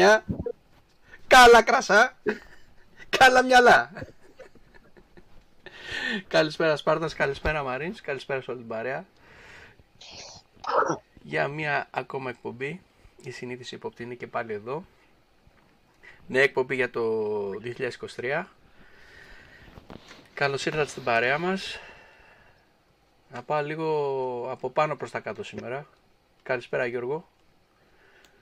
χρονιά. Καλά κρασά. Καλά μυαλά. καλησπέρα Σπάρτας, καλησπέρα Μαρίνς, καλησπέρα σε όλη την παρέα. Για μία ακόμα εκπομπή, η συνήθιση υποπτή είναι και πάλι εδώ. Νέα εκπομπή για το 2023. Καλώς ήρθατε στην παρέα μας. Να πάω λίγο από πάνω προς τα κάτω σήμερα. Καλησπέρα Γιώργο.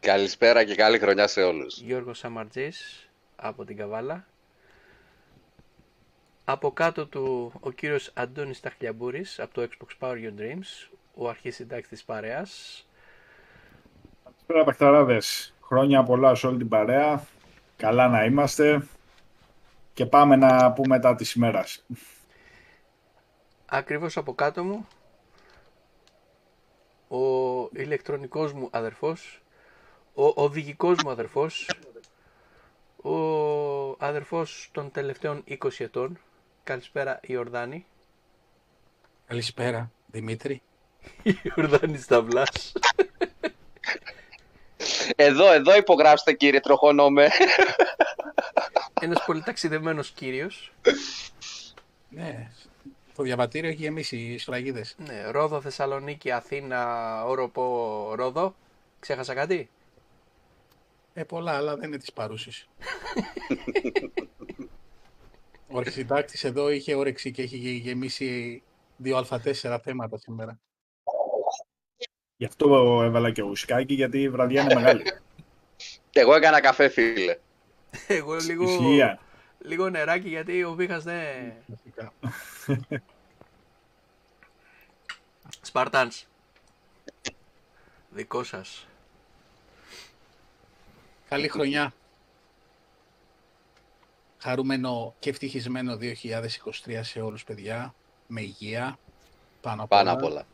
Καλησπέρα και καλή χρονιά σε όλους. Γιώργος Σαμαρτζής από την Καβάλα. Από κάτω του ο κύριος Αντώνης Ταχλιαμπούρης από το Xbox Power Your Dreams, ο αρχισυντάκτης της παρέας. Καλησπέρα παιχταράδες. Χρόνια πολλά σε όλη την παρέα. Καλά να είμαστε. Και πάμε να πούμε τα της ημέρας. Ακριβώς από κάτω μου, ο ηλεκτρονικός μου αδερφός, ο οδηγικός μου αδερφός, ο αδερφός των τελευταίων 20 ετών. Καλησπέρα Ιορδάνη. Καλησπέρα, Δημήτρη. Ιορδάνη Σταυλάς. Εδώ, εδώ υπογράψτε κύριε Τροχονόμε. Ένας πολύ ταξιδεμένος κύριος. Ναι, το διαβατήριο έχει γεμίσει σφραγίδες. Ναι, Ρόδο, Θεσσαλονίκη, Αθήνα, Όροπο, Ρόδο. Ξέχασα κάτι; Ε, πολλά, αλλά δεν είναι της παρούσης. Ο αρχισυντάκτης εδώ είχε όρεξη και έχει γεμίσει δύο α4 θέματα σήμερα. Γι' αυτό έβαλα και ουσκάκι, γιατί η βραδιά είναι μεγάλη. Εγώ έκανα καφέ, φίλε. Εγώ λίγο, Ισχύα. λίγο νεράκι γιατί ο Βίχας δεν... Βασικά. Σπαρτάνς. Δικό σας. Καλή χρονιά. Χαρούμενο και ευτυχισμένο 2023 σε όλους, παιδιά. Με υγεία. Πάνω απ' Πάνω όλα. απ' όλα.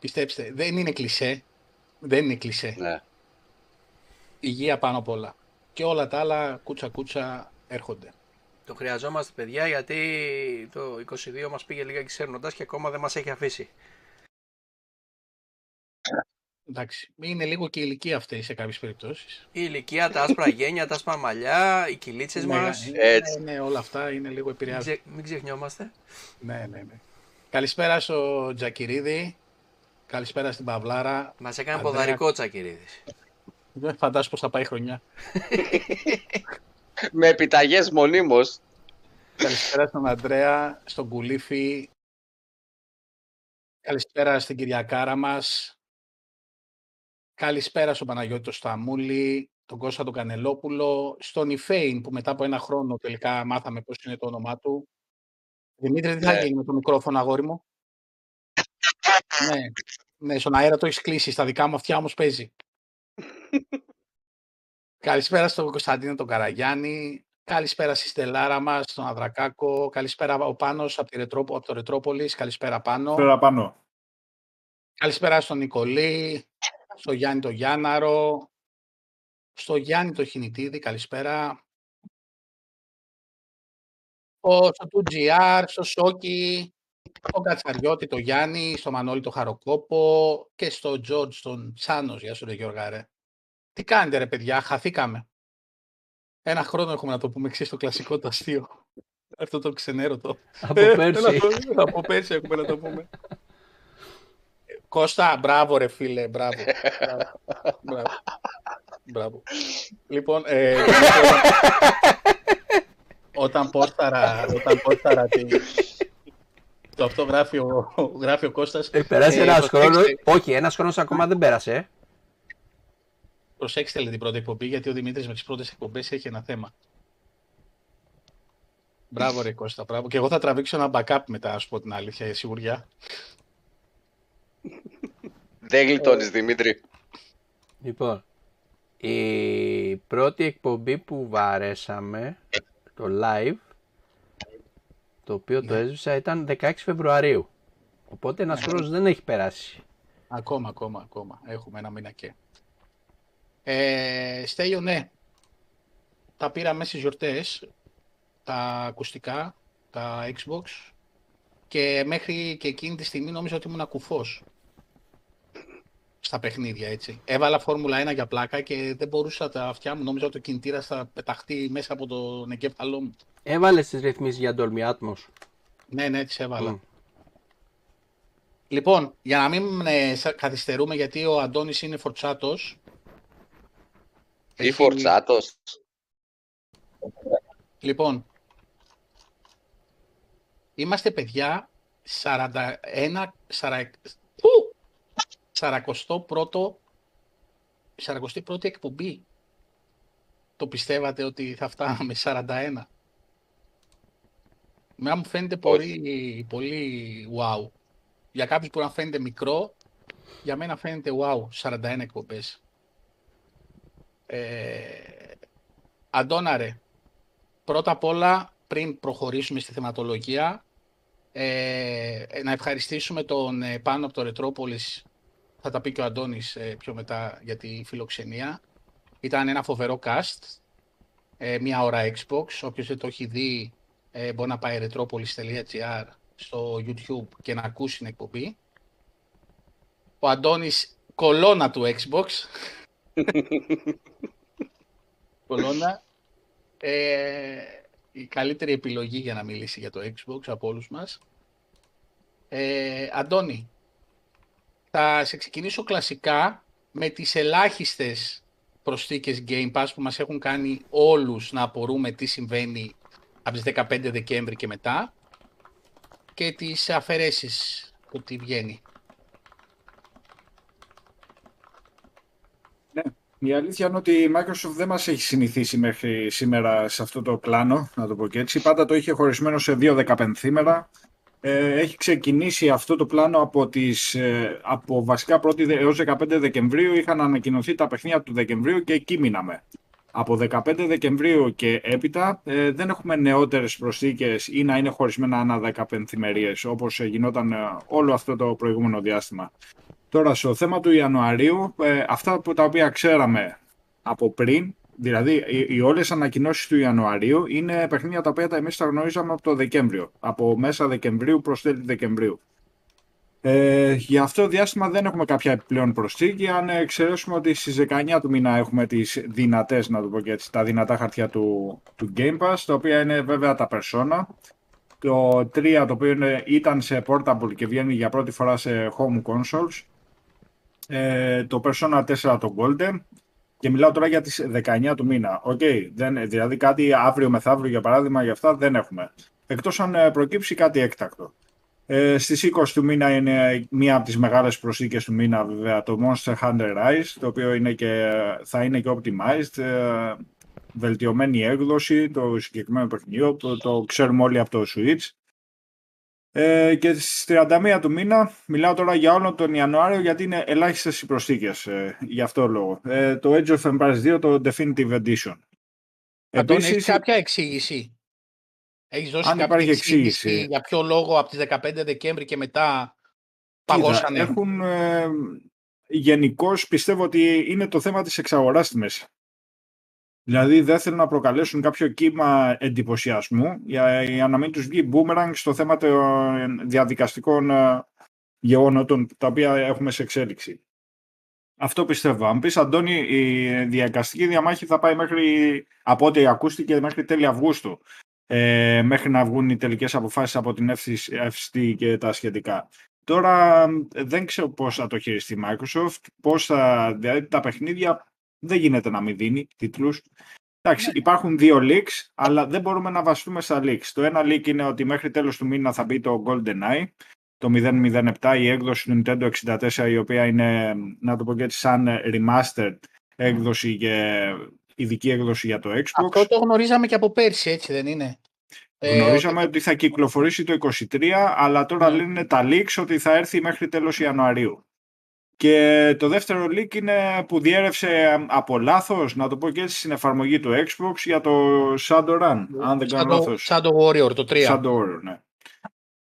Πιστέψτε, δεν είναι κλισέ. Δεν είναι κλισέ. Ναι. Υγεία πάνω απ' όλα. Και όλα τα άλλα κούτσα κούτσα έρχονται. Το χρειαζόμαστε παιδιά γιατί το 22 μας πήγε λίγα ξέρνοντας και ακόμα δεν μας έχει αφήσει. Εντάξει, είναι λίγο και η ηλικία αυτή σε κάποιες περιπτώσεις. Η ηλικία, τα άσπρα γένια, τα άσπρα μαλλιά, οι κυλίτσες Ναι, μας. ναι, Έτσι. Ναι, όλα αυτά είναι λίγο Μην, επηρεάζουν. ξε- μην ξεχνιόμαστε. Ναι, ναι, ναι. Καλησπέρα στο Τζακυρίδη. Καλησπέρα στην Παυλάρα. Μας έκανε Ανδρέα. ποδαρικό τσακυρίδης. Δεν φαντάζομαι πώς θα πάει η χρονιά. Με επιταγές μονίμως. Καλησπέρα στον Αντρέα, στον Κουλίφη. Καλησπέρα στην Κυριακάρα μας. Καλησπέρα στον Παναγιώτη το Σταμούλη, τον Κώστα τον Κανελόπουλο, στον Ιφέιν που μετά από ένα χρόνο τελικά μάθαμε πώς είναι το όνομά του. Δημήτρη, τι θα Ναι. γίνει με το μικρόφωνο, αγόρι μου; ναι, ναι, στον αέρα το έχεις κλείσει, στα δικά μου αυτιά όμως παίζει. Καλησπέρα στον Κωνσταντίνο τον Καραγιάννη. Καλησπέρα στη Στελάρα μας, στον Αδρακάκο. Καλησπέρα ο Πάνος από, τη Ρετρόπο, από το Ρετρόπολης. Καλησπέρα Πάνο. Πέρα πάνω. Καλησπέρα στον Νικολή, στο Γιάννη το Γιάνναρο, στο Γιάννη το Χινιτίδη, καλησπέρα. Ο, στο 2GR, στο Σόκι, στον Κατσαριώτη το Γιάννη, στο Μανώλη το Χαροκόπο και στο Τζόρτζ τον Τσάνος. Γεια σου ρε Γιώργα ρε. Τι κάνετε ρε παιδιά, χαθήκαμε. Ένα χρόνο έχουμε να το πούμε εξής το κλασικό το αστείο. Αυτό το ξενέρωτο. Από Ε, πέρσι. έλα το- Από πέρσι έχουμε να το πούμε. Κώστα, μπράβο ρε φίλε, μπράβο. Μπράβο. Μπράβο. Μπράβο. Λοιπόν, ε, όταν πόσταρα, όταν πόσταρα τη, το αυτό γράφει ο, γράφει ο Κώστας. Έχει περάσει ε, ένας προσέξτε- χρόνος. Όχι, ένας χρόνος ακόμα δεν πέρασε. ε. Προσέξτε λέει, την πρώτη εκπομπή, γιατί ο Δημήτρης με τις πρώτες εκπομπές έχει ένα θέμα. Μπράβο ρε Κώστα, μπράβο. Και εγώ θα τραβήξω ένα backup μετά, α πω την αλήθεια, για σιγουριά. Δεν γλιτώνεις, Δημήτρη. Λοιπόν, η πρώτη εκπομπή που βαρέσαμε, το live, το οποίο το Ναι. έσβησα ήταν 16 Φεβρουαρίου. Οπότε ένας Ναι. χρόνος δεν έχει περάσει. Ακόμα, ακόμα, ακόμα. Έχουμε ένα μήνα και. Ε, Στέλιο, ναι. Τα πήραμε στις γιορτές, τα ακουστικά, τα Xbox και μέχρι και εκείνη τη στιγμή νόμιζα ότι ήμουν ακουφός. Στα παιχνίδια, έτσι. Έβαλα Φόρμουλα 1 για πλάκα και δεν μπορούσα τα αυτιά μου, νόμιζα ότι ο κινητήρας θα πεταχτεί μέσα από τον εγκέφαλό μου. Έβαλες τις ρυθμίσεις για Dolby Atmos. Ναι, ναι, τις έβαλα. Μμ. Λοιπόν, για να μην ε, σα- καθυστερούμε, γιατί ο Αντώνης είναι φορτσάτος. Τι Έχει- φορτσάτος; Λοιπόν, είμαστε παιδιά 41, 40, ου, 41ο, 41η εκπομπή. Το πιστεύατε ότι θα φτάναμε 41. Μένα μου φαίνεται πολύ, πολύ wow. Για κάποιους που να φαίνεται μικρό, για μένα φαίνεται wow, 41 εκπομπές. Ε, Αντώναρε, πρώτα απ' όλα, πριν προχωρήσουμε στη θεματολογία, ε, να ευχαριστήσουμε τον ε, Πάνο από το Ρετρόπολης, θα τα πει και ο Αντώνης ε, πιο μετά για τη φιλοξενία. Ήταν ένα φοβερό cast, ε, μία ώρα Xbox, όποιος δεν το έχει δει ε, μπορεί να πάει retropolis.gr στο YouTube και να ακούσει την εκπομπή. Ο Αντώνης κολόνα του Xbox. κολόνα. Ε, η καλύτερη επιλογή για να μιλήσει για το Xbox από όλους μας. Ε, Αντώνη, θα σε ξεκινήσω κλασικά με τις ελάχιστες προσθήκες Game Pass που μας έχουν κάνει όλους να απορούμε τι συμβαίνει από τις 15 Δεκέμβρη και μετά και τις αφαιρέσεις που τι βγαίνει. Η αλήθεια είναι ότι η Microsoft δεν μας έχει συνηθίσει μέχρι σήμερα σε αυτό το πλάνο, να το πω και έτσι. Πάντα το είχε χωρισμένο σε δύο δεκαπενθήμερα. Ε, έχει ξεκινήσει αυτό το πλάνο από, τις, ε, από βασικά 1η δε- έως 15 Δεκεμβρίου. Είχαν ανακοινωθεί τα παιχνίδια του Δεκεμβρίου και εκεί μείναμε. Από 15 Δεκεμβρίου και έπειτα ε, δεν έχουμε νεότερες προσθήκες ή να είναι χωρισμένα ανά δεκαπενθημερίες όπως ε, γινόταν ε, όλο αυτό το προηγούμενο διάστημα. Τώρα, στο θέμα του Ιανουαρίου, ε, αυτά που τα οποία ξέραμε από πριν, δηλαδή οι, οι όλες ανακοινώσεις του Ιανουαρίου είναι παιχνίδια τα οποία τα εμείς τα γνωρίζαμε από το Δεκέμβριο, από μέσα Δεκεμβρίου προς τέλη Δεκεμβρίου. Ε, για αυτό το διάστημα δεν έχουμε κάποια επιπλέον προσθήκη, αν εξαιρέσουμε ότι στις 19 του μήνα έχουμε τις δυνατές, να το πω και έτσι, τα δυνατά χαρτιά του, του Game Pass, τα οποία είναι βέβαια τα Persona, το 3 το οποίο είναι, ήταν σε portable και βγαίνει για πρώτη φορά σε home consoles, ε, το Persona 4 το Golden και μιλάω τώρα για τις 19 του μήνα. Οκ, δεν, δηλαδή κάτι αύριο μεθαύριο για παράδειγμα για αυτά δεν έχουμε. Εκτός αν ε, προκύψει κάτι έκτακτο. Ε, στις 20 του μήνα είναι μία από τις μεγάλες προσθήκες του μήνα βέβαια το Monster Hunter Rise το οποίο είναι και, θα είναι και optimized ε, βελτιωμένη έκδοση το συγκεκριμένο παιχνιδιό το, το ξέρουμε όλοι από το Switch ε, και στις 31 του μήνα, μιλάω τώρα για όλο τον Ιανουάριο γιατί είναι ελάχιστες οι προσθήκες ε, γι' αυτό λόγο. Ε, το Age of Empires 2, το Definitive Edition. Αντώνη, έχεις Επίσης, κάποια εξήγηση; Έχεις δώσει Αν κάποια υπάρχει εξήγηση, εξήγηση. για ποιο λόγο από τις 15 Δεκέμβρη και μετά κοίτα, παγώσανε. έχουν ε, γενικώς πιστεύω ότι είναι το θέμα της εξαγοράς στη μέση. Δηλαδή δεν θέλουν να προκαλέσουν κάποιο κύμα εντυπωσιασμού για, για να μην τους βγει boomerang στο θέμα των διαδικαστικών ε, γεγονότων τα οποία έχουμε σε εξέλιξη. Αυτό πιστεύω. Αν πεις Αντώνη, η διαδικαστική διαμάχη θα πάει μέχρι, από ό,τι ακούστηκε, μέχρι τέλη Αυγούστου. Ε, μέχρι να βγουν οι τελικές αποφάσεις από την FCC και τα σχετικά. Τώρα ε, δεν ξέρω πώς θα το χειριστεί η Microsoft, πώς θα, δηλαδή τα παιχνίδια δεν γίνεται να μην δίνει τίτλους. Εντάξει, υπάρχουν δύο leaks, αλλά δεν μπορούμε να βασιστούμε στα leaks. Το ένα leak είναι ότι μέχρι τέλος του μήνα θα μπει το GoldenEye, το 007, η έκδοση του Nintendo 64, η οποία είναι, να το πω και έτσι, σαν remastered έκδοση και ειδική έκδοση για το Xbox. Αυτό το γνωρίζαμε και από πέρσι, έτσι δεν είναι; Ε, Γνωρίζαμε ότι θα κυκλοφορήσει το 23, αλλά τώρα Ναι. λένε τα leaks ότι θα έρθει μέχρι τέλος Ιανουαρίου. Και το δεύτερο leak είναι που διέρευσε από λάθος, να το πω και έτσι, στην εφαρμογή του Xbox για το Shadowrun, αν δεν σαν, κάνω το, λάθος. σαν το Warrior, το 3. Shadow Warrior, ναι.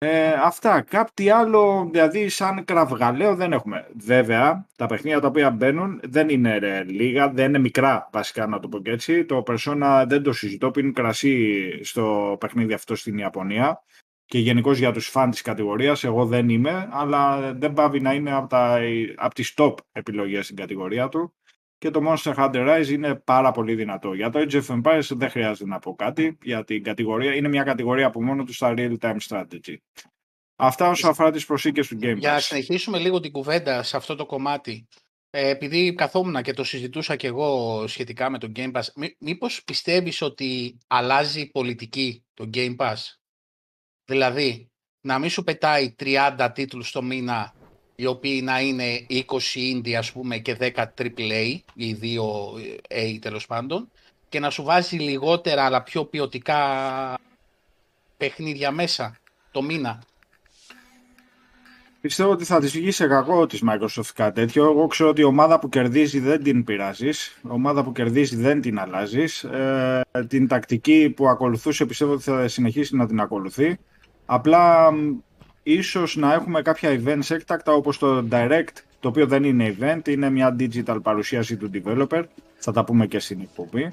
Ε, αυτά. Κάτι άλλο, δηλαδή σαν κραυγαλαίο δεν έχουμε. Βέβαια, τα παιχνίδια τα οποία μπαίνουν δεν είναι ρε, λίγα, δεν είναι μικρά βασικά να το πω και έτσι. Το Persona δεν το συζητώ, πίνει κρασί στο παιχνίδι αυτό στην Ιαπωνία. Και γενικώς για τους φαν της κατηγορίας. Εγώ δεν είμαι, αλλά δεν πάβει να είναι από, τα, από τις top επιλογές στην κατηγορία του. Και το Monster Hunter Rise είναι πάρα πολύ δυνατό. Για το Age of Empires δεν χρειάζεται να πω κάτι, γιατί η κατηγορία είναι μια κατηγορία από μόνο του στα Real Time Strategy. Αυτά όσον αφορά τις προσήκες του Game Pass. Για να συνεχίσουμε λίγο την κουβέντα σε αυτό το κομμάτι, ε, επειδή καθόμουν και το συζητούσα και εγώ σχετικά με το Game Pass, μή, μήπως πιστεύεις ότι αλλάζει η πολιτική το Game Pass; Δηλαδή, να μην σου πετάει 30 τίτλους το μήνα, οι οποίοι να είναι 20 indie ας πούμε και 10 AAA, ή 2 A τέλος πάντων, και να σου βάζει λιγότερα αλλά πιο ποιοτικά παιχνίδια μέσα το μήνα. Πιστεύω ότι θα της βγει σε κακό της Microsoft κάτι τέτοιο. Εγώ ξέρω ότι η ομάδα που κερδίζει δεν την πειράζεις. Η ομάδα που κερδίζει δεν την αλλάζεις. Ε, την τακτική που ακολουθούσε πιστεύω ότι θα συνεχίσει να την ακολουθεί. Απλά ίσως να έχουμε κάποια events έκτακτα όπως το Direct, το οποίο δεν είναι event, είναι μια digital παρουσίαση του developer. Θα τα πούμε και στην εκπομπή.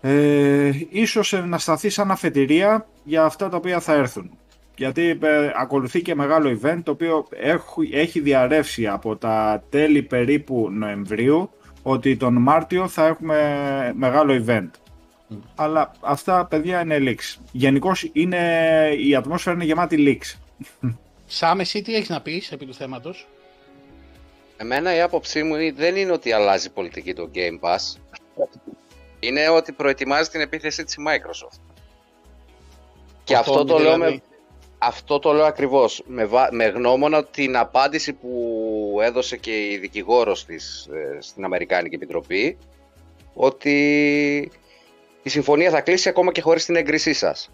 Ε, ίσως να σταθεί σαν αφετηρία για αυτά τα οποία θα έρθουν γιατί ε, ακολουθεί και μεγάλο event το οποίο έχει, έχει διαρρεύσει από τα τέλη περίπου Νοεμβρίου ότι τον Μάρτιο θα έχουμε μεγάλο event. Αλλά αυτά παιδιά είναι leaks. Γενικώ η ατμόσφαιρα είναι γεμάτη leaks. Σάμε, εσύ τι έχεις να πεις επί του θέματος; Εμένα η άποψή μου δεν είναι ότι αλλάζει πολιτική το Game Pass. Είναι ότι προετοιμάζει την επίθεση της Microsoft. Και αυτό το λέω με, δηλαδή. Αυτό το λέω ακριβώς, με, με γνώμονα την απάντηση που έδωσε και η δικηγόρος της ε, στην Αμερικάνικη Επιτροπή ότι η συμφωνία θα κλείσει ακόμα και χωρίς την έγκρισή σας.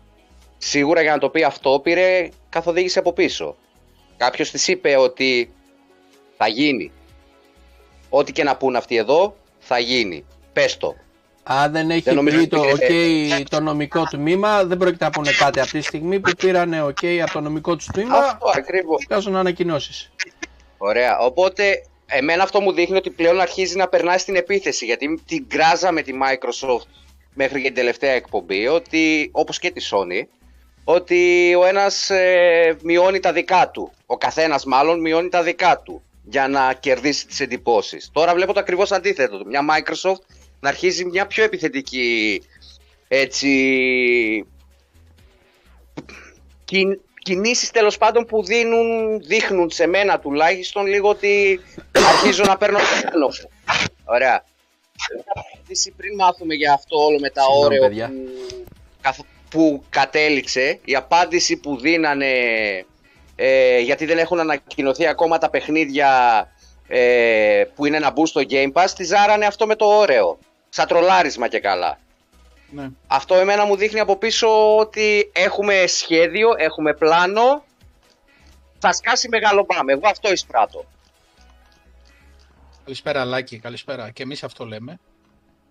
Σίγουρα για να το πει αυτό πήρε καθοδήγηση από πίσω. Κάποιος της είπε ότι θα γίνει. Ό,τι και να πούν αυτοί εδώ θα γίνει. Πες το. Αν δεν έχει δεν πει το OK το νομικό τμήμα, δεν πρόκειται να πούνε κάτι από τη στιγμή που πήρανε OK από το νομικό τους τμήμα. Αυτό ακριβώς. Βγάζουν ανακοινώσεις. Ωραία. Οπότε, εμένα αυτό μου δείχνει ότι πλέον αρχίζει να περνάει στην επίθεση. Γιατί την κράζα με τη Microsoft μέχρι και την τελευταία εκπομπή, ότι, όπως και τη Sony, ότι ο ένας ε, μειώνει τα δικά του. Ο καθένας μάλλον μειώνει τα δικά του για να κερδίσει τις εντυπώσεις. Τώρα βλέπω το ακριβώς αντίθετο. Μια Microsoft να αρχίζει μια πιο επιθετική έτσι κι, κινήσεις τέλος πάντων που δίνουν, δείχνουν σε μένα τουλάχιστον λίγο ότι αρχίζω να παίρνω το Ωραία. Πριν μάθουμε για αυτό όλο με τα όρια που, που κατέληξε, η απάντηση που δίνανε ε, γιατί δεν έχουν ανακοινωθεί ακόμα τα παιχνίδια ε, που είναι να μπουν στο Game Pass, τη ζάρανε αυτό με το όρεο σαν τρολάρισμα και καλά. Ναι. Αυτό εμένα μου δείχνει από πίσω ότι έχουμε σχέδιο, έχουμε πλάνο, θα σκάσει μεγάλο πάμε. Εγώ αυτό εισπράττω. Καλησπέρα Λάκη, καλησπέρα. Και εμείς αυτό λέμε.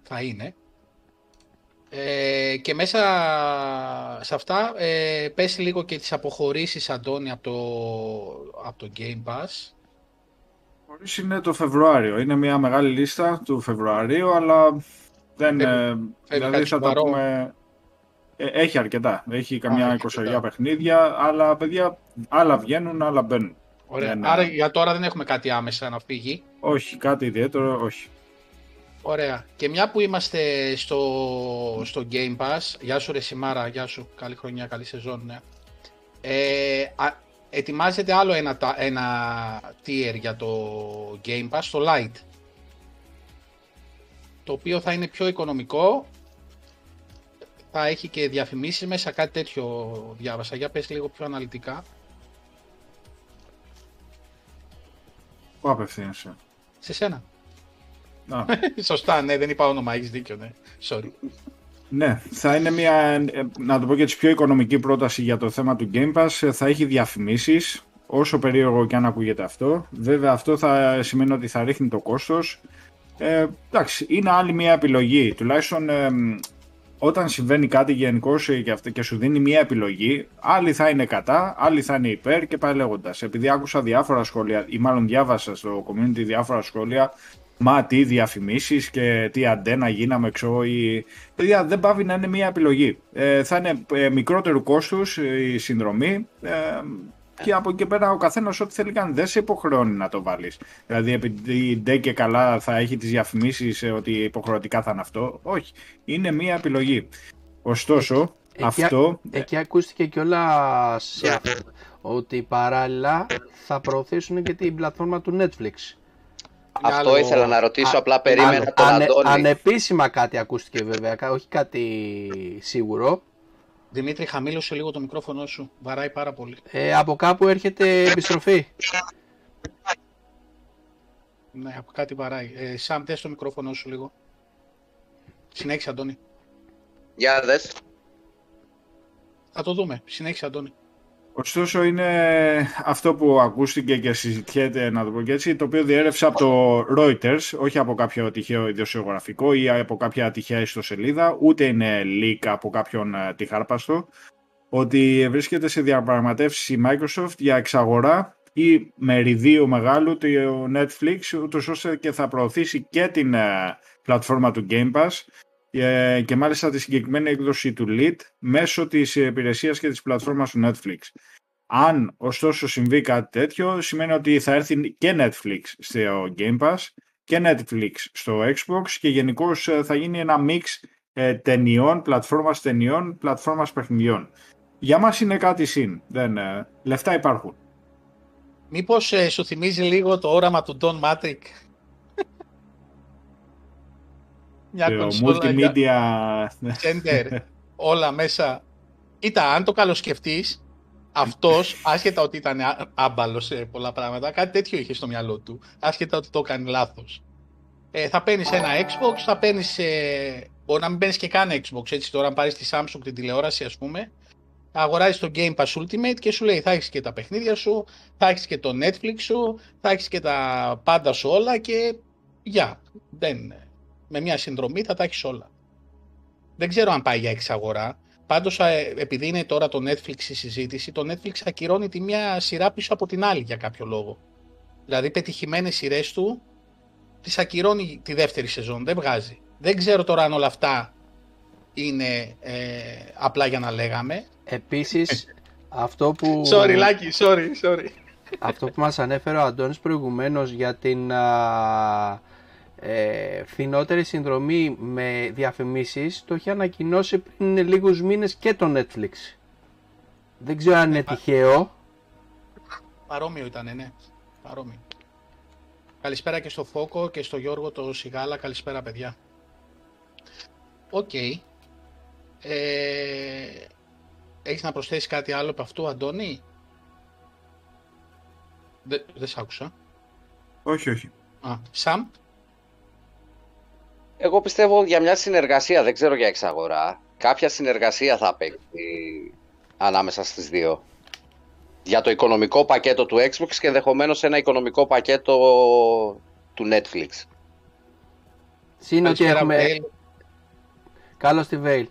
Θα είναι. Ε, και μέσα σε αυτά ε, πες λίγο και τις αποχωρήσεις Αντώνη από το, από το Game Pass. Είναι το Φεβρουάριο. Είναι μια μεγάλη λίστα του Φεβρουαρίου, αλλά δεν. Ε, δηλαδή θα τα πούμε. Ε, έχει αρκετά. Έχει καμιά εικοσαριά παιχνίδια, αλλά παιδιά άλλα βγαίνουν, άλλα μπαίνουν. Ωραία. Άρα για τώρα δεν έχουμε κάτι άμεσα να φύγει. Όχι, κάτι ιδιαίτερο, όχι. Ωραία. Και μια που είμαστε στο, στο Game Pass, γεια σου ρε Σιμάρα, γεια σου, καλή χρονιά, καλή σεζόν, ναι. Ε, ετοιμάζεται άλλο ένα, ένα tier για το Game Pass, το Lite. Το οποίο θα είναι πιο οικονομικό, θα έχει και διαφημίσεις μέσα, κάτι τέτοιο διάβασα. Για πες λίγο πιο αναλυτικά. Πού απευθύνεσαι; Σε σένα. Σωστά, ναι, δεν είπα όνομα, έχεις δίκιο, ναι. Sorry. Ναι, θα είναι μια, να το πω και πιο οικονομική πρόταση για το θέμα του Game Pass. Θα έχει διαφημίσεις, όσο περίεργο και αν ακούγεται αυτό. Βέβαια αυτό θα σημαίνει ότι θα ρίχνει το κόστος. Ε, εντάξει, είναι άλλη μια επιλογή. Τουλάχιστον ε, όταν συμβαίνει κάτι γενικώ και, και σου δίνει μια επιλογή, άλλοι θα είναι κατά, άλλοι θα είναι υπέρ και πάει λέγοντας. Επειδή άκουσα διάφορα σχόλια, ή μάλλον διάβασα στο community διάφορα σχόλια Μα τι διαφημίσεις και τι αντένα γίναμε, ξέρω. Η... Παιδιά, δεν πάβει να είναι μια επιλογή. Ε, θα είναι ε, μικρότερου κόστους η συνδρομή. Ε, και από εκεί πέρα ο καθένας ό,τι θέλει κάνει. Δεν σε υποχρεώνει να το βάλεις. Δηλαδή, επειδή ντε και καλά θα έχει τις διαφημίσεις ότι υποχρεωτικά θα είναι αυτό. Όχι. Είναι μία επιλογή. Ωστόσο, Εκεί, αυτό. εκεί ακούστηκε κιόλας ότι παράλληλα θα προωθήσουν και την πλατφόρμα του Netflix. Αυτό Άλλο- ήθελα να ρωτήσω, Α- απλά περίμενα ανε- τον ανε- Αντώνη. Ανεπίσημα κάτι ακούστηκε βέβαια, κα- όχι κάτι σίγουρο. Δημήτρη, χαμήλωσε λίγο το μικρόφωνο σου. Βαράει πάρα πολύ. Ε, από κάπου έρχεται επιστροφή. Ναι, από κάτι βαράει. Ε, Σαμ, δες το μικρόφωνο σου λίγο. Συνέχισε, Αντώνη. Για δες. Θα το δούμε. Συνέχισε, Αντώνη. Ωστόσο είναι αυτό που ακούστηκε και συζητιέται, να το πω και έτσι, το οποίο διέρευσε από το Reuters, όχι από κάποιο τυχαίο ιδιοσιογραφικό ή από κάποια τυχαία ιστοσελίδα, ούτε είναι leak από κάποιον ε, τυχάρπαστο, ότι βρίσκεται σε διαπραγματεύσεις η Microsoft για εξαγορά ή μεριδίου μεγάλου του Netflix, ούτως ώστε και θα προωθήσει και την ε, πλατφόρμα του Game Pass ε, και μάλιστα τη συγκεκριμένη έκδοση του Lite μέσω της υπηρεσίας και της πλατφόρμας του Netflix. Αν ωστόσο συμβεί κάτι τέτοιο, σημαίνει ότι θα έρθει και Netflix στο Game Pass και Netflix στο Xbox και γενικώς ε, θα γίνει ένα mix ε, ταινιών, πλατφόρμας ταινιών, πλατφόρμας παιχνιδιών. Για μας είναι κάτι συν. Δεν, ε, λεφτά υπάρχουν. Μήπως ε, σου θυμίζει λίγο το όραμα του Don Matrix; Μια Το κονσόλα για multimedia... center, όλα μέσα. Κοίτα, αν το καλοσκεφτείς, αυτός, άσχετα ότι ήταν α- άμπαλος σε πολλά πράγματα, κάτι τέτοιο είχε στο μυαλό του, άσχετα ότι το έκανε λάθος. Ε, θα παίρνεις ένα Xbox, θα παίρνεις. Ε, μπορεί να μην παίρνεις και καν Xbox. Έτσι τώρα, αν πάρεις τη Samsung την τηλεόραση, ας πούμε, αγοράζεις το Game Pass Ultimate και σου λέει θα έχεις και τα παιχνίδια σου, θα έχεις και το Netflix σου, θα έχεις και τα πάντα σου όλα και γεια. Δεν, με μια συνδρομή θα τα έχεις όλα. Δεν ξέρω αν πάει για εξαγορά. Πάντως, επειδή είναι τώρα το Netflix η συζήτηση, το Netflix ακυρώνει τη μία σειρά πίσω από την άλλη για κάποιο λόγο. Δηλαδή, πετυχημένες σειρές του τις ακυρώνει τη δεύτερη σεζόν. Δεν βγάζει. Δεν ξέρω τώρα αν όλα αυτά είναι ε, απλά για να λέγαμε. Επίσης, αυτό που... Sorry, Lucky, sorry, sorry. Αυτό που μας ανέφερε ο Αντώνης προηγουμένως για την α, ε, φθηνότερη συνδρομή με διαφημίσεις το είχε ανακοινώσει πριν λίγους μήνες και το Netflix. Δεν ξέρω αν είναι τυχαίο. Παρόμοιο ήταν, ναι. Παρόμοιο. Καλησπέρα και στο Φόκο και στο Γιώργο το Σιγάλα. Καλησπέρα, παιδιά. Οκ. Ε, έχεις να προσθέσεις κάτι άλλο από αυτού, Αντώνη; Δεν, δεν σ' άκουσα. όχι, όχι. Α, Σαμ; Εγώ πιστεύω για μια συνεργασία, δεν ξέρω για εξαγορά. Κάποια συνεργασία θα παίξει ανάμεσα στις δύο. Για το οικονομικό πακέτο του Xbox και ενδεχομένως ένα οικονομικό πακέτο του Netflix. Συν ότι Καλησπέρα, έχουμε... Βέιλ. Καλώς τη Βέιλ.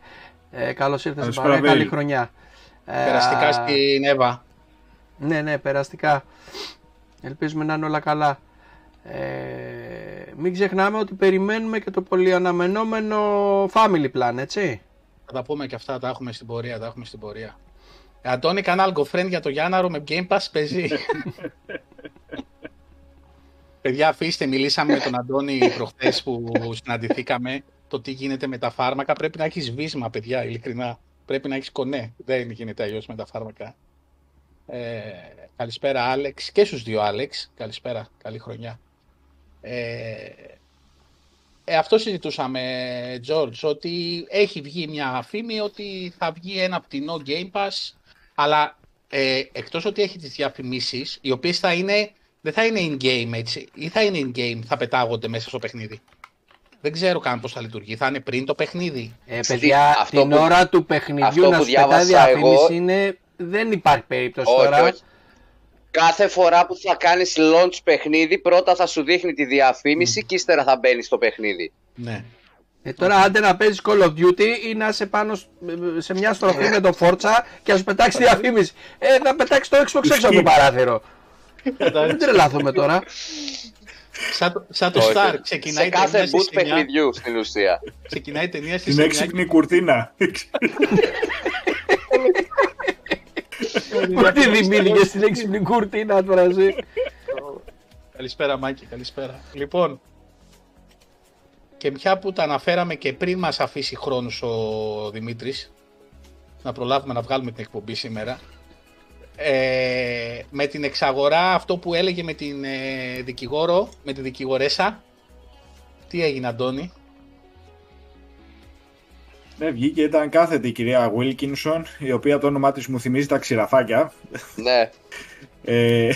Ε, καλώς ήρθες στην Καλησπέρα, παρέα. Καλή Βέιλ. χρονιά. Ε, Περαστικά στην Εύα. Ναι, ναι, περαστικά. Ελπίζουμε να είναι όλα καλά. Ε, μην ξεχνάμε ότι περιμένουμε και το πολυαναμενόμενο family plan, έτσι. Θα τα πούμε και αυτά, τα έχουμε στην πορεία, τα έχουμε στην πορεία. Ε, Αντώνη, κανένα algofriend για το Γιάνναρο με Game Pass παίζει; Παιδιά, αφήστε, μιλήσαμε με τον Αντώνη προχθές που συναντηθήκαμε. Το τι γίνεται με τα φάρμακα πρέπει να έχεις βίσμα, παιδιά, ειλικρινά. Πρέπει να έχεις κονέ. Δεν γίνεται αλλιώς με τα φάρμακα. Ε, καλησπέρα, Άλεξ. Και στους δύο, Άλεξ. Καλησπέρα. Καλή χρονιά. Ε, ε, αυτό συζητούσαμε, George, ότι έχει βγει μια φήμη ότι θα βγει ένα πτηνό Game Pass, αλλά ε, εκτός ότι έχει τις διαφημίσεις, οι οποίες θα είναι, δεν θα είναι in-game έτσι, ή θα είναι in-game, θα πετάγονται μέσα στο παιχνίδι. Δεν ξέρω καν πώς θα λειτουργεί. Θα είναι πριν το παιχνίδι. Ε, Στη- παιδιά, αυτό την που- ώρα του παιχνιδιού αυτό να που σου πετάει διάβασα διαφήμιση εγώ- είναι... Δεν υπάρχει περίπτωση Όχι, τώρα. όχι. Κάθε φορά που θα κάνεις launch παιχνίδι, πρώτα θα σου δείχνει τη διαφήμιση και ύστερα θα μπαίνεις στο παιχνίδι. Ναι. Ε, τώρα άντε να παίζεις Call of Duty ή να είσαι πάνω σ- σε μια στροφή με το Forza και να σου πετάξει διαφήμιση. Ε, θα πετάξει το Xbox έξω από το παράθυρο. Δεν τρελάθουμε τώρα. Σαν, το- σαν το Όχι. Star, ξεκινάει Σε η κάθε ταινία στις boot 9, παιχνιδιού στην ουσία. ξεκινάει η ταινία στις Την 9 έξυπνη κουρτίνα. Πού τη δημιούργησε στην έξυπνη κουρτίνα τώρα εσύ. Καλησπέρα Μάκη, καλησπέρα. Λοιπόν, και μια που τα αναφέραμε και πριν μας αφήσει χρόνος ο Δημήτρης, να προλάβουμε να βγάλουμε την εκπομπή σήμερα, ε, με την εξαγορά αυτό που έλεγε με την ε, δικηγόρο, με τη δικηγορέσα, τι έγινε Αντώνη, Ναι, βγήκε, ήταν κάθετη η κυρία Wilkinson, η οποία το όνομά της μου θυμίζει τα ξηραφάκια. Ναι. Ε,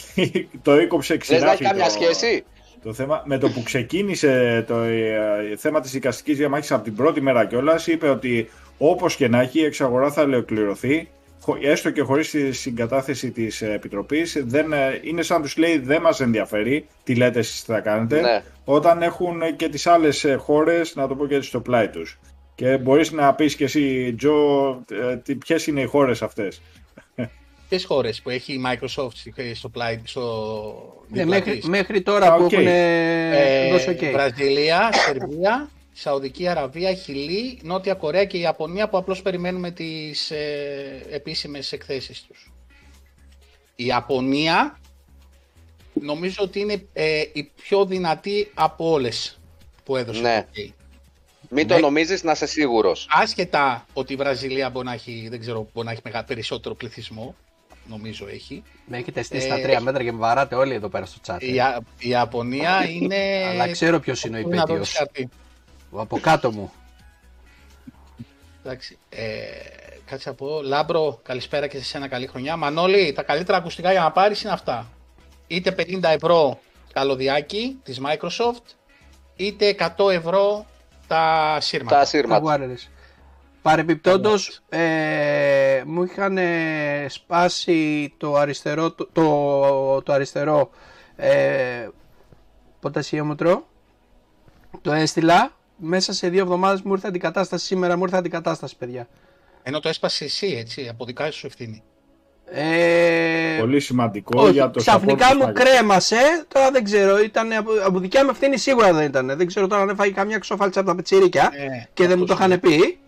το έκοψε Λες να ξηράφι έχει καμιά το, σχέση. το θέμα. Με το που ξεκίνησε το ε, θέμα της δικαστικής διαμάχης από την πρώτη μέρα κιόλας, είπε ότι όπως και να έχει η εξαγορά θα ολοκληρωθεί, χω- έστω και χωρίς τη συγκατάθεση της ε, Επιτροπής, δεν, ε, είναι σαν τους λέει δεν μας ενδιαφέρει τι λέτε εσείς τι θα κάνετε, Ναι. όταν έχουν και τις άλλες ε, χώρες, να το πω και έτσι, στο πλάι τους. Και μπορείς να πεις και εσύ, Τζο, ε, τι- ποιες είναι οι χώρες αυτές; ποιες χώρες που έχει η Microsoft στο πλάι, στο Ναι, δίπλα μέχρι, της; μέχρι τώρα που οκ. έχουν Ε, δώσει οκ. Βραζιλία, Σερβία, Σαουδική Αραβία, Χιλή, Νότια Κορέα και η Ιαπωνία που απλώς περιμένουμε τις ε, επίσημες εκθέσεις τους. Η Ιαπωνία νομίζω ότι είναι ε, η πιο δυνατή από όλες που έδωσε Ναι. το OK. Μην το Ναι. νομίζεις να είσαι σίγουρος. Άσχετα ότι η Βραζιλία μπορεί να έχει, δεν ξέρω, μπορεί να έχει μεγα, περισσότερο πληθυσμό, νομίζω έχει. Με έχετε στήσει Ε, τα τρία μέτρα και με βαράτε όλοι εδώ πέρα στο chat. ε. Η, Ια- η Ιαπωνία είναι... Αλλά ξέρω ποιος είναι ο Πού να δω τη υπαίτιος. χαρτί. Ο από κάτω μου. Εντάξει. Ε, κάτσε να πω. Λάμπρο, καλησπέρα και σε σένα καλή χρονιά. Μανώλη, τα καλύτερα ακουστικά για να πάρεις είναι αυτά. Είτε 50 ευρώ καλωδιάκι της Microsoft, είτε 100 ευρώ τα σύρματα. Τα Τα σύρματα. wireless. Παρεπιπτόντως, ε, μου είχαν ε, σπάσει το αριστερό, το, το, το αριστερό ε, ποτασιόμετρο. Το έστειλα. Μέσα σε δύο εβδομάδες μου ήρθε αντικατάσταση. Σήμερα μου ήρθε αντικατάσταση, παιδιά. Ενώ το έσπασε εσύ, έτσι, από δικά σου ευθύνη. Ε, Πολύ σημαντικό όχι, για το ξαφνικά support μου του κρέμασε. Τώρα δεν ξέρω. Ήταν από, από δικιά μου ευθύνη σίγουρα δεν ήταν. Δεν ξέρω τώρα αν έφαγε καμιά ξοφάλτσα από τα πετσίρικα Ε, και δεν μου το αυτός είχαν πει.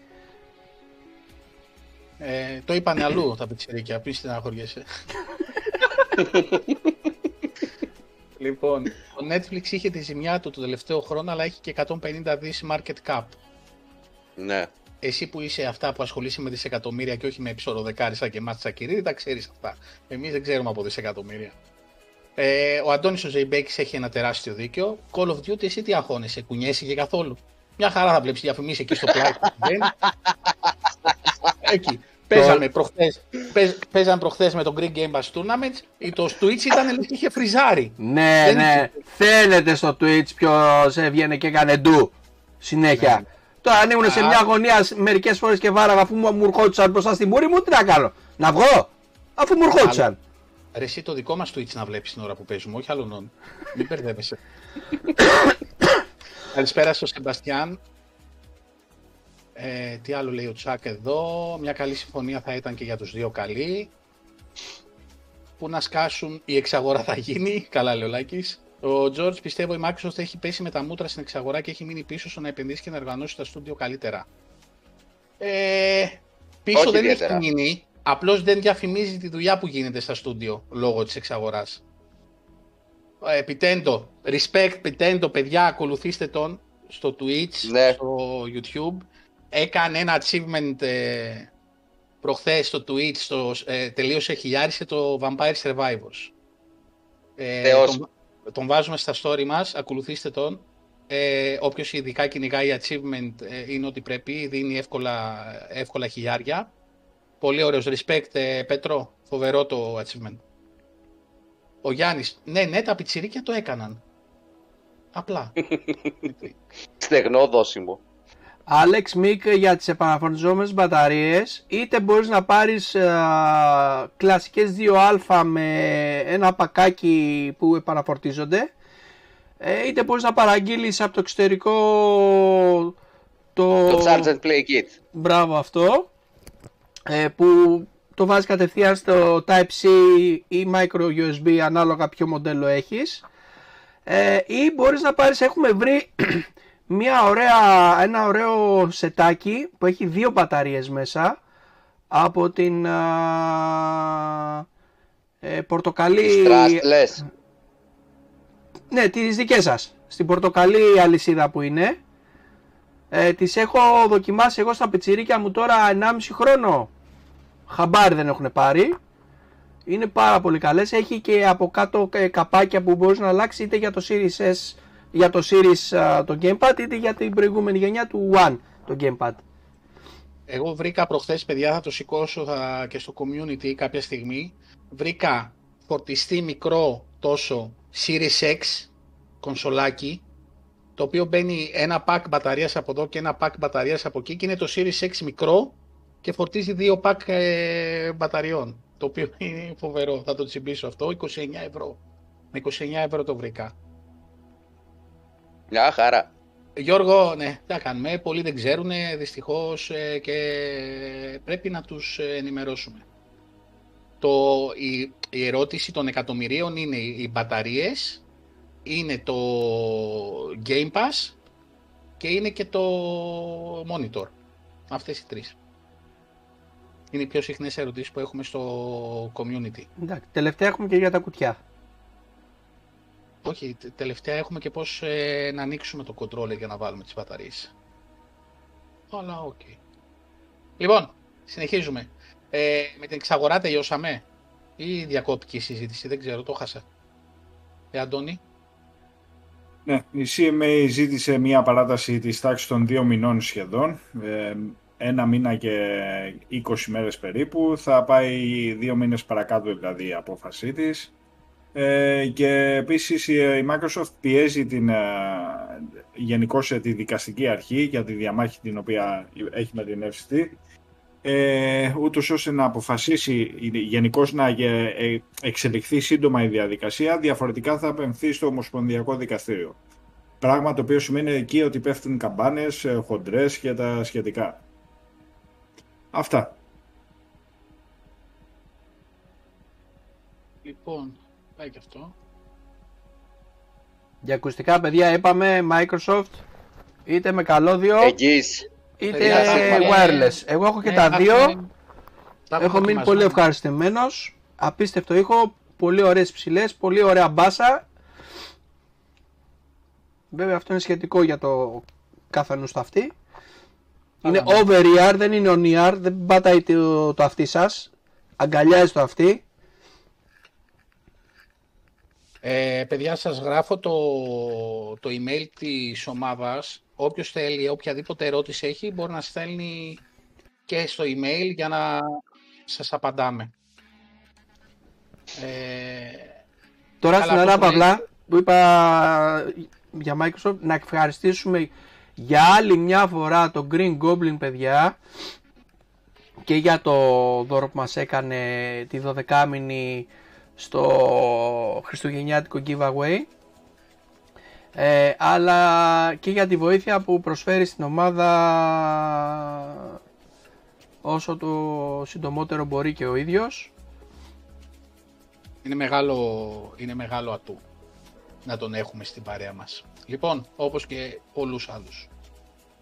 Ε, το είπανε αλλού τα πιτσιρίκια, πεις στεναχωριέσαι. λοιπόν, το Netflix είχε τη ζημιά του το τελευταίο χρόνο, αλλά έχει και 150 δις market cap. Ναι. Εσύ που είσαι αυτά που ασχολείσαι με δισεκατομμύρια και όχι με ψωροδεκάρισα και μάτσα κυρίδη, τα ξέρεις αυτά. Εμείς δεν ξέρουμε από δισεκατομμύρια. Ε, ο Αντώνης ο Ζεϊμπέκης έχει ένα τεράστιο δίκιο. Call of Duty, εσύ τι αγχώνεσαι, κουνιέσαι και καθόλου; Μια χαρά θα βλέπεις διαφημίσεις εκεί στο πλάι. Δεν. εκεί. Παίζαμε προχθές, παίζ- παίζαμε προχθές με το Greek Game Pass Tournament. ή Το Twitch ήταν λες και είχε φριζάρει. Ναι, Δεν ναι. Φαίνεται στο Twitch ποιος έβγαινε και έκανε ντου. Συνέχεια. Ναι. Τώρα αν ήμουν σε Α. μια γωνία μερικές φορές και βάραγα αφού μου μου ερχόντουσαν μπροστά στη μούρη μου, τι να κάνω. Να βγω. Αφού μου ερχόντουσαν. Ρε εσύ το δικό μας Twitch να βλέπεις την ώρα που παίζουμε, όχι άλλων. Μην μπερδεύεσαι. Καλησπέρα στο Σεμπαστιάν. Ε, τι άλλο λέει ο Τσάκ εδώ. Μια καλή συμφωνία θα ήταν και για τους δύο καλή. Που να σκάσουν η εξαγορά θα γίνει. Καλά λέει ο Λάκης. Ο George πιστεύω η Microsoft έχει πέσει με τα μούτρα στην εξαγορά και έχει μείνει πίσω στο να επενδύσει και να οργανώσει τα στούντιο καλύτερα. Ε, πίσω Όχι δεν ιδιαίτερα. έχει μείνει. Απλώς δεν διαφημίζει τη δουλειά που γίνεται στα στούντιο λόγω της εξαγοράς. Ε, Πιτέντο, respect Πιτέντο, παιδιά, ακολουθήστε τον στο Twitch, Ναι. στο YouTube. Έκανε ένα achievement ε, προχθές στο Twitch, στο, ε, τελείωσε, χιλιάρισε το Vampire Survivors. Ε, Θεός. τον, τον βάζουμε στα story μας, ακολουθήστε τον. Ε, όποιος ειδικά κυνηγάει achievement ε, είναι ότι πρέπει, δίνει εύκολα, εύκολα χιλιάρια. Πολύ ωραίος respect, ε, Πέτρο, φοβερό το achievement. Ο Γιάννης, ναι, ναι, τα πιτσιρίκια το έκαναν. Απλά. Στεγνό δόσιμο. Alex Μικ για τις επαναφορτιζόμενες μπαταρίες είτε μπορείς να πάρεις α, κλασικές 2α με ένα πακάκι που επαναφορτίζονται ε, είτε μπορείς να παραγγείλεις από το εξωτερικό το, Το Charge and Play Kit. μπράβο αυτό ε, που το βάζεις κατευθείαν στο Type-C ή Micro USB ανάλογα ποιο μοντέλο έχεις Ε, ή μπορείς να πάρεις, έχουμε βρει μια ωραία, ένα ωραίο σετάκι που έχει δύο μπαταρίες μέσα από την α, ε, πορτοκαλί... Trust λες. Ναι, τις δικές σας. Στην πορτοκαλί αλυσίδα που είναι. Ε, τις έχω δοκιμάσει εγώ στα πιτσιρίκια μου τώρα 1,5 χρόνο. Χαμπάρι δεν έχουν πάρει. Είναι πάρα πολύ καλές. Έχει και από κάτω ε, καπάκια που μπορείς να αλλάξεις είτε για το Series S, για το Series α, το Gamepad είτε για την προηγούμενη γενιά του One το Gamepad. Εγώ βρήκα προχθές, παιδιά, θα το σηκώσω θα, και στο community κάποια στιγμή. Βρήκα φορτιστή μικρό τόσο Series X κονσολάκι, το οποίο μπαίνει ένα pack μπαταρίας από εδώ και ένα pack μπαταρίας από εκεί και είναι το Series X μικρό και φορτίζει δύο pack ε, μπαταριών. Το οποίο είναι φοβερό, θα το τσιμπήσω αυτό, 29 ευρώ. Με 29 ευρώ το βρήκα. Μια χαρά. Γιώργο, ναι, τι θα κάνουμε. Πολλοί δεν ξέρουν δυστυχώς ε, και πρέπει να τους ε, ενημερώσουμε. Το, η, η ερώτηση των εκατομμυρίων είναι οι μπαταρίες, είναι το Game Pass και είναι και το Monitor. Αυτές οι τρεις. Είναι οι πιο συχνές ερωτήσεις που έχουμε στο community. Εντάξει, τελευταία έχουμε και για τα κουτιά. Όχι, τε- τελευταία έχουμε και πώς ε, να ανοίξουμε το controller για να βάλουμε τις μπαταρίες. Αλλά οκ. Λοιπόν, συνεχίζουμε. Ε, με την εξαγορά τελειώσαμε ή διακόπηκε η συζήτηση, δεν ξέρω, το 'χασα. Ε, Αντώνη, Ναι, η CMA ζήτησε μια παράταση της τάξης των δύο μηνών σχεδόν, ε, ένα μήνα και 20 μέρες περίπου. Θα πάει δύο μήνες παρακάτω δηλαδή η απόφασή της. Ε, και επίσης η η Microsoft πιέζει την, ε, γενικώς ε, τη δικαστική αρχή για τη διαμάχη την οποία έχει με την FCT ε, ούτως ώστε να αποφασίσει γενικώς να γε- ε, εξελιχθεί σύντομα η διαδικασία, διαφορετικά θα απεμφθεί στο Ομοσπονδιακό Δικαστήριο. Πράγμα το οποίο σημαίνει εκεί ότι πέφτουν καμπάνες, ε, χοντρές και τα σχετικά. Αυτά. λοιπόν, πάει και αυτό. Για ακουστικά παιδιά είπαμε Microsoft είτε με καλώδιο Εγγύης. είτε Παιδιά, θα έχουμε- wireless. Εγώ έχω και Ναι, τα θα δύο. έχουμε- θα έχουμε Έχω μείνει δοκιμασμένο. πολύ ευχαριστημένος. Απίστευτο ήχο, πολύ ωραίες ψηλές, πολύ ωραία μπάσα. Βέβαια αυτό είναι σχετικό για το καθενό στο αυτή. Είναι ναι. over ear, δεν είναι on ear, δεν πατάει το, το αυτί σας. Αγκαλιάζει το αυτί. Ε, παιδιά, σας γράφω το, το email της ομάδας. Όποιος θέλει, οποιαδήποτε ερώτηση έχει, μπορεί να στέλνει και στο email για να σας απαντάμε. Ε, Τώρα Καλά, στην αυτό που ανάπαυλα που είπα για Microsoft να ευχαριστήσουμε για άλλη μια φορά το Green Goblin παιδιά και για το δώρο που μας έκανε τη 12 μήνη στο χριστουγεννιάτικο giveaway ε, αλλά και για τη βοήθεια που προσφέρει στην ομάδα όσο το συντομότερο μπορεί και ο ίδιος είναι, μεγάλο, είναι μεγάλο ατού να τον έχουμε στην παρέα μας. Λοιπόν, όπως και πολλούς άλλους.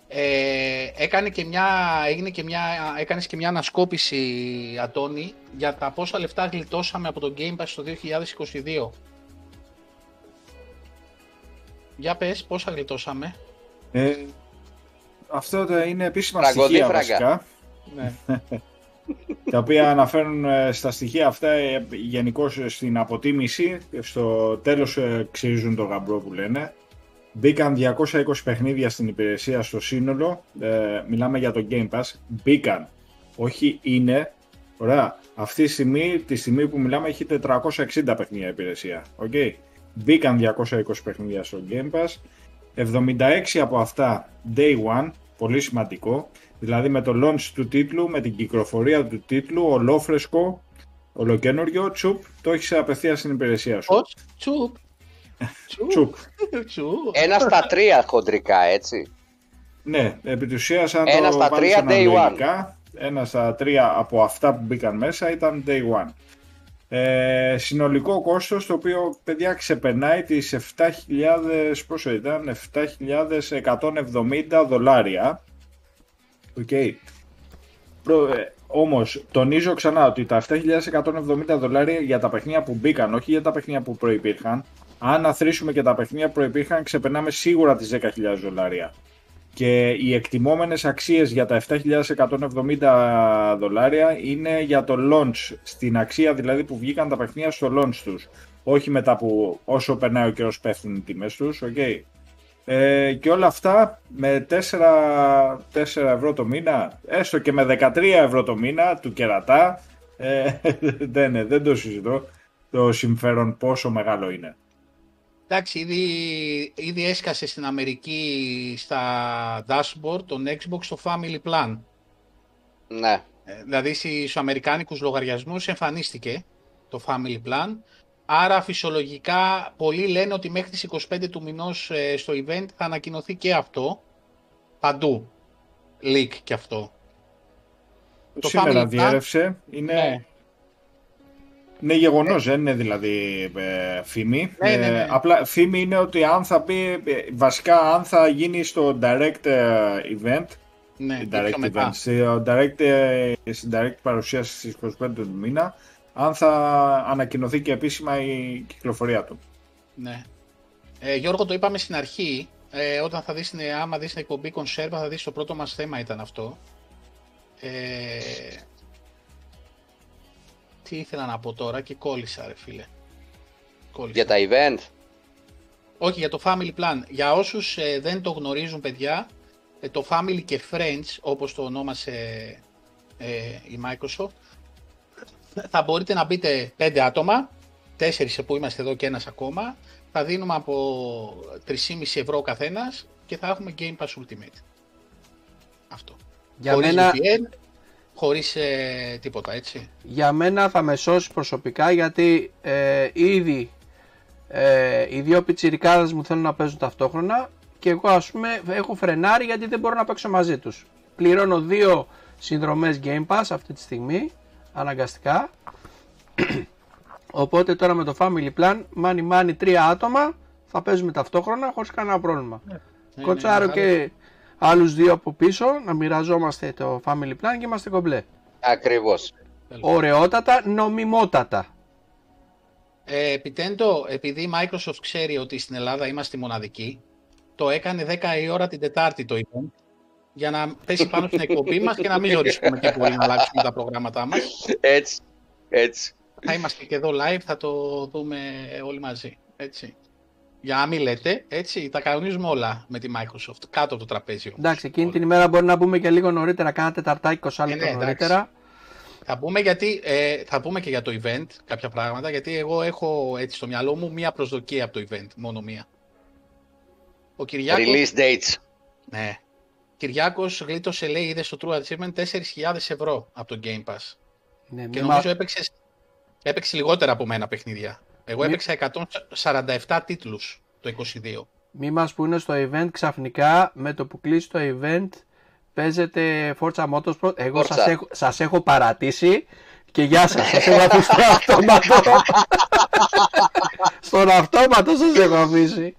Ε, έκανε και μια, έγινε και μια, έκανες και μια ανασκόπηση, Αντώνη, για τα πόσα λεφτά γλιτώσαμε από το Game Pass το 2022. Για πες, πόσα γλιτώσαμε. Ε, αυτό τα είναι επίσημα Φραγκοδί, στοιχεία φράγκα. βασικά, Ναι. τα οποία αναφέρουν ε, στα στοιχεία αυτά γενικώς στην αποτίμηση, στο τέλος ε, ξυρίζουν το γαμπρό που λένε. Μπήκαν 220 παιχνίδια στην υπηρεσία στο σύνολο, ε, μιλάμε για το Game Pass, μπήκαν, όχι είναι, ωραία, αυτή τη στιγμή, τη στιγμή που μιλάμε έχει 460 παιχνίδια η υπηρεσία, okay. Μπήκαν 220 παιχνίδια στο Game Pass, 76 από αυτά Day One, πολύ σημαντικό, δηλαδή με το launch του τίτλου, με την κυκλοφορία του τίτλου, ολόφρεσκο, ολοκένουργιο, τσουπ, το έχεις απευθείας στην υπηρεσία σου. Πώς, τσουπ, τσουπ, Τσουπ. τσουπ. Ένας στα τρία χοντρικά, έτσι. Ναι, επί της ουσίας, αν Ένας το στα βάλεις τρία, day one. αναλογικά, ένας στα τρία από αυτά που μπήκαν μέσα ήταν day one. Ε, συνολικό κόστος το οποίο παιδιά ξεπερνάει τις 7.000 πόσο ήταν 7.170 δολάρια OK okay. ε, όμως τονίζω ξανά ότι τα 7.170 δολάρια για τα παιχνίδια που μπήκαν όχι για τα παιχνίδια που προϋπήρχαν αν αθροίσουμε και τα παιχνίδια που προϋπήρχαν ξεπερνάμε σίγουρα τις 10.000 δολάρια και οι εκτιμόμενες αξίες για τα 7.170 δολάρια είναι για το launch, στην αξία δηλαδή που βγήκαν τα παιχνίδια στο launch τους. Όχι μετά που όσο περνάει ο καιρός πέφτουν οι τιμές τους, okay. ε, και όλα αυτά με 4, 4 ευρώ το μήνα, έστω και με 13 ευρώ το μήνα του κερατά, ε, δεν, δεν το συζητώ το συμφέρον πόσο μεγάλο είναι. Εντάξει, ήδη, ήδη έσκασε στην Αμερική στα dashboard των Xbox το Family Plan. Ναι. Ε, δηλαδή στους αμερικάνικους λογαριασμούς εμφανίστηκε το Family Plan. Άρα φυσιολογικά πολλοί λένε ότι μέχρι τις 25 του μηνός ε, στο event θα ανακοινωθεί και αυτό. Παντού. Leak και αυτό. Το Σήμερα διέρευσε. Είναι... Ναι. Είναι γεγονός, ε. δεν είναι δηλαδή ε, φήμη. Ναι, ναι, ναι. Ε, απλά φήμη είναι ότι αν θα πει, ε, βασικά αν θα γίνει στο direct event, ναι, direct event στο direct, στην direct παρουσίαση στις 25 του μήνα, αν θα ανακοινωθεί και επίσημα η κυκλοφορία του. Ναι. Ε, Γιώργο, το είπαμε στην αρχή, ε, όταν θα δεις, άμα δεις την εκπομπή κονσέρβα, θα δεις το πρώτο μας θέμα ήταν αυτό. Ε, τι ήθελα να πω τώρα και κόλλησα ρε φίλε. Κόλλησα. Για τα event. Όχι, για το Family Plan. Για όσους ε, δεν το γνωρίζουν παιδιά, ε, το Family και Friends, όπως το ονόμασε ε, η Microsoft, θα μπορείτε να μπείτε πέντε άτομα, τέσσερις που είμαστε εδώ και ένας ακόμα, θα δίνουμε από 3,5 ευρώ ο καθένας και θα έχουμε Game Pass Ultimate. Αυτό. Για Χωρίς μένα, VPN, χωρίς ε, τίποτα, έτσι. Για μένα θα με σώσει προσωπικά γιατί ε, ήδη ε, οι δύο πιτσιρικάδες μου θέλουν να παίζουν ταυτόχρονα και εγώ ας πούμε έχω φρενάρει γιατί δεν μπορώ να παίξω μαζί τους. Πληρώνω δύο συνδρομές Game Pass αυτή τη στιγμή, αναγκαστικά. Οπότε τώρα με το Family Plan, μάνι μάνι τρία άτομα, θα παίζουμε ταυτόχρονα χωρίς κανένα πρόβλημα. Ναι, ναι Κοτσάρω ναι, και άλλους δύο από πίσω, να μοιραζόμαστε το family plan και είμαστε κομπλέ. Ακριβώς. Ωραιότατα, νομιμότατα. Ε, επιτέντο, επειδή η Microsoft ξέρει ότι στην Ελλάδα είμαστε μοναδικοί, το έκανε 10 η ώρα την Τετάρτη το event, για να πέσει πάνω στην εκπομπή μας και να μην ζοριστούμε και πολύ να αλλάξουμε τα προγράμματά μας. Έτσι, έτσι. Θα είμαστε και εδώ live, θα το δούμε όλοι μαζί, έτσι. Για να μην λέτε, έτσι, τα κανονίζουμε όλα με τη Microsoft, κάτω από το τραπέζι. Εντάξει, εκείνη την ημέρα μπορεί να πούμε και λίγο νωρίτερα, κάνα τεταρτάκι, 20 λεπτά ναι, νωρίτερα. Θα πούμε, γιατί, ε, θα πούμε και για το event κάποια πράγματα, γιατί εγώ έχω έτσι στο μυαλό μου μία προσδοκία από το event, μόνο μία. Ο Κυριάκος... Release dates. Ναι. Κυριάκος γλίτωσε, λέει, είδες στο True Achievement 4.000 ευρώ από το Game Pass. Ναι, και νομίζω μα... έπαιξε, έπαιξε λιγότερα από μένα παιχνίδια. Εγώ Μη... έπαιξα 147 τίτλους το 22. Μη μας πούνε στο event ξαφνικά με το που κλείσει το event παίζετε Forza Motorsport. Εγώ σας έχω, σας έχω παρατήσει και γεια σας, σας έχω αφήσει στο αυτόματο. Στον αυτόματο σας έχω αφήσει.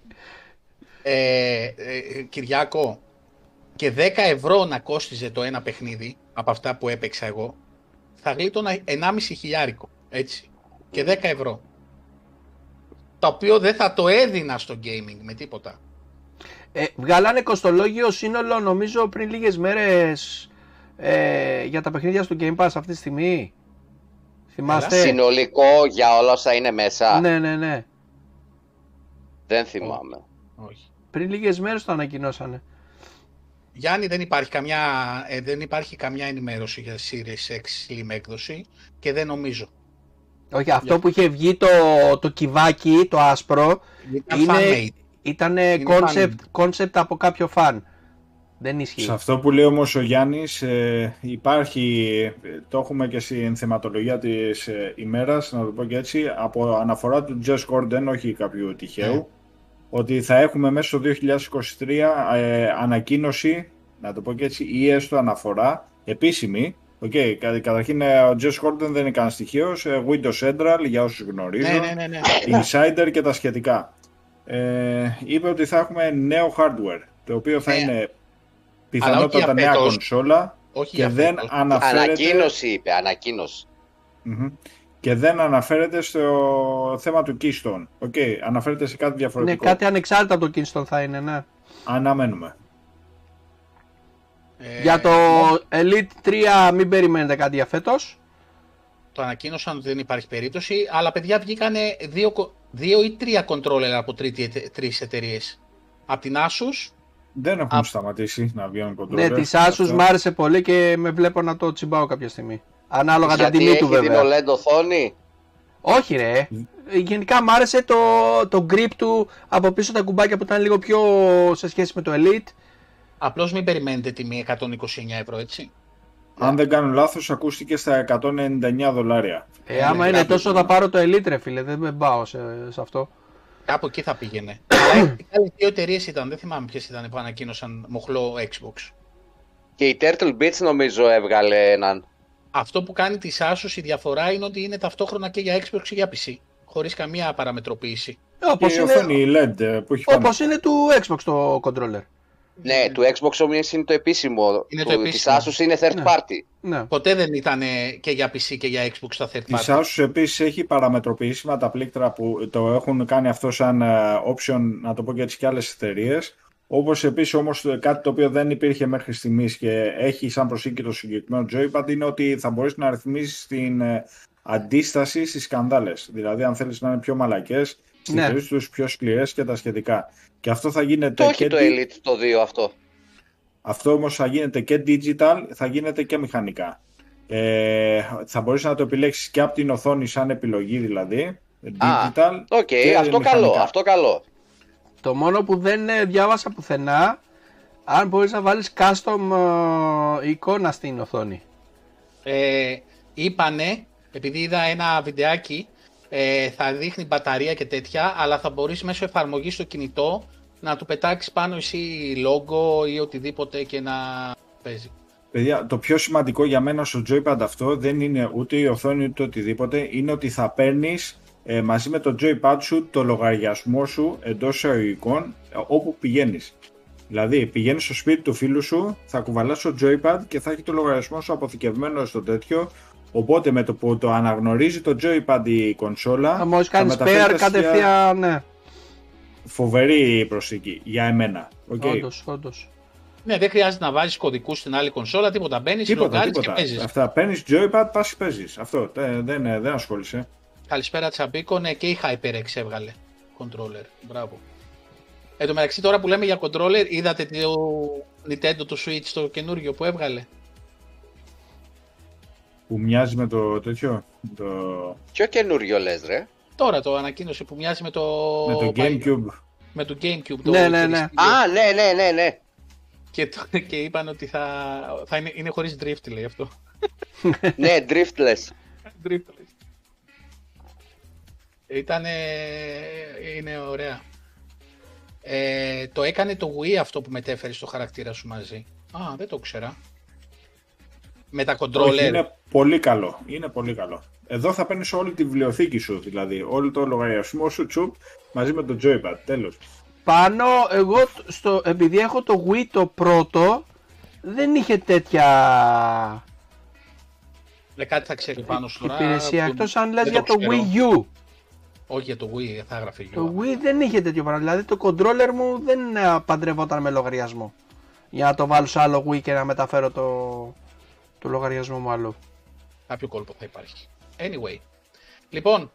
Ε, ε, Κυριάκο, και 10 ευρώ να κόστιζε το ένα παιχνίδι από αυτά που έπαιξα εγώ, θα γλίτωνα 1,5 χιλιάρικο, έτσι. Και 10 ευρώ το οποίο δεν θα το έδινα στο gaming με τίποτα. Ε, βγάλανε κοστολόγιο σύνολο νομίζω πριν λίγες μέρες ε, για τα παιχνίδια στο Game Pass αυτή τη στιγμή. Θυμάστε; Συνολικό για όλα όσα είναι μέσα. Ναι, ναι, ναι. Δεν θυμάμαι. Όχι. Πριν λίγες μέρες το ανακοινώσανε. Γιάννη, δεν υπάρχει καμιά, ε, δεν υπάρχει καμιά ενημέρωση για Series X Slim έκδοση και δεν νομίζω. Όχι, αυτό που είχε βγει το, το κυβάκι, το άσπρο, είναι, ήταν concept, concept από κάποιο φαν. Δεν ισχύει. Σε αυτό που λέει όμως ο Γιάννης ε, υπάρχει, το έχουμε και στην θεματολογία της ε, ημέρας, να το πω και έτσι, από αναφορά του Jez Corden, όχι κάποιου τυχαίου, ναι. ότι θα έχουμε μέσα στο 2023 ε, ανακοίνωση, να το πω και έτσι, ή έστω αναφορά επίσημη, Οκ, κα- καταρχήν ε, ο Jez Corden δεν είναι κανένα τυχαίος. Windows Central, για όσους γνωρίζουν. Ναι, ναι, ναι, ναι. Insider και τα σχετικά. Ε, είπε ότι θα έχουμε νέο hardware, το οποίο θα Ναι. είναι πιθανότατα για νέα φέτος. κονσόλα Όχι και για δεν φέτος. αναφέρεται, Ανακοίνωση είπε, ανακοίνωση. Μμμ. και δεν αναφέρεται στο θέμα του Keystone. OK, αναφέρεται σε κάτι Ναι, διαφορετικό. κάτι ανεξάρτητα από το Keystone θα είναι, ναι. Αναμένουμε. Ε, Για το Elite 3 μην περιμένετε κάτι για φέτος. Το ανακοίνωσαν ότι δεν υπάρχει περίπτωση, αλλά παιδιά βγήκανε δύο, κο- δύο ή τρία controller από τρίτη, τρεις εταιρείες. Από την Asus, Δεν έχουν Α- σταματήσει να βγαίνουν controller. Ναι, της Asus Αυτό. μ' άρεσε πολύ και με βλέπω να το τσιμπάω κάποια στιγμή. Ανάλογα την Γιατί τιμή έχει του την βέβαια. OLED οθόνη; Όχι ρε. Γενικά μ' άρεσε το, το grip του από πίσω τα κουμπάκια που ήταν λίγο πιο σε σχέση με το Elite. Απλώς μην περιμένετε τιμή 129 ευρώ, έτσι. Αν δεν κάνω λάθος, ακούστηκε στα 199 δολάρια. Ε, άμα ναι, είναι κάπου τόσο εκεί. θα πάρω το Elite ρε φίλε, δεν με πάω σε, σε αυτό. Κάπου εκεί θα πήγαινε. Αλλά οι άλλες δύο εταιρείες ήταν, δεν θυμάμαι ποιες ήταν που ανακοίνωσαν μοχλό Xbox. Και η Turtle Beach νομίζω έβγαλε έναν. Αυτό που κάνει τη Asus η διαφορά είναι ότι είναι ταυτόχρονα και για Xbox και για PC. Χωρίς καμία παραμετροποίηση. Όπως και η είναι, οθόνη LED ε, που έχει πάνω. όπως είναι του Xbox το controller. Ναι, του Xbox όμως είναι το επίσημο. Είναι του, το Της επίσημο. Asus είναι third Ναι. party. Ναι. Ποτέ δεν ήταν και για PC και για Xbox τα third Της party. Asus επίσης έχει παραμετροποιήσιμα τα πλήκτρα που το έχουν κάνει αυτό σαν ε, option, να το πω και έτσι και άλλες εταιρείες. Όπως επίσης όμως το- κάτι το οποίο δεν υπήρχε μέχρι στιγμής και έχει σαν προσήκη το συγκεκριμένο joypad είναι ότι θα μπορείς να ρυθμίσεις την ε, αντίσταση στις σκανδάλες. Δηλαδή αν θέλεις να είναι πιο μαλακές, στη Ναι. χρήση τους πιο σκληρές και τα σχετικά. Και αυτό θα γίνεται Το έχει και το di- Elite το 2 αυτό. αυτό όμως θα γίνεται και digital, θα γίνεται και μηχανικά. Ε, θα μπορείς να το επιλέξεις και από την οθόνη σαν επιλογή δηλαδή, digital. OK, και αυτό μηχανικά. καλό, αυτό καλό. Το μόνο που δεν ε, διάβασα πουθενά, αν μπορείς να βάλεις custom ε, εικόνα στην οθόνη. Ε, είπανε, επειδή είδα ένα βιντεάκι, ε, θα δείχνει μπαταρία και τέτοια, αλλά θα μπορείς μέσω εφαρμογής στο κινητό να του πετάξεις πάνω εσύ logo ή οτιδήποτε και να παίζει. Παιδιά, το πιο σημαντικό για μένα στο joypad αυτό δεν είναι ούτε η οθόνη ούτε οτιδήποτε, είναι ότι θα παίρνεις ε, μαζί με το joypad σου το λογαριασμό σου εντός εισαγωγικών ε, όπου πηγαίνεις. Δηλαδή, πηγαίνεις στο σπίτι του φίλου σου, θα κουβαλάς το joypad και θα έχει το λογαριασμό σου αποθηκευμένο στο τέτοιο. Οπότε με το που το αναγνωρίζει το joypad η κονσόλα, Αν μόλις κάνεις μεταφέρεις pair τα στοιχεία- κατευθείαν, ναι. Φοβερή προσθήκη για εμένα. Οκ. Όντως, όντως. Ναι, δεν χρειάζεται να βάζεις κωδικούς στην άλλη κονσόλα, τίποτα. Μπαίνεις, Τίποτα, λογάρεις και τίποτα. παίζεις. Αυτά παίρνεις joypad, πας παίζεις. Αυτό δεν, δεν, δεν ασχολείσαι. Καλησπέρα Τσαμπίκο, ναι και η HyperX έβγαλε controller. Μπράβο. Εν τω μεταξύ τώρα που λέμε για controller, είδατε το Nintendo το Switch το καινούργιο που έβγαλε; Που μοιάζει με το τέτοιο. Το... Ποιο καινούριο λες ρε. Τώρα το ανακοίνωσε που μοιάζει με το, Με το Gamecube. με το Gamecube. Το Ναι, ναι, ναι. χειριστήριο. Α, ναι, ναι, ναι, ναι. Και, το- και είπαν ότι θα, θα είναι, είναι χωρίς drift λέει αυτό. ναι, driftless. Driftless. Ήτανε, είναι ωραία. Ε, το έκανε το Wii αυτό που μετέφερε στο χαρακτήρα σου μαζί. Α, δεν το ξέρα. Με τα Όχι, controller. είναι πολύ καλό. Είναι πολύ καλό. Εδώ θα παίρνεις όλη τη βιβλιοθήκη σου, δηλαδή. Όλο το λογαριασμό σου τσουπ μαζί με το joypad. Τέλος. Πάνω, εγώ στο, επειδή έχω το Wii το πρώτο, δεν είχε τέτοια Ε, κάτι θα ξέρεις πάνω σου τώρα. υπηρεσία. που Εκτός αν λες δεν για το ξέρω. Wii U. Όχι για το Wii, θα έγραφε Το γιο. Wii δεν είχε τέτοιο πράγμα. Δηλαδή το controller μου δεν ε, παντρευόταν με λογαριασμό. Για να το βάλω σε άλλο Wii και να μεταφέρω το, το λογαριασμό μου αλλού. Κάποιο κόλπο θα υπάρχει. Anyway. Λοιπόν,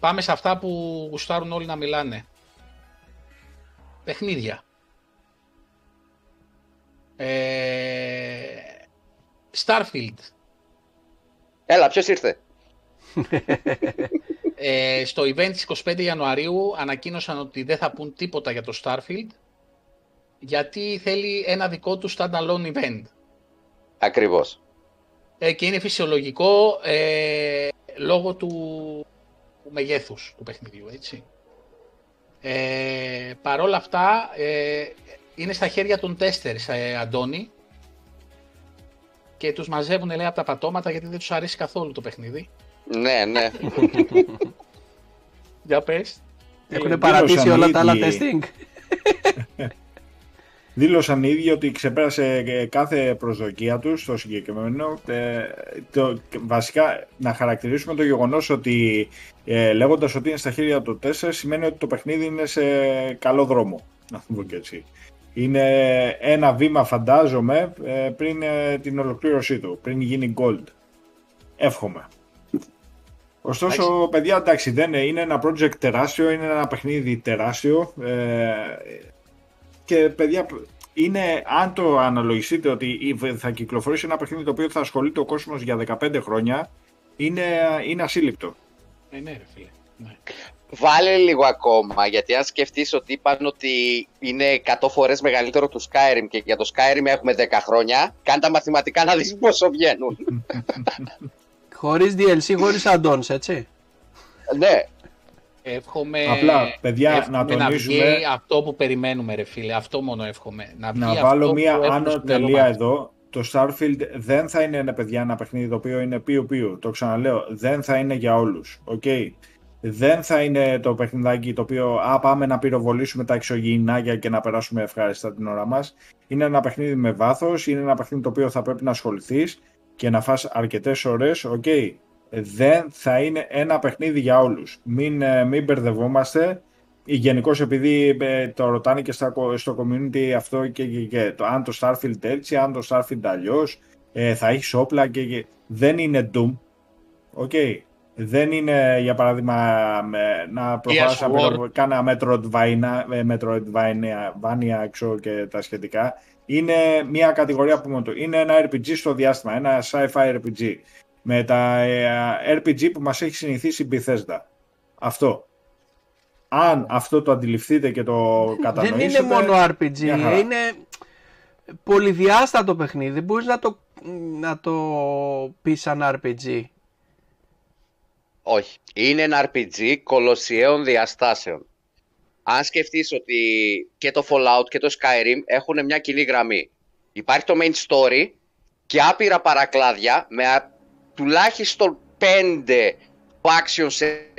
πάμε σε αυτά που γουστάρουν όλοι να μιλάνε. Παιχνίδια. Ε, Starfield. Έλα, ποιος ήρθε; Ε, στο event της 25 Ιανουαρίου ανακοίνωσαν ότι δεν θα πούν τίποτα για το Starfield γιατί θέλει ένα δικό του standalone event. Ακριβώς. Ε, και είναι φυσιολογικό ε, λόγω του, του μεγέθους του παιχνιδιού, έτσι. Ε, Παρ' όλα αυτά, ε, είναι στα χέρια των τέστερς, ε, Αντώνη. και τους μαζεύουν λέει από τα πατώματα γιατί δεν τους αρέσει καθόλου το παιχνίδι. Ναι, ναι. Για πες. Έχουν παρατήσει όλα τα άλλα ίδιοι. testing. Δήλωσαν οι ίδιοι ότι ξεπέρασε ε, κάθε προσδοκία τους στο συγκεκριμένο. Ε, το, βασικά να χαρακτηρίσουμε το γεγονός ότι ε, λέγοντας ότι είναι στα χέρια του 4 σημαίνει ότι το παιχνίδι είναι σε καλό δρόμο. Να το πω και έτσι. Είναι ένα βήμα φαντάζομαι ε, πριν ε, την ολοκλήρωσή του, πριν γίνει gold. Εύχομαι. Ωστόσο, παιδιά, εντάξει, δεν είναι, είναι ένα project τεράστιο, είναι ένα παιχνίδι τεράστιο ε, και παιδιά, είναι, αν το αναλογιστείτε ότι θα κυκλοφορήσει ένα παιχνίδι το οποίο θα ασχολείται ο κόσμος για 15 χρόνια, είναι, είναι ασύλληπτο. Ε, ναι, ρε φίλε. Ναι. Βάλε λίγο ακόμα, γιατί αν σκεφτείς ότι είπαν ότι είναι 100 φορές μεγαλύτερο του Skyrim και για το Skyrim έχουμε 10 χρόνια, κάνε τα μαθηματικά να δεις πόσο βγαίνουν. Χωρίς DLC, χωρίς add-ons, έτσι. ναι, Εύχομαι, Απλά, παιδιά, εύχομαι να τονίσουμε- βγει αυτό που περιμένουμε, ρε φίλε. Αυτό μόνο εύχομαι. Να, βγει Να αυτό βάλω που μία έχουμε άνω στο μυαλό τελεία μας. εδώ. Το Starfield δεν θα είναι ένα παιδιά ένα παιχνίδι το οποίο είναι πιου πιου. Το ξαναλέω, δεν θα είναι για όλους. Okay. Δεν θα είναι το παιχνιδάκι το οποίο α, πάμε να πυροβολήσουμε τα εξωγηινάκια και να περάσουμε ευχάριστα την ώρα μας. Είναι ένα παιχνίδι με βάθος, είναι ένα παιχνίδι το οποίο θα πρέπει να ασχοληθείς και να φας αρκετές ώρες. Okay. Δεν θα είναι ένα παιχνίδι για όλους. Μην, ε, μην μπερδευόμαστε. Γενικώς επειδή ε, το ρωτάνε και στα, στο community αυτό και, και, και το, αν το Starfield έτσι, αν το Starfield αλλιώς, ε, θα έχεις όπλα και, και δεν είναι Doom. OK. Δεν είναι για παράδειγμα με- να προχωράς War. να κάνα Metroidvania, ε, Metroidvania ξέρω και τα σχετικά. Είναι μια κατηγορία από μόνο του. Είναι ένα RPG στο διάστημα, ένα sci-fi RPG. Με τα ε, RPG που μας έχει συνηθίσει η Bethesda. Αυτό. Αν αυτό το αντιληφθείτε και το Δεν κατανοήσετε... είναι μόνο RPG, μια χαρά. είναι πολυδιάστατο παιχνίδι. Μπορείς να το, να το πεις σαν RPG. όχι. Είναι ένα RPG κολοσιαίων διαστάσεων. Αν σκεφτείς ότι και το Fallout και το Skyrim έχουν μια κοινή γραμμή. Υπάρχει το main story και άπειρα παρακλάδια με α- τουλάχιστον πέντε faction σε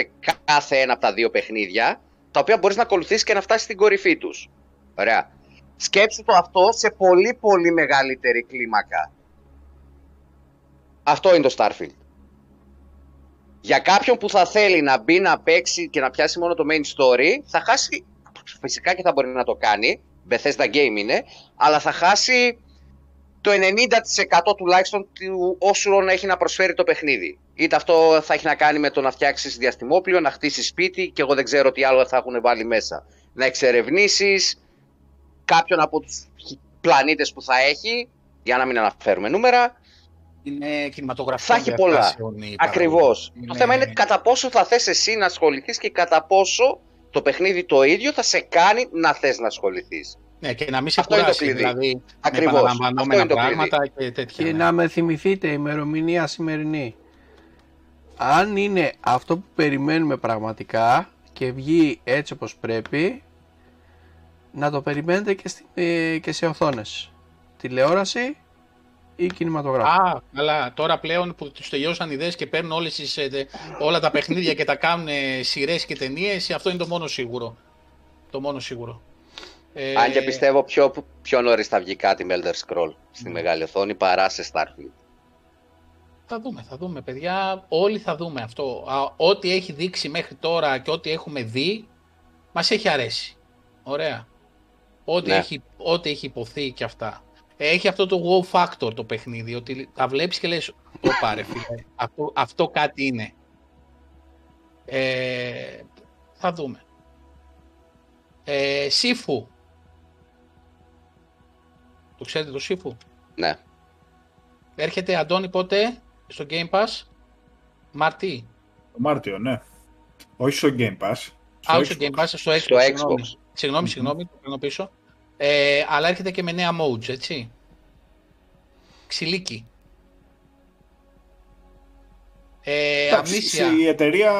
κάθε ένα από τα δύο παιχνίδια, τα οποία μπορείς να ακολουθήσεις και να φτάσεις στην κορυφή τους. Ωραία. Σκέψου το αυτό σε πολύ πολύ μεγαλύτερη κλίμακα. Αυτό είναι το Starfield. Για κάποιον που θα θέλει να μπει να παίξει και να πιάσει μόνο το main story, θα χάσει, φυσικά και θα μπορεί να το κάνει, Bethesda Game είναι, αλλά θα χάσει το 90% τουλάχιστον του όσου να έχει να προσφέρει το παιχνίδι. Είτε αυτό θα έχει να κάνει με το να φτιάξεις διαστημόπλιο, να χτίσεις σπίτι και εγώ δεν ξέρω τι άλλο θα έχουν βάλει μέσα. Να εξερευνήσεις κάποιον από τους πλανήτες που θα έχει, για να μην αναφέρουμε νούμερα. Είναι κινηματογραφικό. Θα έχει πολλά. Ακριβώς. Το θέμα είναι κατά πόσο θα θες εσύ να ασχοληθείς και κατά πόσο το παιχνίδι το ίδιο θα σε κάνει να θες να ασχοληθείς. Ναι, και να μην σε Αυτό είναι το κουράσει. κλειδί. Δηλαδή, Ακριβώς. με Αυτό επαναλαμβανόμενα είναι το κλειδί. πράγματα και τέτοια. Και ναι. να με θυμηθείτε η ημερομηνία σημερινή. Αν είναι αυτό που περιμένουμε πραγματικά και βγει έτσι όπως πρέπει, να το περιμένετε και, στη, ε, και σε οθόνες. Τηλεόραση ή κινηματογράφο. Α, καλά. Τώρα πλέον που τους τελειώσαν ιδέες και παίρνουν όλες τις, ε, τε- όλα τα παιχνίδια και τα κάνουν σειρές και ταινίες, αυτό είναι το μόνο σίγουρο. Το μόνο σίγουρο. Ε, Αν και πιστεύω πιο, πιο νωρίς θα βγει κάτι με Elder Scroll στη μεγάλη οθόνη παρά σε Starfield. Θα δούμε, θα δούμε, παιδιά. Όλοι θα δούμε αυτό. Α, ό,τι έχει δείξει μέχρι τώρα και ό,τι έχουμε δει, μας έχει αρέσει. Ωραία. Ό,τι, Ναι. έχει, ό,τι έχει υποθεί και αυτά. Έχει αυτό το wow factor το παιχνίδι, ότι τα βλέπεις και λες, το πάρε φίλε, αυτό, αυτό κάτι είναι. Ε, θα δούμε. Ε, Σύφου. Το ξέρετε το Σύφου. Ναι. Έρχεται Αντώνη πότε; Στο Game Pass; Μαρτί. Το Μάρτιο, ναι. Όχι στο Game Pass. Α, όχι στο Xbox. Game Pass, στο Xbox. Στο συγγνώμη. Xbox. Συγγνώμη, συγγνώμη, το παίρνω πίσω. Ε, αλλά έρχεται και με νέα modes, έτσι. Ξυλίκι. Ε, Εντάξει, αμνήσια. η εταιρεία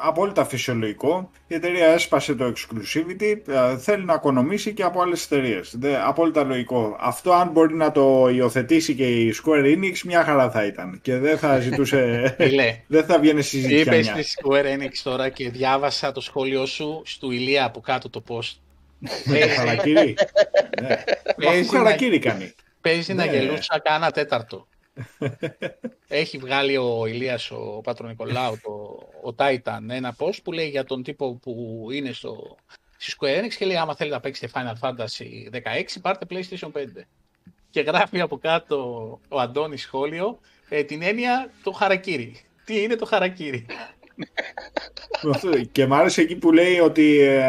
απόλυτα φυσιολογικό. Η εταιρεία έσπασε το exclusivity, ε, θέλει να οικονομήσει και από άλλες εταιρείες. Απόλυτα λογικό. Αυτό αν μπορεί να το υιοθετήσει και η Square Enix, μια χαρά θα ήταν. Και δεν θα ζητούσε... δεν θα βγαίνει συζήτηση. Είπες στη Square Enix τώρα και διάβασα το σχόλιο σου στο Ηλία από κάτω το post. Χαρακύρι. ναι. χαρακύρι κάνει. Παίζει να ναι. γελούσα κάνα τέταρτο. Έχει βγάλει ο Ηλίας, ο Πάτρος Νικολάου, το, ο Titan, ένα post που λέει για τον τύπο που είναι στο, στη Square Enix και λέει άμα θέλετε να παίξετε Final Fantasy 16 πάρτε PlayStation 5. Και γράφει από κάτω ο Αντώνης σχόλιο ε, την έννοια το χαρακύρι. Τι είναι το χαρακύρι. και μ' άρεσε εκεί που λέει ότι ε,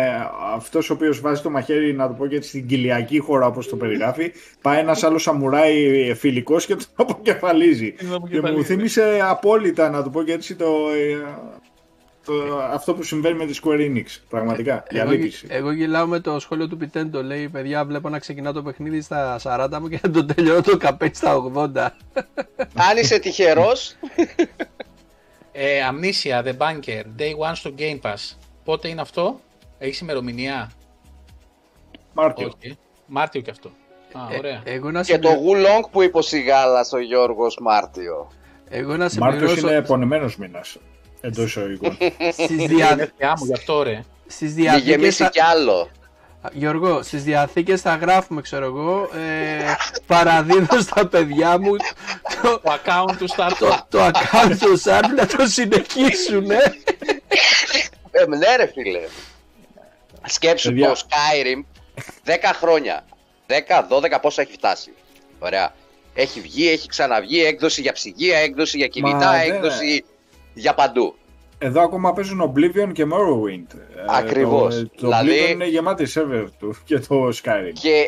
αυτός ο οποίος βάζει το μαχαίρι, να το πω και στην κοιλιακή χώρα όπως το περιγράφει, πάει ένας άλλος σαμουράι φιλικός και τον αποκεφαλίζει. και μου θύμισε απόλυτα, να το πω και έτσι, το, ε, το, αυτό που συμβαίνει με τη Square Enix. Πραγματικά. Ε, εγώ, εγώ γελάω με το σχόλιο του Πιτέντο. Λέει: Παιδιά, βλέπω να ξεκινά το παιχνίδι στα 40 μου και να το τελειώνω το καπέτσι στα 80. Αν είσαι τυχερός. Ε, Amnesia, The Bunker, Day One στο Game Pass. Πότε είναι αυτό, έχεις ημερομηνία; Μάρτιο. Okay. Μάρτιο και αυτό. Α, ε, ωραία. Ε, εγώ να και το Wulong που είπε ο Σιγάλας ο Γιώργος Μάρτιο. Εγώ να Μάρτιος είναι επωνυμένος μήνας. Εντός εισαγωγικών. Στις διαδικέ μου, γι' αυτό ρε. Στις διαθήκες... κι άλλο. Γιώργο, στις διαθήκες θα γράφουμε, ξέρω εγώ, ε, παραδίδω στα παιδιά μου το, το account του Starfield. Το, το account του Starfield να το συνεχίσουν, ε. ε ναι ρε φίλε. Σκέψου το Skyrim 10 χρόνια. 10, 12 πόσα έχει φτάσει. Ωραία. Έχει βγει, έχει ξαναβγεί, έκδοση για ψυγεία, έκδοση για κινητά, Μα, έκδοση για παντού. Εδώ ακόμα παίζουν Oblivion και Morrowind. Ακριβώς. Ε, το, το δηλαδή... Oblivion είναι γεμάτη server του και το Skyrim. Και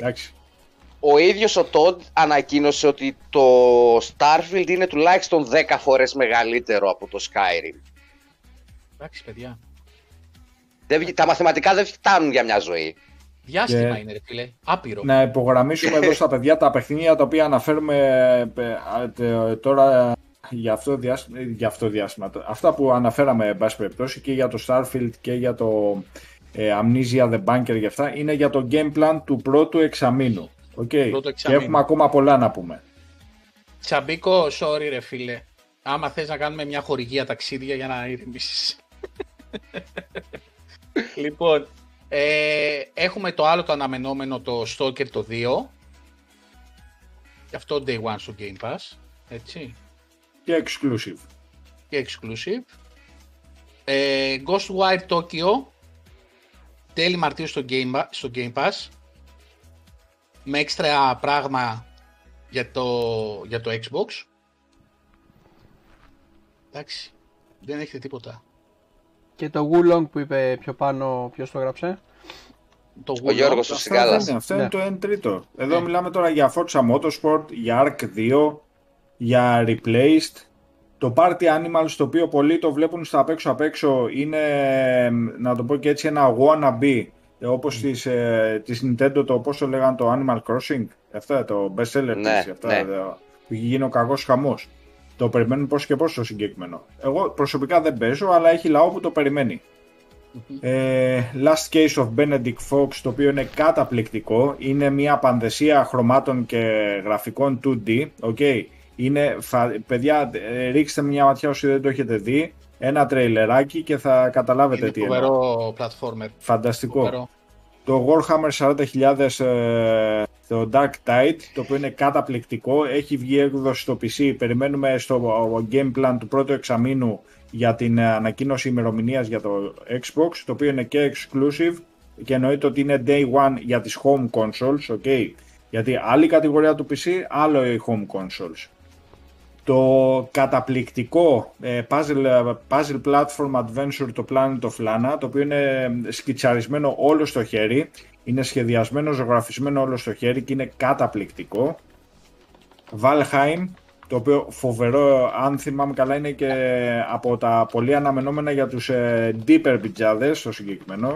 ο ίδιος ο Todd ανακοίνωσε ότι το Starfield είναι τουλάχιστον 10 φορές μεγαλύτερο από το Skyrim. Εντάξει παιδιά. Δεν, τα μαθηματικά δεν φτάνουν για μια ζωή. Διάστημα και... είναι ρε φίλε, άπειρο. Να υπογραμμίσουμε εδώ στα παιδιά τα παιχνίδια τα οποία αναφέρουμε ε, τώρα για αυτό, διάστημα, για αυτό διάστημα. Αυτά που αναφέραμε, εν πάση περιπτώσει, και για το Starfield και για το ε, Amnesia The Bunker και αυτά, είναι για το game plan του πρώτου εξαμήνου. Okay. Και έχουμε ακόμα πολλά να πούμε. Τσαμπίκο, sorry ρε φίλε. Άμα θες να κάνουμε μια χορηγία ταξίδια για να ηρεμήσεις. λοιπόν, ε, έχουμε το άλλο το αναμενόμενο, το Stalker το 2. Και αυτό day one στο Game Pass. Έτσι. Και exclusive. Και exclusive. Ε, Ghostwire Tokyo. Τέλη Μαρτίου στο Game, στο Game Pass. Με έξτρα πράγμα για το, για το Xbox. Εντάξει. Δεν έχετε τίποτα. Και το Wulong που είπε πιο πάνω, ποιος το γράψε; Το ο Γιώργος ο Σιγάλας. Αυτό είναι, το 1 τρίτο. Εδώ ναι. μιλάμε τώρα για Forza Motorsport, για Ark 2, για Replaced. Το Party Animals, το οποίο πολλοί το βλέπουν στα απ' έξω απ' έξω, είναι, να το πω και έτσι, ένα wannabe, όπως mm. της, ε, της Nintendo, το πόσο λέγαν το Animal Crossing, αυτά, το best seller ναι, της, αυτά, ναι. που γίνει ο κακός χαμός. Το περιμένουν πώς και πώς το συγκεκριμένο. Εγώ προσωπικά δεν παίζω, αλλά έχει λαό που το περιμένει. Ε, Last Case of Benedict Fox, το οποίο είναι καταπληκτικό. Είναι μια πανδεσία χρωμάτων και γραφικών 2D. Okay. Είναι, παιδιά, ε, ρίξτε μια ματιά όσοι δεν το έχετε δει. Ένα τρέιλεράκι και θα καταλάβετε είναι τι είναι. Είναι platformer. Φανταστικό. Το Warhammer 40.000 ε, το Dark Tide, το οποίο είναι καταπληκτικό. Έχει βγει έκδοση στο PC. Περιμένουμε στο game plan του πρώτου εξαμήνου για την ανακοίνωση ημερομηνίας για το Xbox, το οποίο είναι και exclusive και εννοείται ότι είναι day one για τις home consoles, okay. Γιατί άλλη κατηγορία του PC, άλλο οι home consoles το καταπληκτικό ε, puzzle, puzzle platform adventure το Planet of Lana, το οποίο είναι σκιτσαρισμένο όλο στο χέρι, είναι σχεδιασμένο, ζωγραφισμένο όλο στο χέρι και είναι καταπληκτικό. Valheim, το οποίο φοβερό, αν θυμάμαι καλά, είναι και από τα πολύ αναμενόμενα για τους ε, deeper πιτζάδες, το συγκεκριμένο.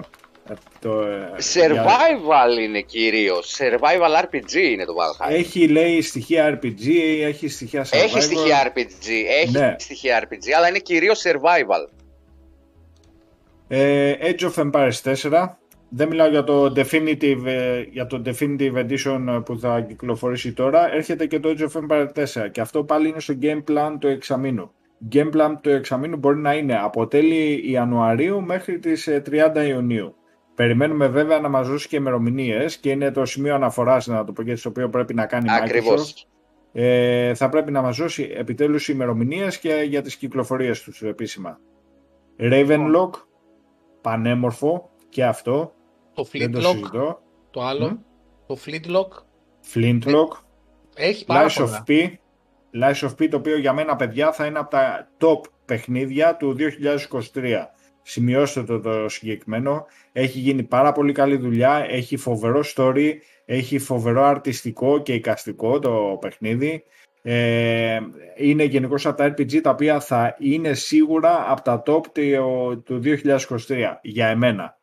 Το, ε, Survival για... είναι κυρίως. Survival RPG είναι το Valheim. Έχει λέει στοιχεία RPG, έχει στοιχεία survival. Έχει στοιχεία RPG, έχει ναι. στοιχεία RPG, αλλά είναι κυρίως survival. Ε, Age of Empires 4. Δεν μιλάω για το, definitive, ε, για το Definitive Edition που θα κυκλοφορήσει τώρα. Έρχεται και το Age of Empires 4 και αυτό πάλι είναι στο game plan του εξαμήνου. Game plan του εξαμήνου μπορεί να είναι από τέλη Ιανουαρίου μέχρι τις 30 Ιουνίου. Περιμένουμε βέβαια να μας δώσει και ημερομηνίες και είναι το σημείο αναφοράς, να το πω και στο οποίο πρέπει να κάνει Ακριβώς. Microsoft. Ε, θα πρέπει να μας δώσει επιτέλους ημερομηνίες και για τις κυκλοφορίες τους επίσημα. Ravenlock, πανέμορφο και αυτό. Το Δεν το Flintlock, συζητώ. το άλλο. Μμ. Το Flintlock. Flintlock, Έχει πάρα Lies of πολλά. P. Lies of P το οποίο για μένα παιδιά θα είναι από τα top παιχνίδια του 2023. Σημειώστε το το συγκεκριμένο. Έχει γίνει πάρα πολύ καλή δουλειά. Έχει φοβερό story. Έχει φοβερό αρτιστικό και εικαστικό το παιχνίδι. Ε, είναι γενικώς από τα RPG τα οποία θα είναι σίγουρα από τα top του- του 2023 για εμένα.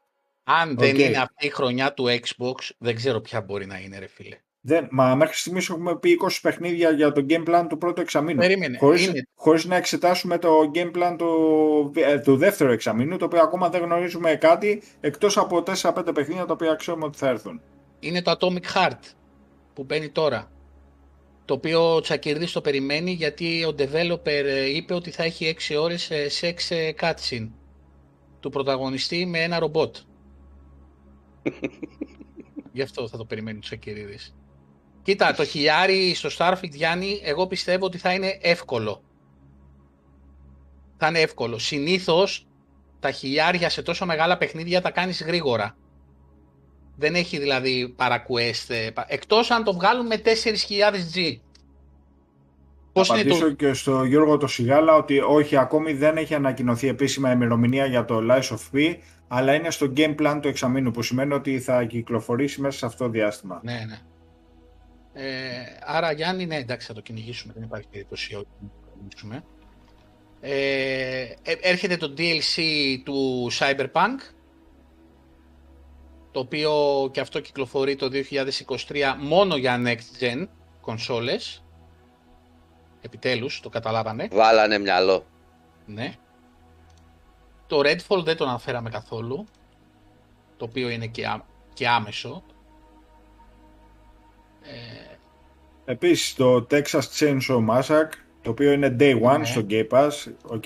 Αν δεν Οκ. είναι αυτή η χρονιά του Xbox, δεν ξέρω ποια μπορεί να είναι, ρε φίλε. Δεν, μα μέχρι στιγμής έχουμε πει 20 παιχνίδια για το game plan του πρώτου εξαμήνου. Περίμενε. Χωρίς, Είναι, χωρίς να εξετάσουμε το game plan του, ε, του δεύτερου εξαμήνου, το οποίο ακόμα δεν γνωρίζουμε κάτι, εκτός από 4-5 παιχνίδια τα οποία ξέρουμε ότι θα έρθουν. είναι το Atomic Heart που μπαίνει τώρα. Το οποίο ο Τσακυρδής το περιμένει γιατί ο developer ε, είπε ότι θα έχει 6 ώρες ε, sex ε, cutscene του πρωταγωνιστή με ένα ρομπότ. Γι' αυτό θα το περιμένει ο Τσακυρίδης. Κοίτα, το χιλιάρι στο Starfield, Γιάννη, εγώ πιστεύω ότι θα είναι εύκολο. Θα είναι εύκολο. Συνήθως τα χιλιάρια σε τόσο μεγάλα παιχνίδια τα κάνεις γρήγορα. Δεν έχει δηλαδή παρακουέστ. ε, πα- Εκτός αν το βγάλουν με 4.000 G. Πώς θα είναι απαντήσω το... και στο Γιώργο το Σιγάλα ότι όχι, ακόμη δεν έχει ανακοινωθεί επίσημα ημερομηνία για το Lies of P, αλλά είναι στο game plan του εξαμήνου, που σημαίνει ότι θα κυκλοφορήσει μέσα σε αυτό το διάστημα. Ναι, ναι. Ε, άρα Γιάννη, ναι, εντάξει, θα το κυνηγήσουμε. Δεν υπάρχει περίπτωση όχι να το κυνηγήσουμε. Ε, ε, έρχεται το DLC του Cyberpunk, το οποίο και αυτό κυκλοφορεί το 2023 μόνο για next gen κονσόλες. Επιτέλους, το καταλάβανε. Βάλανε μυαλό. Ναι. Το Redfall δεν το αναφέραμε καθόλου. Το οποίο είναι και, ά- και άμεσο. Ε, Επίσης το Texas Chainsaw Massacre, το οποίο είναι Day One Ναι. στο Game Pass, OK.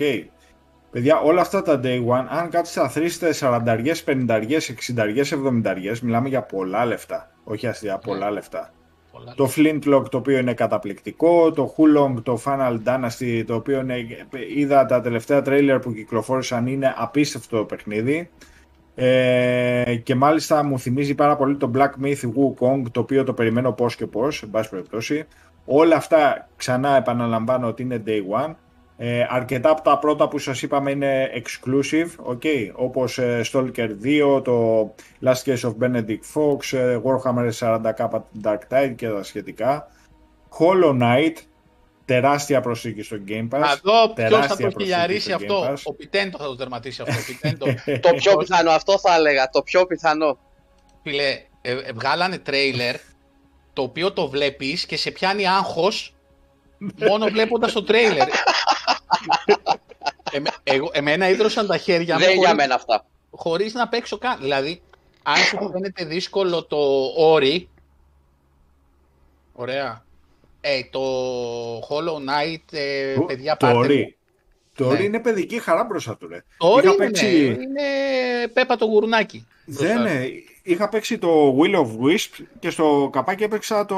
Παιδιά, όλα αυτά τα Day One, αν κάτσετε να αθροίσετε 40, 50, 60, 70, μιλάμε για πολλά λεφτά. Όχι αστεία, πολλά λεφτά. πολλά Το Flintlock το οποίο είναι καταπληκτικό, το Wo Long, το Fallen Dynasty το οποίο είναι, είδα τα τελευταία τρέιλερ που κυκλοφόρησαν είναι απίστευτο το παιχνίδι ε, και μάλιστα μου θυμίζει πάρα πολύ το Black Myth Wukong το οποίο το περιμένω πώς και πώς, εν πάση περιπτώσει. Όλα αυτά ξανά επαναλαμβάνω ότι είναι Day One. Ε, αρκετά από τα πρώτα που σας είπαμε είναι exclusive, okay, όπως ε, Stalker 2, το Last Case of Benedict Fox, ε, Warhammer 40k Dark Tide και τα σχετικά. Hollow Knight, τεράστια προσήκη στο Game Pass. Να δω ποιος θα τεράστια το προσθήκη χιλιαρίσει στο Game αυτό. Pass. Ο Πιτέντο θα το τερματίσει αυτό. Ο Πιτέντο. Το πιο πιθανό, αυτό θα έλεγα. Το πιο πιθανό. Φίλε, ε, ε, βγάλανε τρέιλερ το οποίο το βλέπεις και σε πιάνει άγχος μόνο βλέποντας το τρέιλερ. Εμέ- εγώ, εμένα ίδρωσαν τα χέρια μου Δεν είναι για χωρίς, μένα αυτά. χωρίς να παίξω καν. Δηλαδή, αν σου φαίνεται δύσκολο το όρι, ωραία, ε, το Hollow Knight, ε, Το- παιδιά, το πάρτε όρι. μου. Το Ναι. όρι είναι παιδική χαρά μπροστά του, ρε. Το όρι Είχα είναι, παίξει- είναι πέπα το γουρνάκι. Δεν μπροστά. είναι. Είχα παίξει το Will of Wisp και στο καπάκι έπαιξα το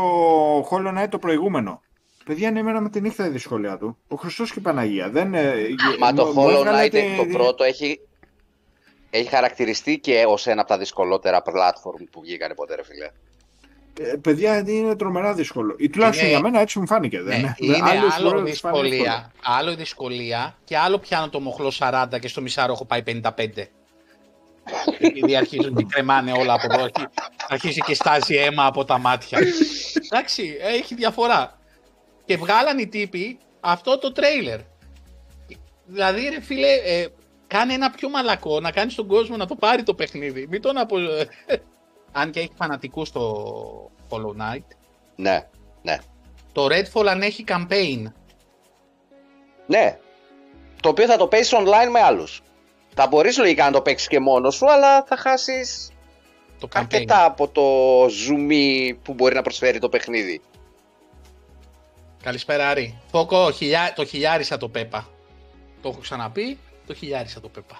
Hollow Knight το προηγούμενο. Παιδιά, είναι εμένα με τη νύχτα η δυσκολία του. Ο Χριστός και η Παναγία. Δεν, ε, Μα μου- το μου Hollow έβγαλε Knight τη- το πρώτο έχει, έχει χαρακτηριστεί και ως ένα από τα δυσκολότερα platform που βγήκανε ποτέ, ρε φίλε. Ε, παιδιά, είναι τρομερά δύσκολο. Ή τουλάχιστον Είναι- για μένα έτσι μου φάνηκε. Ναι, δεν είναι Άλλες άλλο φορές τις φάνηκε εύκολο. δυσκολία, άλλο η δυσκολία και άλλο πιάνω το μοχλό 40 και στο μισάρο έχω πάει 55. Επειδή αρχίζουν και κρεμάνε όλα από εδώ, αρχι- αρχίζει και στάζει αίμα από τα μάτια. Εντάξει, έχει διαφορά. Και βγάλαν οι τύποι αυτό το τρέιλερ. Δηλαδή, ρε φίλε, ε, κάνε ένα πιο μαλακό, να κάνει τον κόσμο να το πάρει το παιχνίδι. Μην τον απο... Αν και έχει φανατικούς στο Hollow Knight. Ναι, ναι. Το Redfall αν έχει campaign. Ναι. Το οποίο θα το παίζει online με άλλους. Θα μπορείς λογικά να το παίξεις και μόνος σου, αλλά θα χάσεις Το campaign. αρκετά από το zoom που μπορεί να προσφέρει το παιχνίδι. Καλησπέρα, Άρη. Φόκο, χιλιά... το χιλιάρισα το Πέπα. Το έχω ξαναπεί, το χιλιάρισα το Πέπα.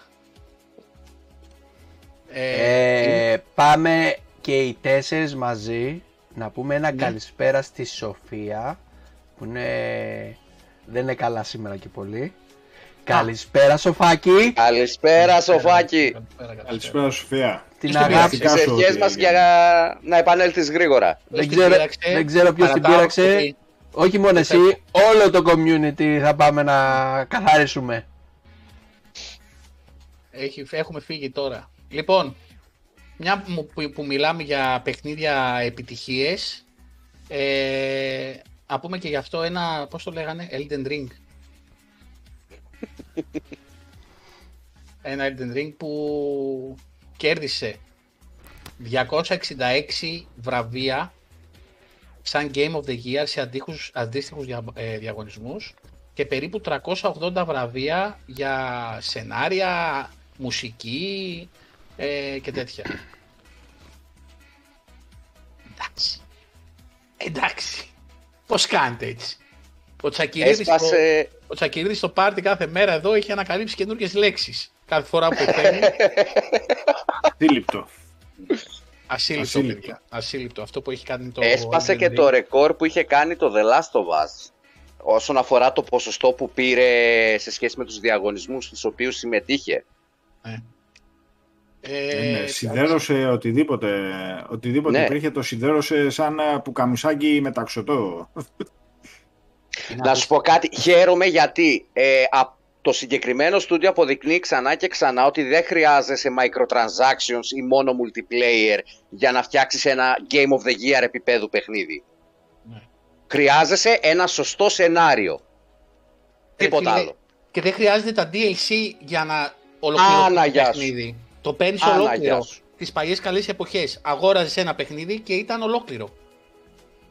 Ε, Ε, πάμε και οι τέσσερις μαζί να πούμε ένα Ναι. καλησπέρα στη Σοφία που είναι... δεν είναι καλά σήμερα και πολύ. Καλησπέρα Σοφάκη, Καλησπέρα, Σοφάκη. Καλησπέρα, Καλησπέρα, Σοφία. την στην αγάπη. Τις Φυσικά σου ευχές ότι μας έγινε. για να επανέλθεις γρήγορα. Ποιος Δεν την ξέρω, πείραξε; δεν ξέρω ποιος την Παρατάω, πείραξε. ότι- Όχι μόνο εσύ, όλο το community θα πάμε να καθαρίσουμε. Έχει, έχουμε φύγει τώρα. Λοιπόν, μια που, που, που μιλάμε για παιχνίδια επιτυχίες, ε, να πούμε και γι' αυτό ένα, πώς το λέγανε, Elden Ring. ένα Elden Ring που κέρδισε 266 βραβεία σαν Game of the Year σε αντίστοιχους, αντίστοιχους δια, ε, διαγωνισμούς και περίπου 380 βραβεία για σενάρια, μουσική ε, και τέτοια. Εντάξει. Εντάξει. Πώς κάνετε έτσι; Ο Τσακυρίδης, στο, Έσπασε... ο Τσακυρίδης στο πάρτι κάθε μέρα εδώ έχει ανακαλύψει καινούργιες λέξεις. Κάθε φορά που παίρνει. Αντίληπτο. Ασύλληπτο, Ασύλληπτο. παιδιά. Ασύλληπτο. Αυτό που έχει κάνει το. Έσπασε Elden και Ring. το ρεκόρ που είχε κάνει το The Last of Us όσον αφορά το ποσοστό που πήρε σε σχέση με τους διαγωνισμούς στους οποίους συμμετείχε. Ε, Ε, ναι, εντάξει. σιδέρωσε οτιδήποτε, οτιδήποτε Ναι. υπήρχε, το σιδέρωσε σαν ε, πουκαμισάκι μεταξωτό. Τι Να σου πω κάτι, χαίρομαι γιατί ε, α- το συγκεκριμένο στούντιο αποδεικνύει ξανά και ξανά ότι δεν χρειάζεσαι microtransactions ή μόνο multiplayer για να φτιάξεις ένα Game of the Year επίπεδου παιχνίδι. Ναι. Χρειάζεσαι ένα σωστό σενάριο. Τίποτα φίλε, άλλο. Και δεν χρειάζεται τα DLC για να ολοκληρωθεί Άνα, το γεια σου. παιχνίδι. Το παίρνει Άνα, ολόκληρο. γεια σου. Τις παλιές καλές εποχές. Αγόραζες ένα παιχνίδι και ήταν ολόκληρο.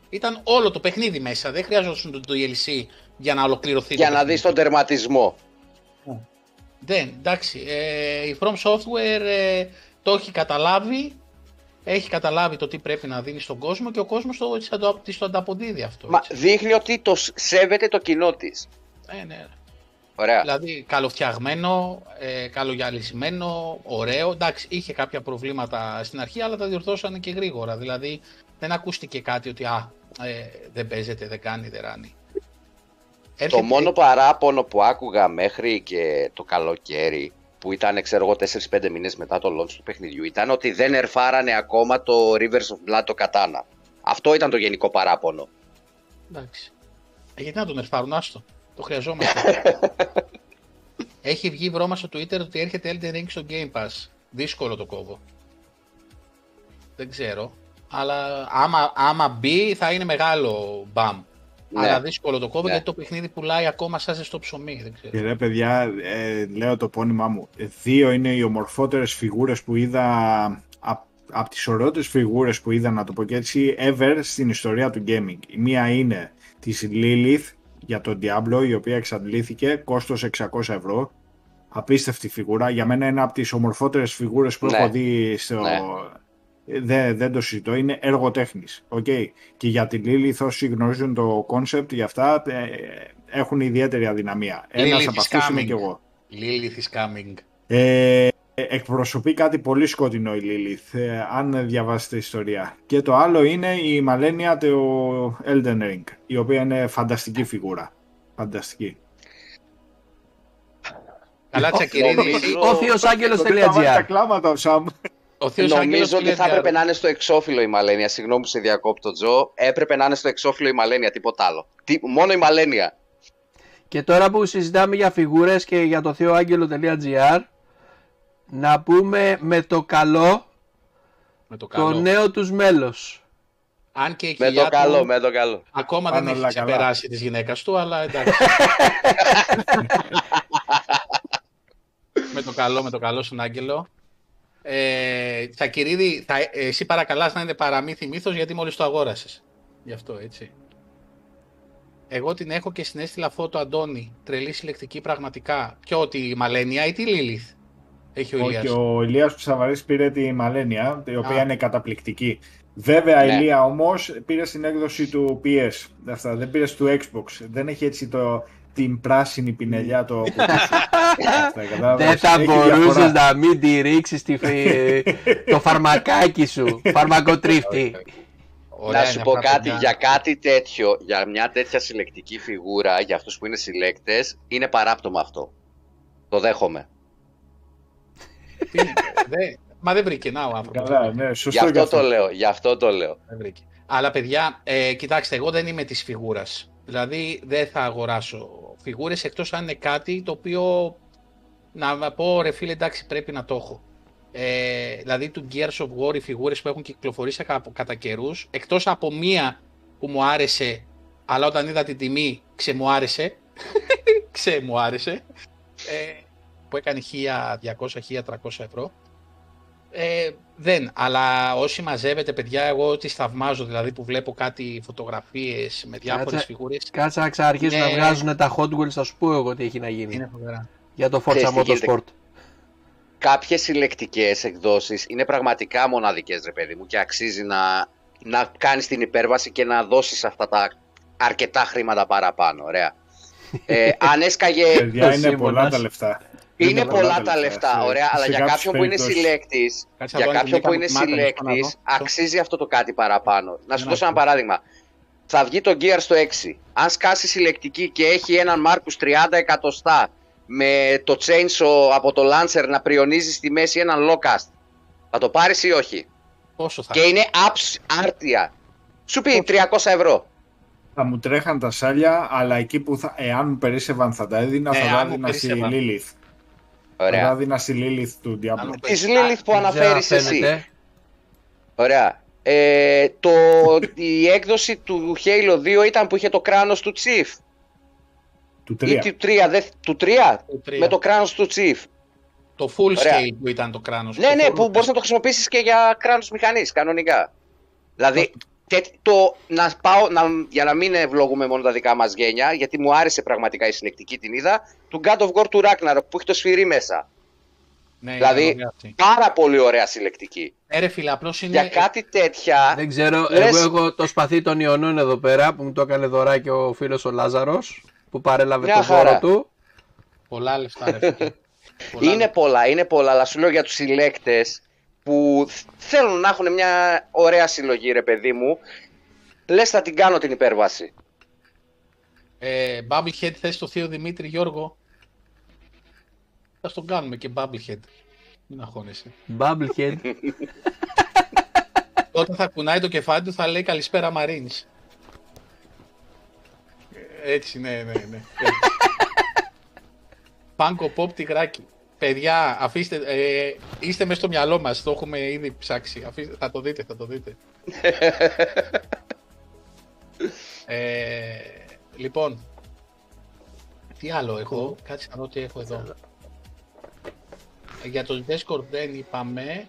Ήταν όλο το παιχνίδι μέσα. Δεν χρειάζονταν το DLC για να ολοκληρωθεί. Για το να παιχνίδι. δεις τον τερματισμό. Δεν, εντάξει. Ε, η From Software ε, το έχει καταλάβει. Έχει καταλάβει το τι πρέπει να δίνει στον κόσμο και ο κόσμος το, της το, της το ανταποδίδει αυτό. Μα έτσι. δείχνει ότι το σ- σέβεται το κοινό της. Ε, ναι. Ωραία. Δηλαδή καλοφτιαγμένο, ε, καλογιαλισμένο, ωραίο. Εντάξει, είχε κάποια προβλήματα στην αρχή, αλλά τα διορθώσανε και γρήγορα. Δηλαδή δεν ακούστηκε κάτι ότι α, ε, δεν παίζεται, δεν κάνει, δεν ράνει. Το Έρχεται- μόνο παράπονο που άκουγα μέχρι και το καλοκαίρι, που ήταν ξέρω εγώ 4-5 μήνες μετά το launch του παιχνιδιού, ήταν ότι δεν ερφάρανε ακόμα το Rivers of Blood το κατάνα. Αυτό ήταν το γενικό παράπονο. Εντάξει. Ε, γιατί να τον ερφάρουν, άστο. Το χρειαζόμαστε. Έχει βγει βρώμα στο Twitter ότι έρχεται Elden Ring στο Game Pass. Δύσκολο το κόβω. Δεν ξέρω. Αλλά άμα, άμα μπει θα είναι μεγάλο μπαμ. Ναι. Αλλά δύσκολο το κόβω Ναι. γιατί το παιχνίδι πουλάει ακόμα σαν ζεστό ψωμί. Δεν ξέρω. Και ρε παιδιά, ε, λέω το πόνημά μου. Ε, Δύο είναι οι ομορφότερες φιγούρες που είδα από απ τις ωραιότερες φιγούρες που είδα, να το πω και έτσι, ever στην ιστορία του gaming. Η μία είναι της Lilith για τον Diablo, η οποία εξαντλήθηκε, κόστος 600 ευρώ. Απίστευτη φιγούρα. Για μένα είναι από τις ομορφότερες φιγούρες που Ναι. έχω δει στο... Ναι. Ε, Δεν, δεν το συζητώ, είναι έργο τέχνης. Okay. Και για τη Lilith όσοι γνωρίζουν το concept για αυτά ε, έχουν ιδιαίτερη αδυναμία. Ένας Lilith από is αυτούς είμαι coming. και εγώ. Lilith is coming. Ε, εκπροσωπεί κάτι πολύ σκοτεινό η Lilith, ε, αν διαβάσετε ιστορία. Και το άλλο είναι η Μαλένια του Elden Ring, η οποία είναι φανταστική φιγούρα. Φανταστική. Καλά, Τσακυρίδη. νομίζω- Ο Θείος Άγγελος.gr τα κλάματα ο Σαμ. Ο Θείος Άγγελος Νομίζω ότι θα λέει, έπρεπε να είναι στο εξώφυλλο η Μαλένια. Συγγνώμη που σε διακόπτω, Τζο. Έπρεπε να είναι στο εξώφυλλο η Μαλένια, τίποτα άλλο. Τι, μόνο η Μαλένια. Και τώρα που συζητάμε για φιγούρες και για το θεοάγγελο.gr να πούμε με το καλό Με το το καλό. νέο τους μέλος. Αν και η Με κοιλιά το καλό, του με το καλό. ακόμα Πάνε δεν έχει όλα καλά. ξεπεράσει της γυναίκας του, αλλά εντάξει. με το καλό, με το καλό στον Άγγελο. Ε, Τσακυρίδη, θα, εσύ παρακαλάς να είναι παραμύθι μύθος γιατί μόλις το αγόρασες. Γι' αυτό, έτσι. Εγώ την έχω και στην έστειλα φώτο Αντώνη. Τρελή συλλεκτική πραγματικά. Ποιο, τη Μαλένια ή τη Λίλιθ. Έχει ο Ηλίας. Όχι, ο Ηλίας Ψαβαρής πήρε τη Μαλένια, η οποία Α. είναι καταπληκτική. Βέβαια, Ναι. η Ηλία όμως πήρε στην έκδοση του PS. Αυτά, δεν πήρε του Xbox. Δεν έχει έτσι το, την πράσινη πινελιά το κουτί σου. Αυτά, κατάλαβες; Δεν θα Έχει μπορούσες διαφορά. να μην τη ρίξεις το φαρμακάκι σου. Φαρμακοτρίφτη. Ωραία να σου είναι πω αυτά, κάτι, παιδιά. για κάτι τέτοιο, για μια τέτοια συλλεκτική φιγούρα, για αυτούς που είναι συλλέκτες, είναι παράπτωμα αυτό. Το δέχομαι. Τι, δε- Μα δεν βρήκε να ο άνθρωπος. Καλά, ναι, Γι' σωστό αυτό και το λέω, γι' αυτό το λέω. Δεν βρήκε. Αλλά παιδιά, ε, κοιτάξτε, εγώ δεν είμαι της φιγούρας. Δηλαδή δεν θα αγοράσω φιγούρες εκτός αν είναι κάτι το οποίο να πω ρε φίλε εντάξει πρέπει να το έχω. Ε, δηλαδή του Gears of War οι φιγούρες που έχουν κυκλοφορήσει κα- κατά καιρούς, εκτός από μία που μου άρεσε, αλλά όταν είδα την τιμή ξεμου άρεσε, ξεμου άρεσε, ε, που έκανε 1200-1300 ευρώ, ε, δεν, αλλά όσοι μαζεύετε παιδιά, εγώ τις θαυμάζω, δηλαδή που βλέπω κάτι φωτογραφίες με διάφορες Κάτσε. φιγούρες, Κάτσε να ξαναρχίσουν να Ναι. βγάζουν τα Hot Wheels, θα σου πω εγώ τι έχει να γίνει. είναι φοβερά. Για το Ξέρεις Forza τι γίνεται. Motorsport. Κάποιες συλλεκτικές εκδόσεις είναι πραγματικά μοναδικές, ρε παιδί μου, και αξίζει να, να κάνεις την υπέρβαση και να δώσεις αυτά τα αρκετά χρήματα παραπάνω, ωραία. Ε, αν έσκαγε... Παιδιά, είναι Σύμφωνας. πολλά τα λεφτά. Είναι πολλά τα λεφτά, σε- ωραία, αλλά σε για κάποιες κάποιον που είναι περιπτώσεις. συλλέκτης, Κάτσε για να δω αν κάποιον που την είναι έκανα μάτα, να συλλέκτης, δω. αξίζει αυτό το κάτι παραπάνω. Να σου Δεν δώσω ένα ακούω. παράδειγμα. Θα βγει το Gear στο 6. Αν σκάσει συλλεκτική και έχει έναν Marcus 30 εκατοστά με το chainsaw από το Lancer να πριονίζεις στη μέση έναν Locust, θα το πάρεις ή όχι; Πόσο θα Και είναι; apps άρτια. Σου πει 300 ευρώ. Θα μου τρέχαν τα σάλια, αλλά εκεί που θα, εάν μου περίσσευαν θα τα έδινα, Ναι, θα τα αν μου έδινα στη περίσσευαν. Lilith. Θα τα Ωραία. έδινα στη Lilith του Αν Diablo. μου Της Α, Lilith που Δεν ξέρω αν αναφέρεις εσύ. φαίνεται. Ωραία. Ε, το, η έκδοση του Halo 2 ήταν που είχε το κράνος του Chief; Του Ή 3. του 3, δε, του 3 Το τρία. με το κράνος του Chief. Το full Ωραία. scale που ήταν το κράνος. Ναι, το ναι, full- που μπορείς να το χρησιμοποιήσεις και για κράνος μηχανής, κανονικά. Δηλαδή, τε- το, να πάω, να, για να μην ευλογούμε μόνο τα δικά μας γένια, γιατί μου άρεσε πραγματικά η συλλεκτική την είδα, του God of War του Ragnarok που έχει το σφυρί μέσα. Ναι, δηλαδή- είναι ωραία αυτή. Πάρα πολύ ωραία συλλεκτική. Ε, ρε φίλε, απλώς είναι... Για κάτι τέτοια, Δεν ξέρω, Λες- εγώ έχω το σπαθί των Ιωνών εδώ πέρα που μου το έκανε δωράκι ο φίλος ο Λάζαρος που παρέλαβε Μια το δώρο χαρά. του. Πολλά λεφτά, ρε φίλε. Πολλά είναι πολλά, είναι πολλά, αλλά σου λέω για τους συλλέκτες που θ- θέλουν να έχουν μια ωραία συλλογή, ρε παιδί μου, λες θα την κάνω την υπέρβαση. Ε, Bubblehead θες το θείο Δημήτρη Γιώργο; Θα τον κάνουμε και Bubblehead. Μην αγχώνεσαι. Bubblehead. Όταν θα κουνάει το κεφάλι του θα λέει καλησπέρα Marines. Ε, Έτσι, ναι, ναι, ναι. Πάνκο Pop τυγράκι. Παιδιά, αφήστε, ε, είστε μέσα στο μυαλό μας, το έχουμε ήδη ψάξει. Αφήστε, θα το δείτε, θα το δείτε. ε, λοιπόν, τι άλλο έχω, κάτσε να δω τι έχω εδώ. Ε, Για το Discord δεν είπαμε.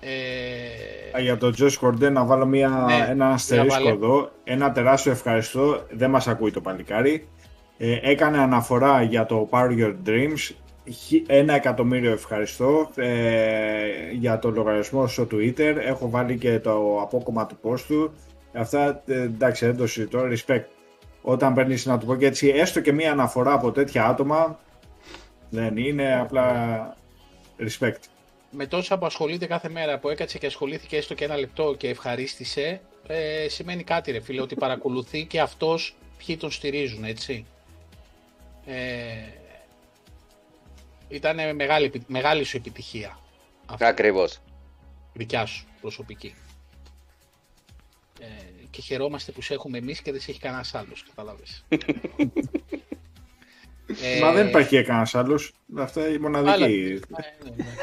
Ε, Για το Josh Corden να βάλω μια, Ναι, ένα αστερίσκο βάλε. εδώ. Ένα τεράστιο ευχαριστώ. Δεν μας ακούει το παλικάρι. Ε, έκανε αναφορά για το Power Your Dreams. Χι- Ένα εκατομμύριο ευχαριστώ ε, για το λογαριασμό στο Twitter. Έχω βάλει και το απόκομμα του post του. Αυτά ε, εντάξει δεν το συζητώ. Respect. Όταν παίρνεις να του πω και έτσι έστω και μία αναφορά από τέτοια άτομα δεν είναι απλά respect. με τόσα που ασχολείται κάθε μέρα, που έκατσε και ασχολήθηκε έστω και ένα λεπτό και ευχαρίστησε, ε, σημαίνει κάτι ρε φίλε, ότι παρακολουθεί και αυτός ποιοι τον στηρίζουν, έτσι. Ε, ήταν μεγάλη, επι- μεγάλη σου επιτυχία. Αυτή, Ακριβώς. δικιά σου, προσωπική. Ε, και χαιρόμαστε που σε έχουμε εμείς και δεν σε έχει κανένας άλλος, κατάλαβες. ε, Μα δεν υπάρχει κανένας άλλος. Αυτά η άλλα- μοναδική. Ναι, ναι, ναι.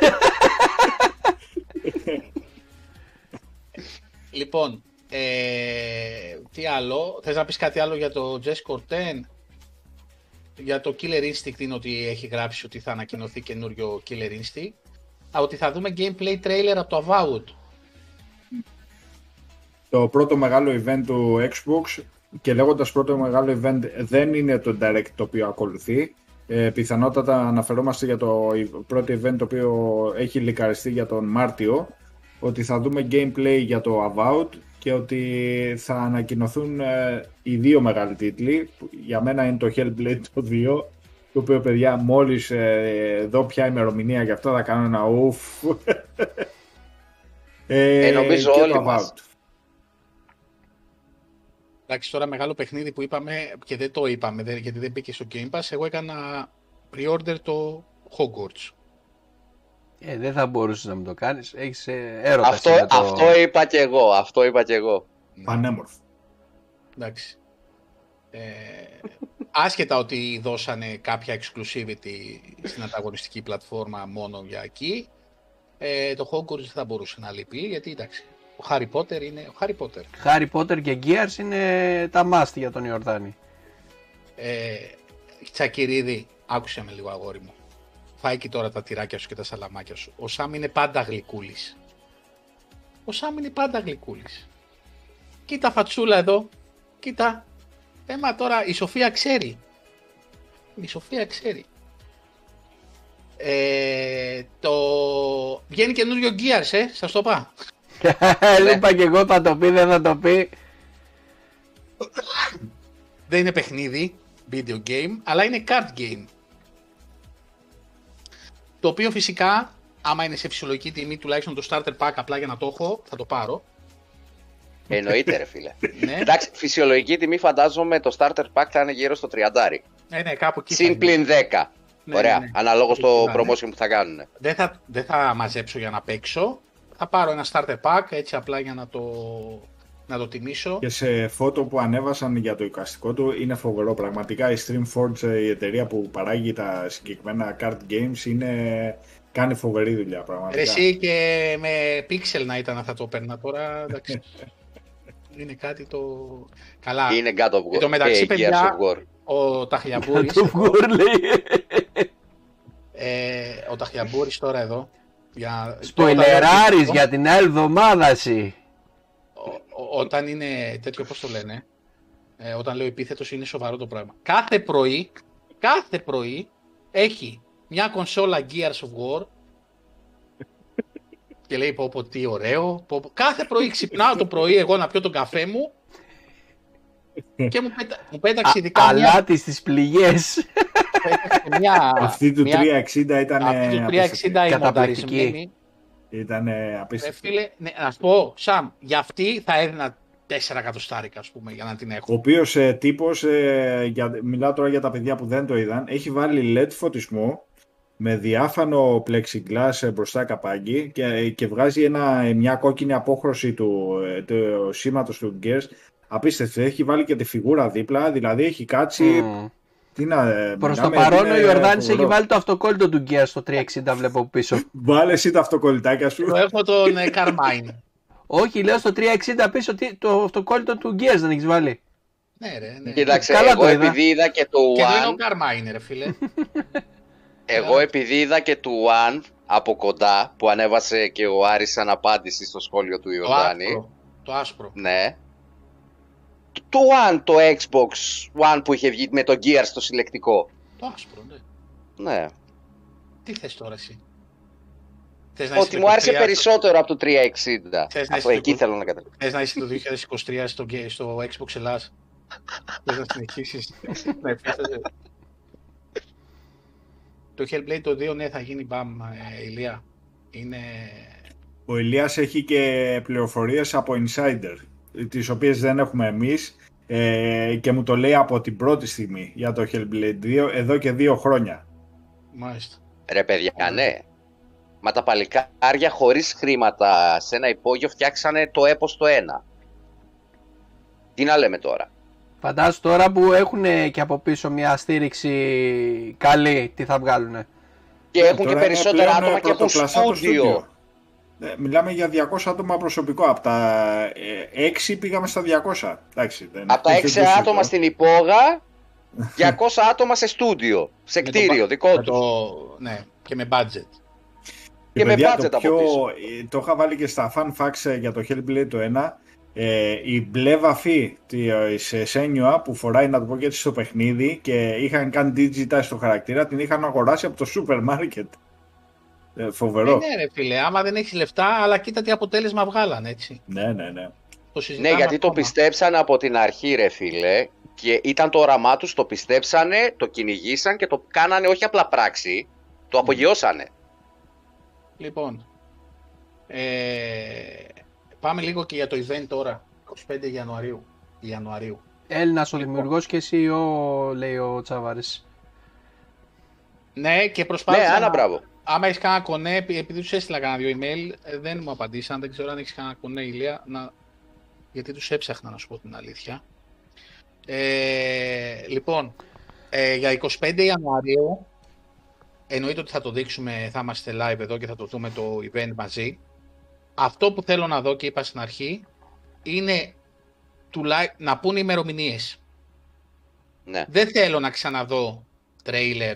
λοιπόν, ε, τι άλλο, θες να πεις κάτι άλλο για το Jess Corten, για το Killer Instinct είναι ότι έχει γράψει ότι θα ανακοινωθεί καινούριο Killer Instinct, Α, ότι θα δούμε gameplay trailer από το Avowed. Το πρώτο μεγάλο event του Xbox και λέγοντας πρώτο μεγάλο event δεν είναι το Direct το οποίο ακολουθεί. Ε, πιθανότατα αναφερόμαστε για το πρώτο event το οποίο έχει λικαριστεί για τον Μάρτιο ότι θα δούμε gameplay για το Avowed και ότι θα ανακοινωθούν ε, οι δύο μεγάλοι τίτλοι. Για μένα είναι το Hellblade το 2, το οποίο παιδιά μόλις ε, δω πια ημερομηνία γι' αυτό θα κάνω ένα ουφ. ε, νομίζω και όλοι το μας. Avowed. Εντάξει, τώρα μεγάλο παιχνίδι που είπαμε και δεν το είπαμε δεν- γιατί δεν μπήκε στο Game Pass. Εγώ έκανα pre-order το Hogwarts. Ε, δεν θα μπορούσες να μου το κάνεις. Έχεις έρωτα. Αυτό, εσύ με το... αυτό είπα και εγώ. Αυτό είπα και εγώ. Πανέμορφο. Εντάξει. Ε, άσχετα ότι δώσανε κάποια exclusivity στην ανταγωνιστική πλατφόρμα μόνο για εκεί, ε, το Hogwarts δεν θα μπορούσε να λείπει, γιατί εντάξει, ο Harry Potter είναι ο Harry Potter. Harry Potter και Gears είναι τα μάστη για τον Ιορδάνη. Ε, Τσακυρίδη, άκουσε με λίγο αγόρι μου. Φάει και τώρα τα τυράκια σου και τα σαλαμάκια σου. Ο Σάμ είναι πάντα γλυκούλης. Ο Σάμ είναι πάντα γλυκούλης. Κοίτα φατσούλα εδώ. Κοίτα. Έμα τώρα η Σοφία ξέρει. Η Σοφία ξέρει. Ε, το... Βγαίνει καινούριο Gears, ε, σας το είπα. Είπα και εγώ θα το πει, δεν θα το πει. Δεν είναι παιχνίδι, video game, αλλά είναι card game. Το οποίο φυσικά, άμα είναι σε φυσιολογική τιμή, τουλάχιστον το starter pack απλά για να το έχω, θα το πάρω. Εννοείται, ρε φίλε. Ναι, Εντάξει, φυσιολογική τιμή φαντάζομαι το starter pack θα είναι γύρω στο 30. ναι, ναι κάπου εκεί. θα Συν είναι. πλην 10. Ναι, Ωραία. ναι, ναι. Αναλόγως Εκεί το θα είναι. promotion που θα κάνουν. Δεν θα, δεν θα μαζέψω για να παίξω. Θα πάρω ένα starter pack έτσι απλά για να το, να το τιμήσω. Και σε φώτο που ανέβασαν για το εικαστικό του είναι φοβερό. Πραγματικά η Streamforge, η εταιρεία που παράγει τα συγκεκριμένα card games, είναι... κάνει φοβερή δουλειά. Πραγματικά. Ρε Εσύ και με pixel να ήταν θα το παίρνα τώρα. Εντάξει. είναι κάτι το. Καλά. Είναι God of War. Εν τω μεταξύ, και παιδιά, Gears of War. Ο Ταχιαμπούρης, Το βγουρ λέει. ε, ο Ταχιαμπούρης τώρα εδώ. Για, Σποιλεράρεις όταν- για την άλλη εβδομάδα εσύ. Ο- ο- όταν είναι τέτοιο, πώς το λένε, ε, όταν λέω επίθετος είναι σοβαρό το πράγμα. Κάθε πρωί, κάθε πρωί έχει μια κονσόλα Gears of War και λέει πω πω τι ωραίο. Πω, πω. Κάθε πρωί ξυπνάω το πρωί εγώ να πιω τον καφέ μου και μου, πέτα, μου πέταξε ειδικά μια, Αλάτι στις πληγές. πέταξε μια, Αυτή του μια, 360 ήταν αυτή του 360 η Καταπληκτική. μονταρισμένη. Ήταν Ρε απίστευτη. φίλε, ναι, να σου πω, Σαμ, για αυτή θα έδινα 4 εκατοστάρικα, ας πούμε, για να την Ο έχω. οποίος ε, τύπος, ε, για, μιλάω τώρα για τα παιδιά που δεν το είδαν, έχει βάλει LED φωτισμό με διάφανο plexiglass ε, μπροστά καπάκι και, και βγάζει ένα, μια κόκκινη απόχρωση του, ε, του σήματος του Gears. Απίστευτο, έχει βάλει και τη φιγούρα δίπλα, δηλαδή έχει κάτσει. Μμ. Τι να, ε, Προς το μιλάμε, παρόν είναι ο Ιορδάνης έχει φοβερό. βάλει το αυτοκόλλητο του Gear στο 360 βλέπω πίσω. Βάλε εσύ τα αυτοκολλητάκια σου. Το έχω τον ε, Carmine. Όχι, λέω στο 360 πίσω τι- το αυτοκόλλητο του Gears δεν έχεις βάλει. ναι, ρε, ναι. Κοίταξε, Καλά εγώ το είδα. επειδή είδα και το Και εδώ είναι ο One, Carmine, ρε φίλε. εγώ επειδή είδα και του One από κοντά που ανέβασε και ο Άρης σαν απάντηση στο σχόλιο του το Ιορδάνη. άσπρο. Το άσπρο. Ναι. Το- Το One, το Xbox One που είχε βγει με το Gear στο συλλεκτικό. Το άσπρο, ναι. Ναι. Τι θες τώρα εσύ; Θες να είσαι Ότι το μου άρεσε 23 περισσότερο από το 360. Θες να Αυτό είσαι εκεί το- θέλω να καταλήξω. Θες να είσαι το 2023 στο, γκέ- στο Xbox Ελλάς; Θες να συνεχίσεις; Να επίθεσαι. Το Hellblade το 2, ναι, θα γίνει μπαμ, ε, Ηλία. Είναι... Ο Ηλίας έχει και πληροφορίες από insider, τις οποίες δεν έχουμε εμείς ε, και μου το λέει από την πρώτη στιγμή για το Hellblade 2 εδώ και δύο χρόνια. Μάλιστα. Ρε παιδιά, ναι. Μα τα παλικάρια χωρίς χρήματα σε ένα υπόγειο φτιάξανε το έπος το ένα. Τι να λέμε τώρα. Φαντάσου τώρα που έχουν και από πίσω μια στήριξη καλή, τι θα βγάλουνε. Και Ναι, έχουν τώρα και είναι περισσότερα πλέον άτομα και έχουν πρωτοκλασσά το στούντιο. Ε, Μιλάμε για 200 άτομα προσωπικό. Από τα ε, 6 πήγαμε στα 200. Εντάξει, δεν, Από τα δεν 6 το συζητώ. άτομα στην υπόγα, 200 άτομα σε στούντιο, σε Με το κτίριο μπα- δικό με τους. το, ναι, και με budget. Και με παιδιά, budget το, από πιο, πίσω. ε, το είχα βάλει και στα fun facts ε, για το Hellblade το 1. Ε, η μπλε βαφή της Σένιουα που φοράει να το πω και έτσι στο παιχνίδι και είχαν κάνει digitize στο χαρακτήρα την είχαν αγοράσει από το σούπερ μάρκετ. Ε, φοβερό. Ε, ναι, ρε φίλε, άμα δεν έχεις λεφτά, αλλά κοίτα τι αποτέλεσμα βγάλαν, έτσι. Ναι, ναι, ναι. Το Ναι, συζητάμε γιατί το ακόμα. πιστέψανε από την αρχή, ρε φίλε. Και ήταν το όραμά τους, το πιστέψανε, το κυνηγήσαν και το κάνανε όχι απλά πράξη, το απογειώσανε. Λοιπόν, ε, πάμε λίγο και για το event τώρα, 25 Ιανουαρίου. Ιανουαρίου. Έλληνας ο δημιουργός και CEO, λέει ο Τσάβαρη. Ναι, και Ναι, προσπάθησα άνα να- μπράβο. Άμα έχεις κανένα κονέ, επει- επειδή τους έστειλα κανένα δύο email, ε, δεν μου απαντήσαν. Δεν ξέρω αν έχεις κανένα κονέ, ηλία, να... γιατί τους έψαχνα να σου πω την αλήθεια. Ε, λοιπόν, ε, για 25 Ιανουαρίου, εννοείται ότι θα το δείξουμε, θα είμαστε live εδώ και θα το δούμε το event μαζί. Αυτό που θέλω να δω και είπα στην αρχή, είναι τουλάχιστον να πούνε ημερομηνίες. Ναι. Δεν θέλω να ξαναδώ trailer,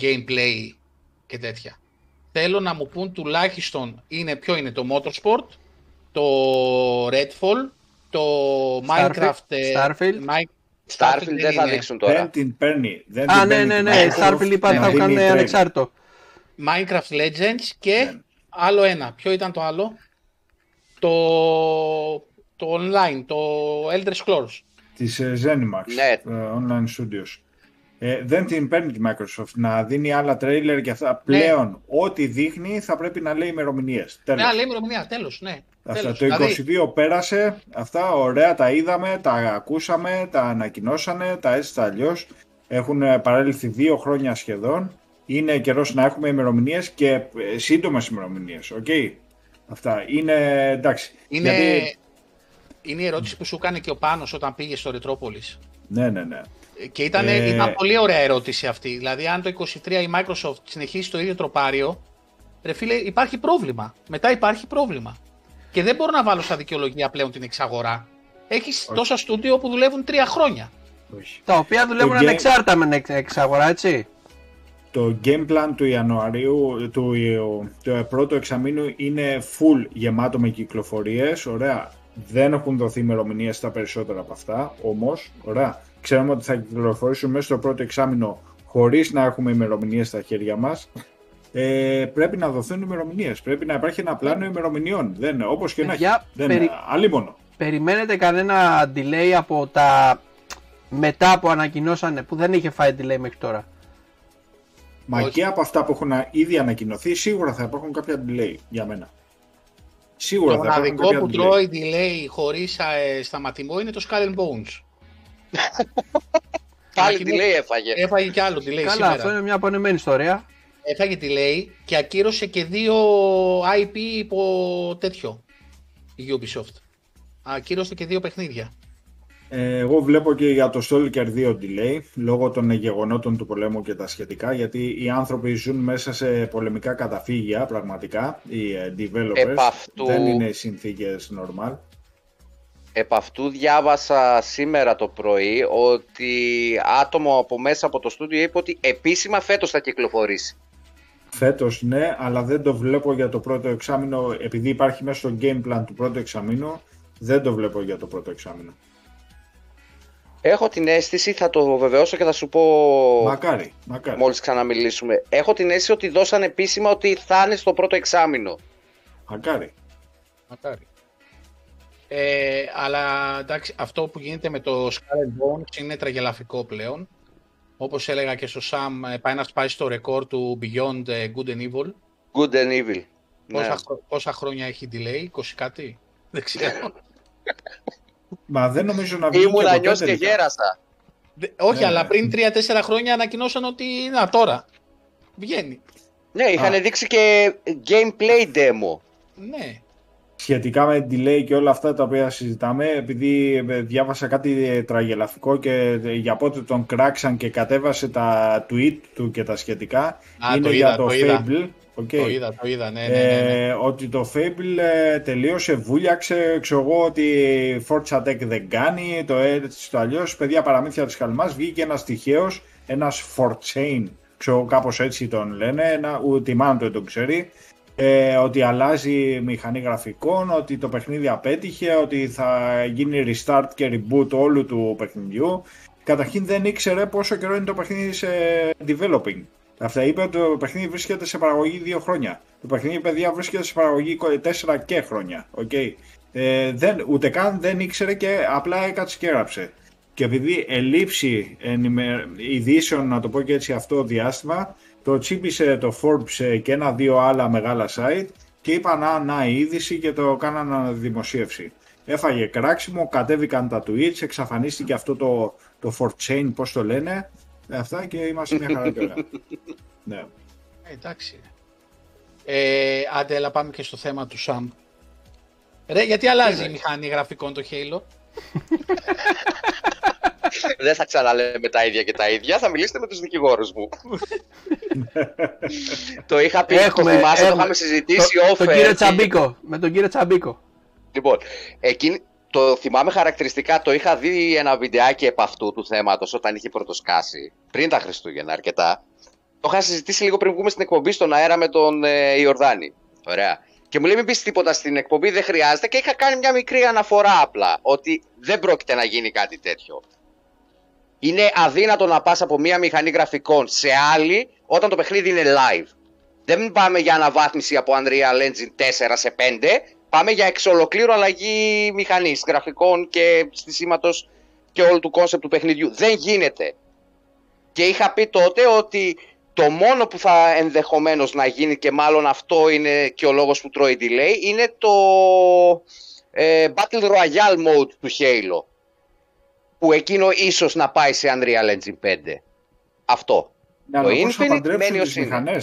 gameplay και τέτοια. Θέλω να μου πούν τουλάχιστον είναι, ποιο είναι το Motorsport, το Redfall, το Minecraft. ε, Starfield. Mi- Starfield δεν θα είναι. δείξουν τώρα. Δεν την παίρνει. Δεν Α, την ναι, παίρνει ναι, την ναι. Microsoft Starfield είπαν να θα το δίνει κάνουν trailer. ανεξάρτητο. Minecraft Legends και Ναι. άλλο ένα. Ποιο ήταν το άλλο; Το, το online, το Elder Scrolls. Της ε, Zenimax, Ναι. ε, Online Studios. Ε, δεν την παίρνει τη Microsoft να δίνει άλλα τρέιλερ και αυτά. Πλέον, ό,τι δείχνει θα πρέπει να λέει ημερομηνίες. Ναι, λέει ημερομηνία, τέλος, ναι. Αυτά, τέλος. το 22 Δηλαδή, πέρασε, αυτά ωραία τα είδαμε, τα ακούσαμε, τα ανακοινώσανε, τα έτσι τα αλλιώς. Έχουν ε, παρέλθει δύο χρόνια σχεδόν. Είναι καιρός να έχουμε ημερομηνίες και σύντομες ημερομηνίες. Okay. Αυτά είναι εντάξει. είναι, Γιατί- είναι η ερώτηση που σου έκανε και ο Πάνος όταν πήγε στο Retropolis. Ναι, ναι, ναι. Και ήταν, Ε, ήταν πολύ ωραία ερώτηση αυτή. Δηλαδή, αν το 23 η Microsoft συνεχίσει το ίδιο τροπάριο, ρε φίλε, υπάρχει πρόβλημα. Μετά υπάρχει πρόβλημα. Και δεν μπορώ να βάλω σαν δικαιολογία πλέον την εξαγορά. Έχεις Όχι. τόσα στούντιο που δουλεύουν τρία χρόνια. Όχι. Τα οποία δουλεύουν game- ανεξάρτητα με την εξ- εξαγορά, έτσι. Το game plan του Ιανουαρίου, του, του πρώτου εξαμήνου είναι full γεμάτο με κυκλοφορίες, ωραία. Δεν έχουν δοθεί ημερομηνίες στα περισσότερα από αυτά, όμως, ωραία. Ξέρουμε ότι θα κυκλοφορήσουν μέσα στο πρώτο εξάμηνο χωρίς να έχουμε ημερομηνίες στα χέρια μας. Ε, πρέπει να δοθούν ημερομηνίες. Πρέπει να υπάρχει ένα πλάνο ημερομηνιών. Δεν, όπως και να έχει. Παιδιά, Δεν, περι- αλίμονο. Περιμένετε κανένα delay από τα μετά που ανακοινώσανε, που δεν είχε φάει delay μέχρι τώρα; Μα Όχι. και από αυτά που έχουν ήδη ανακοινωθεί, σίγουρα θα υπάρχουν κάποια delay για μένα. Σίγουρα Το θα υπάρχουν μοναδικό κάποια που delay. τρώει delay χωρίς ε, σταματημό είναι το Skull and Bones. Πάλι Ανακοινώ- τι λέει έφαγε. Έφαγε κι άλλο delay Καλά, σήμερα. αυτό είναι μια απονεμένη ιστορία. Έφαγε delay και ακύρωσε και δύο IP υπό τέτοιο. Η Ubisoft. Ακύρωσε και δύο παιχνίδια. Ε, Εγώ βλέπω και για το Stalker 2 delay λόγω των γεγονότων του πολέμου και τα σχετικά γιατί οι άνθρωποι ζουν μέσα σε πολεμικά καταφύγια πραγματικά οι ε, developers Επ' αυτού- δεν είναι συνθήκες normal Επ' αυτού διάβασα σήμερα το πρωί ότι άτομο από μέσα από το στούντιο είπε ότι επίσημα φέτος θα κυκλοφορήσει. φέτος ναι αλλά δεν το βλέπω για το πρώτο εξάμεινο επειδή υπάρχει μέσα στο game plan του πρώτου εξαμήνου δεν το βλέπω για το πρώτο εξάμεινο Έχω την αίσθηση, θα το βεβαιώσω και θα σου πω μακάρι, μακάρι. μόλις ξαναμιλήσουμε. Έχω την αίσθηση ότι δώσαν επίσημα ότι θα είναι στο πρώτο εξάμεινο. μακάρι. Μακάρι. Ε, αλλά εντάξει, αυτό που γίνεται με το Skull and Bones είναι τραγελαφικό πλέον. Όπως έλεγα και στο Sam, ε, πάει να σπάσει το ρεκόρ του Beyond ε, Good and Evil. Good and evil. Πόσα, Ναι. χρο- πόσα χρόνια έχει delay, 20 κάτι, δεν ξέρω. Μα δεν νομίζω να βγει Ήμουν και ποτέ αλλιώς και τελικά. γέρασα. Δε- Όχι, Ναι, αλλά ναι. πριν 3-4 χρόνια ανακοινώσαν ότι να τώρα. Βγαίνει. Ναι, είχαν Α. δείξει και gameplay demo. Ναι. Σχετικά με delay και όλα αυτά τα οποία συζητάμε, επειδή ε, διάβασα κάτι ε, τραγελαφικό και ε, για πότε τον κράξαν και κατέβασε τα tweet του και τα σχετικά, Α, είναι το για είδα, το το είδα. Fable. οκ. Το είδα, το είδα, ναι, ναι, ναι. ναι. Ε, ότι το Fable ε, τελείωσε, βούλιαξε, ξέρω εγώ ότι Forza Tech δεν κάνει, το έτσι το αλλιώς, παιδιά παραμύθια της Χαλιμάς, βγήκε ένας τυχαίος, ένας 4chan, ξέρω εγώ κάπως έτσι τον λένε, ένα, ούτε η μάνα του δεν τον ξέρει, ε, ότι αλλάζει μηχανή γραφικών, ότι το παιχνίδι απέτυχε, ότι θα γίνει restart και reboot όλου του παιχνιδιού. Καταρχήν δεν ήξερε πόσο καιρό είναι το παιχνίδι σε developing. Αυτά είπε ότι το παιχνίδι βρίσκεται σε παραγωγή δύο χρόνια. Το παιχνίδι, παιδιά, βρίσκεται σε παραγωγή τέσσερα και χρόνια. Okay. Ε, δεν, ούτε καν δεν ήξερε και απλά έκατσε και έγραψε. Και επειδή ελήψη ειδήσεων, να το πω και έτσι αυτό διάστημα, το τσίπησε το Forbes και ένα-δύο άλλα μεγάλα site και είπαν να, να η είδηση και το κάναν δημοσίευση. Έφαγε κράξιμο, κατέβηκαν τα tweets, εξαφανίστηκε αυτό το, το 4chain, πώς το λένε, αυτά και είμαστε μια χαρά και ναι. Ε, εντάξει. Ε, άντε, έλα πάμε και στο θέμα του Sam. Ρε, γιατί αλλάζει η μηχανή γραφικών το Halo; Δεν θα ξαναλέμε τα ίδια και τα ίδια, θα μιλήσετε με τους δικηγόρους μου. το είχα πει, έχουμε, το θυμάσαι, το είχαμε συζητήσει το, τον κύριο Τσαμπίκο, με τον κύριο Τσαμπίκο. Λοιπόν, εκείνη, το θυμάμαι χαρακτηριστικά, το είχα δει ένα βιντεάκι επ' αυτού του θέματος όταν είχε πρωτοσκάσει, πριν τα Χριστούγεννα αρκετά. Το είχα συζητήσει λίγο πριν βγούμε στην εκπομπή στον αέρα με τον ε, Ιορδάνη. Ωραία. Και μου λέει μην πεις τίποτα στην εκπομπή, δεν χρειάζεται. Και είχα κάνει μια μικρή αναφορά απλά. Ότι δεν πρόκειται να γίνει κάτι τέτοιο. Είναι αδύνατο να πας από μια μηχανή γραφικών σε άλλη όταν το παιχνίδι είναι live. Δεν πάμε για αναβάθμιση από Unreal Engine 4 σε 5. Πάμε για εξ ολοκλήρου αλλαγή μηχανής, γραφικών και στησίματος και όλου του concept του παιχνιδιού. Δεν γίνεται. Και είχα πει τότε ότι το μόνο που θα ενδεχομένως να γίνει και μάλλον αυτό είναι και ο λόγος που τρώει delay είναι το ε, Battle Royale mode του Halo που εκείνο ίσως να πάει σε Unreal Engine 5. Αυτό. το Infinite μένει ως είναι.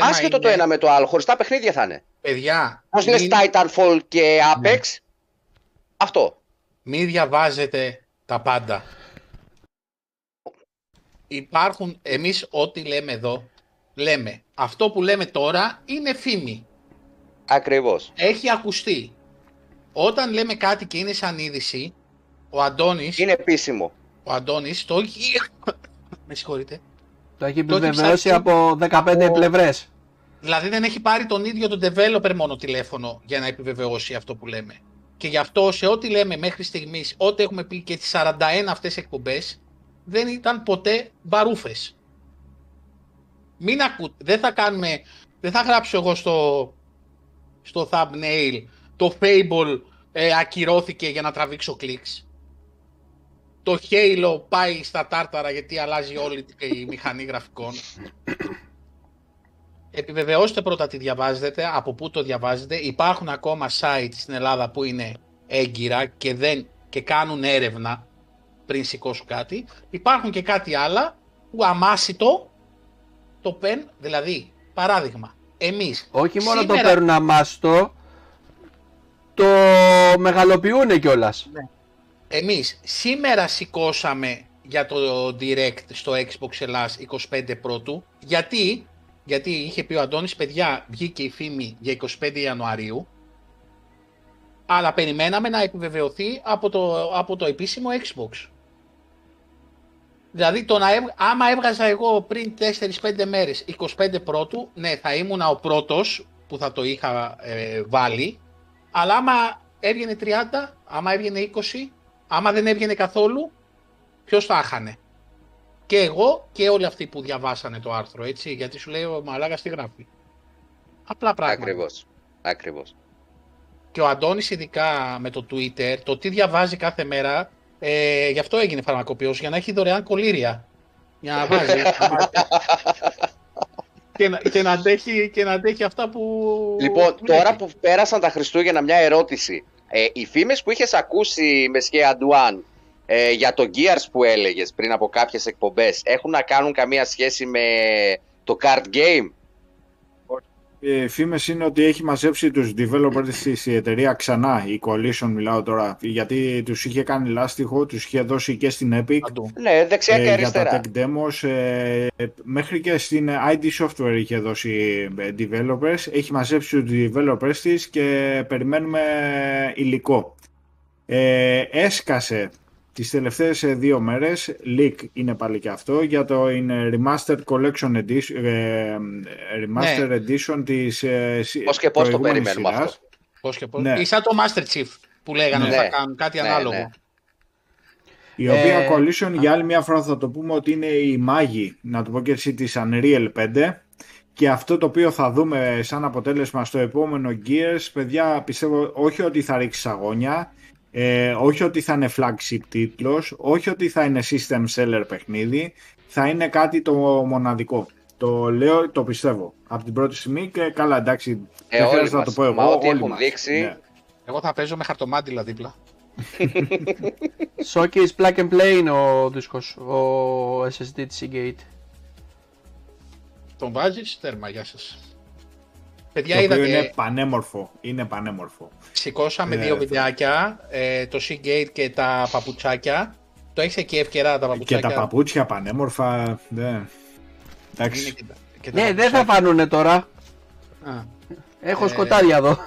Άσχετο το ένα με το άλλο, χωριστά παιχνίδια θα είναι. Παιδιά. Πώς λες Titanfall και Apex, ναι. αυτό. Μην διαβάζετε τα πάντα υπάρχουν, εμείς ό,τι λέμε εδώ, λέμε, αυτό που λέμε τώρα είναι φήμη. Ακριβώς. Έχει ακουστεί. Όταν λέμε κάτι και είναι σαν είδηση, ο Αντώνης... Είναι επίσημο. Ο Αντώνης το έχει... Με συγχωρείτε. Το έχει επιβεβαιώσει από 15 από... πλευρές. Δηλαδή δεν έχει πάρει τον ίδιο τον developer μόνο τηλέφωνο για να επιβεβαιώσει αυτό που λέμε. Και γι' αυτό σε ό,τι λέμε μέχρι στιγμής, ό,τι έχουμε πει και τις 41 αυτές εκπομπές, δεν ήταν ποτέ μπαρούφες. Μην ακούτε, δεν θα κάνουμε, δεν θα γράψω εγώ στο, στο thumbnail το Fable ε, ακυρώθηκε για να τραβήξω κλικς. Το Halo πάει στα τάρταρα γιατί αλλάζει όλη η μηχανή γραφικών. Επιβεβαιώστε πρώτα τι διαβάζετε, από πού το διαβάζετε. Υπάρχουν ακόμα sites στην Ελλάδα που είναι έγκυρα και, δεν, και κάνουν έρευνα πριν σηκώσω κάτι. Υπάρχουν και κάτι άλλα που αμάσιτο το πεν, δηλαδή, παράδειγμα, εμείς... Όχι μόνο το παίρνουν αμάσιτο, το μεγαλοποιούν κιόλας. Ναι. Εμείς σήμερα σηκώσαμε για το Direct στο Xbox Ελλάς 25 πρώτου, γιατί, γιατί είχε πει ο Αντώνης, παιδιά, βγήκε η φήμη για 25 Ιανουαρίου, αλλά περιμέναμε να επιβεβαιωθεί από το, από το επίσημο Xbox. Δηλαδή, το να, άμα έβγαζα εγώ πριν 4-5 μέρες 25 πρώτου, ναι, θα ήμουν ο πρώτος που θα το είχα ε, βάλει. Αλλά άμα έβγαινε 30, άμα έβγαινε 20, άμα δεν έβγαινε καθόλου, ποιος θα έχανε. Και εγώ και όλοι αυτοί που διαβάσανε το άρθρο, έτσι, γιατί σου λέει ο Μαλάκας τι γράφει. Απλά πράγματα. Ακριβώς. Ακριβώς. Και ο Αντώνης ειδικά με το Twitter, το τι διαβάζει κάθε μέρα, ε, γι' αυτό έγινε φαρμακοποιός, για να έχει δωρεάν κολλήρια. Για να βάζει. και, να, και, να αντέχει, και να αντέχει αυτά που... Λοιπόν, τώρα που πέρασαν τα Χριστούγεννα μια ερώτηση. Ε, οι φήμες που είχες ακούσει μες Σκέ Αντουάν ε, για το Gears που έλεγες πριν από κάποιες εκπομπές έχουν να κάνουν καμία σχέση με το card game; Οι φήμες είναι ότι έχει μαζέψει τους developers της η εταιρεία ξανά, η Coalition μιλάω τώρα, γιατί τους είχε κάνει λάστιχο, τους είχε δώσει και στην Epic. Ναι, δεξιά και αριστερά. Για τα tech demos, ε, μέχρι και στην ID Software είχε δώσει ε, developers, έχει μαζέψει τους developers της και περιμένουμε υλικό. Ε, έσκασε τις τελευταίες ε, δύο μέρες, leak είναι πάλι και αυτό, για το είναι Remastered Collection Edition, ε, Remastered Ναι. Edition της ε, σι- Πώς και πώς το προηγούμενης περιμένουμε σειράς. αυτό. Πώς και πώς. Ναι. Ή σαν το Master Chief που λέγανε Ναι. ότι θα κάνουν κάτι Ναι, ανάλογο. ναι. Η οποία Ε, Coalition για άλλη μια φορά θα το πούμε ότι είναι η μάγη, να το πω και έτσι, της Unreal 5 και αυτό το οποίο θα δούμε σαν αποτέλεσμα στο επόμενο Gears, παιδιά πιστεύω όχι ότι θα ρίξει αγώνια, ε, όχι ότι θα είναι flagship τίτλος, όχι ότι θα είναι system seller παιχνίδι, θα είναι κάτι το μοναδικό. Το λέω, το πιστεύω. Από την πρώτη στιγμή και καλά εντάξει, Ε, δεν όλοι χρειάζεται να μας. το πω εγώ. Μα ό,τι όλοι έχουν μας. δείξει, Ναι. Εγώ θα παίζω με χαρτομάτιλα δίπλα. Showcase Plug and Play είναι ο δίσκος, ο SSD της Seagate. Τον βάζεις, τέρμα, γεια σας. Παιδιά, Το οποίο είδατε, είναι πανέμορφο. Είναι πανέμορφο. σηκώσαμε Ε, δύο θα- βιντεάκια, ε, το Seagate και τα παπουτσάκια. Το έχεις εκεί ευκαιρά τα Και παπουτσάκια; τα παπούτσια πανέμορφα. Ναι. Είναι Εντάξει. και τα- και τα Ναι, δεν θα παπουτσάκια. φάνουνε τώρα. Α, Έχω Ε, σκοτάδια εδώ.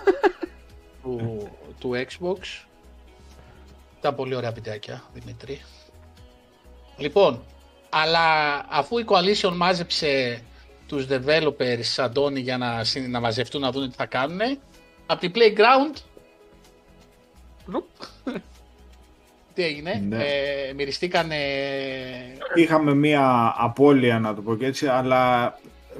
του, του Xbox. Τα πολύ ωραία βιντεάκια, Δημήτρη. Λοιπόν, αλλά αφού η Coalition μάζεψε τους developers, Αντώνη, για να, συ- να μαζευτούν να δουν τι θα κάνουν, από την Playground, ρουπ, τι έγινε, Ναι. ε, μυριστήκανε, Είχαμε μία απώλεια να το πω και έτσι, αλλά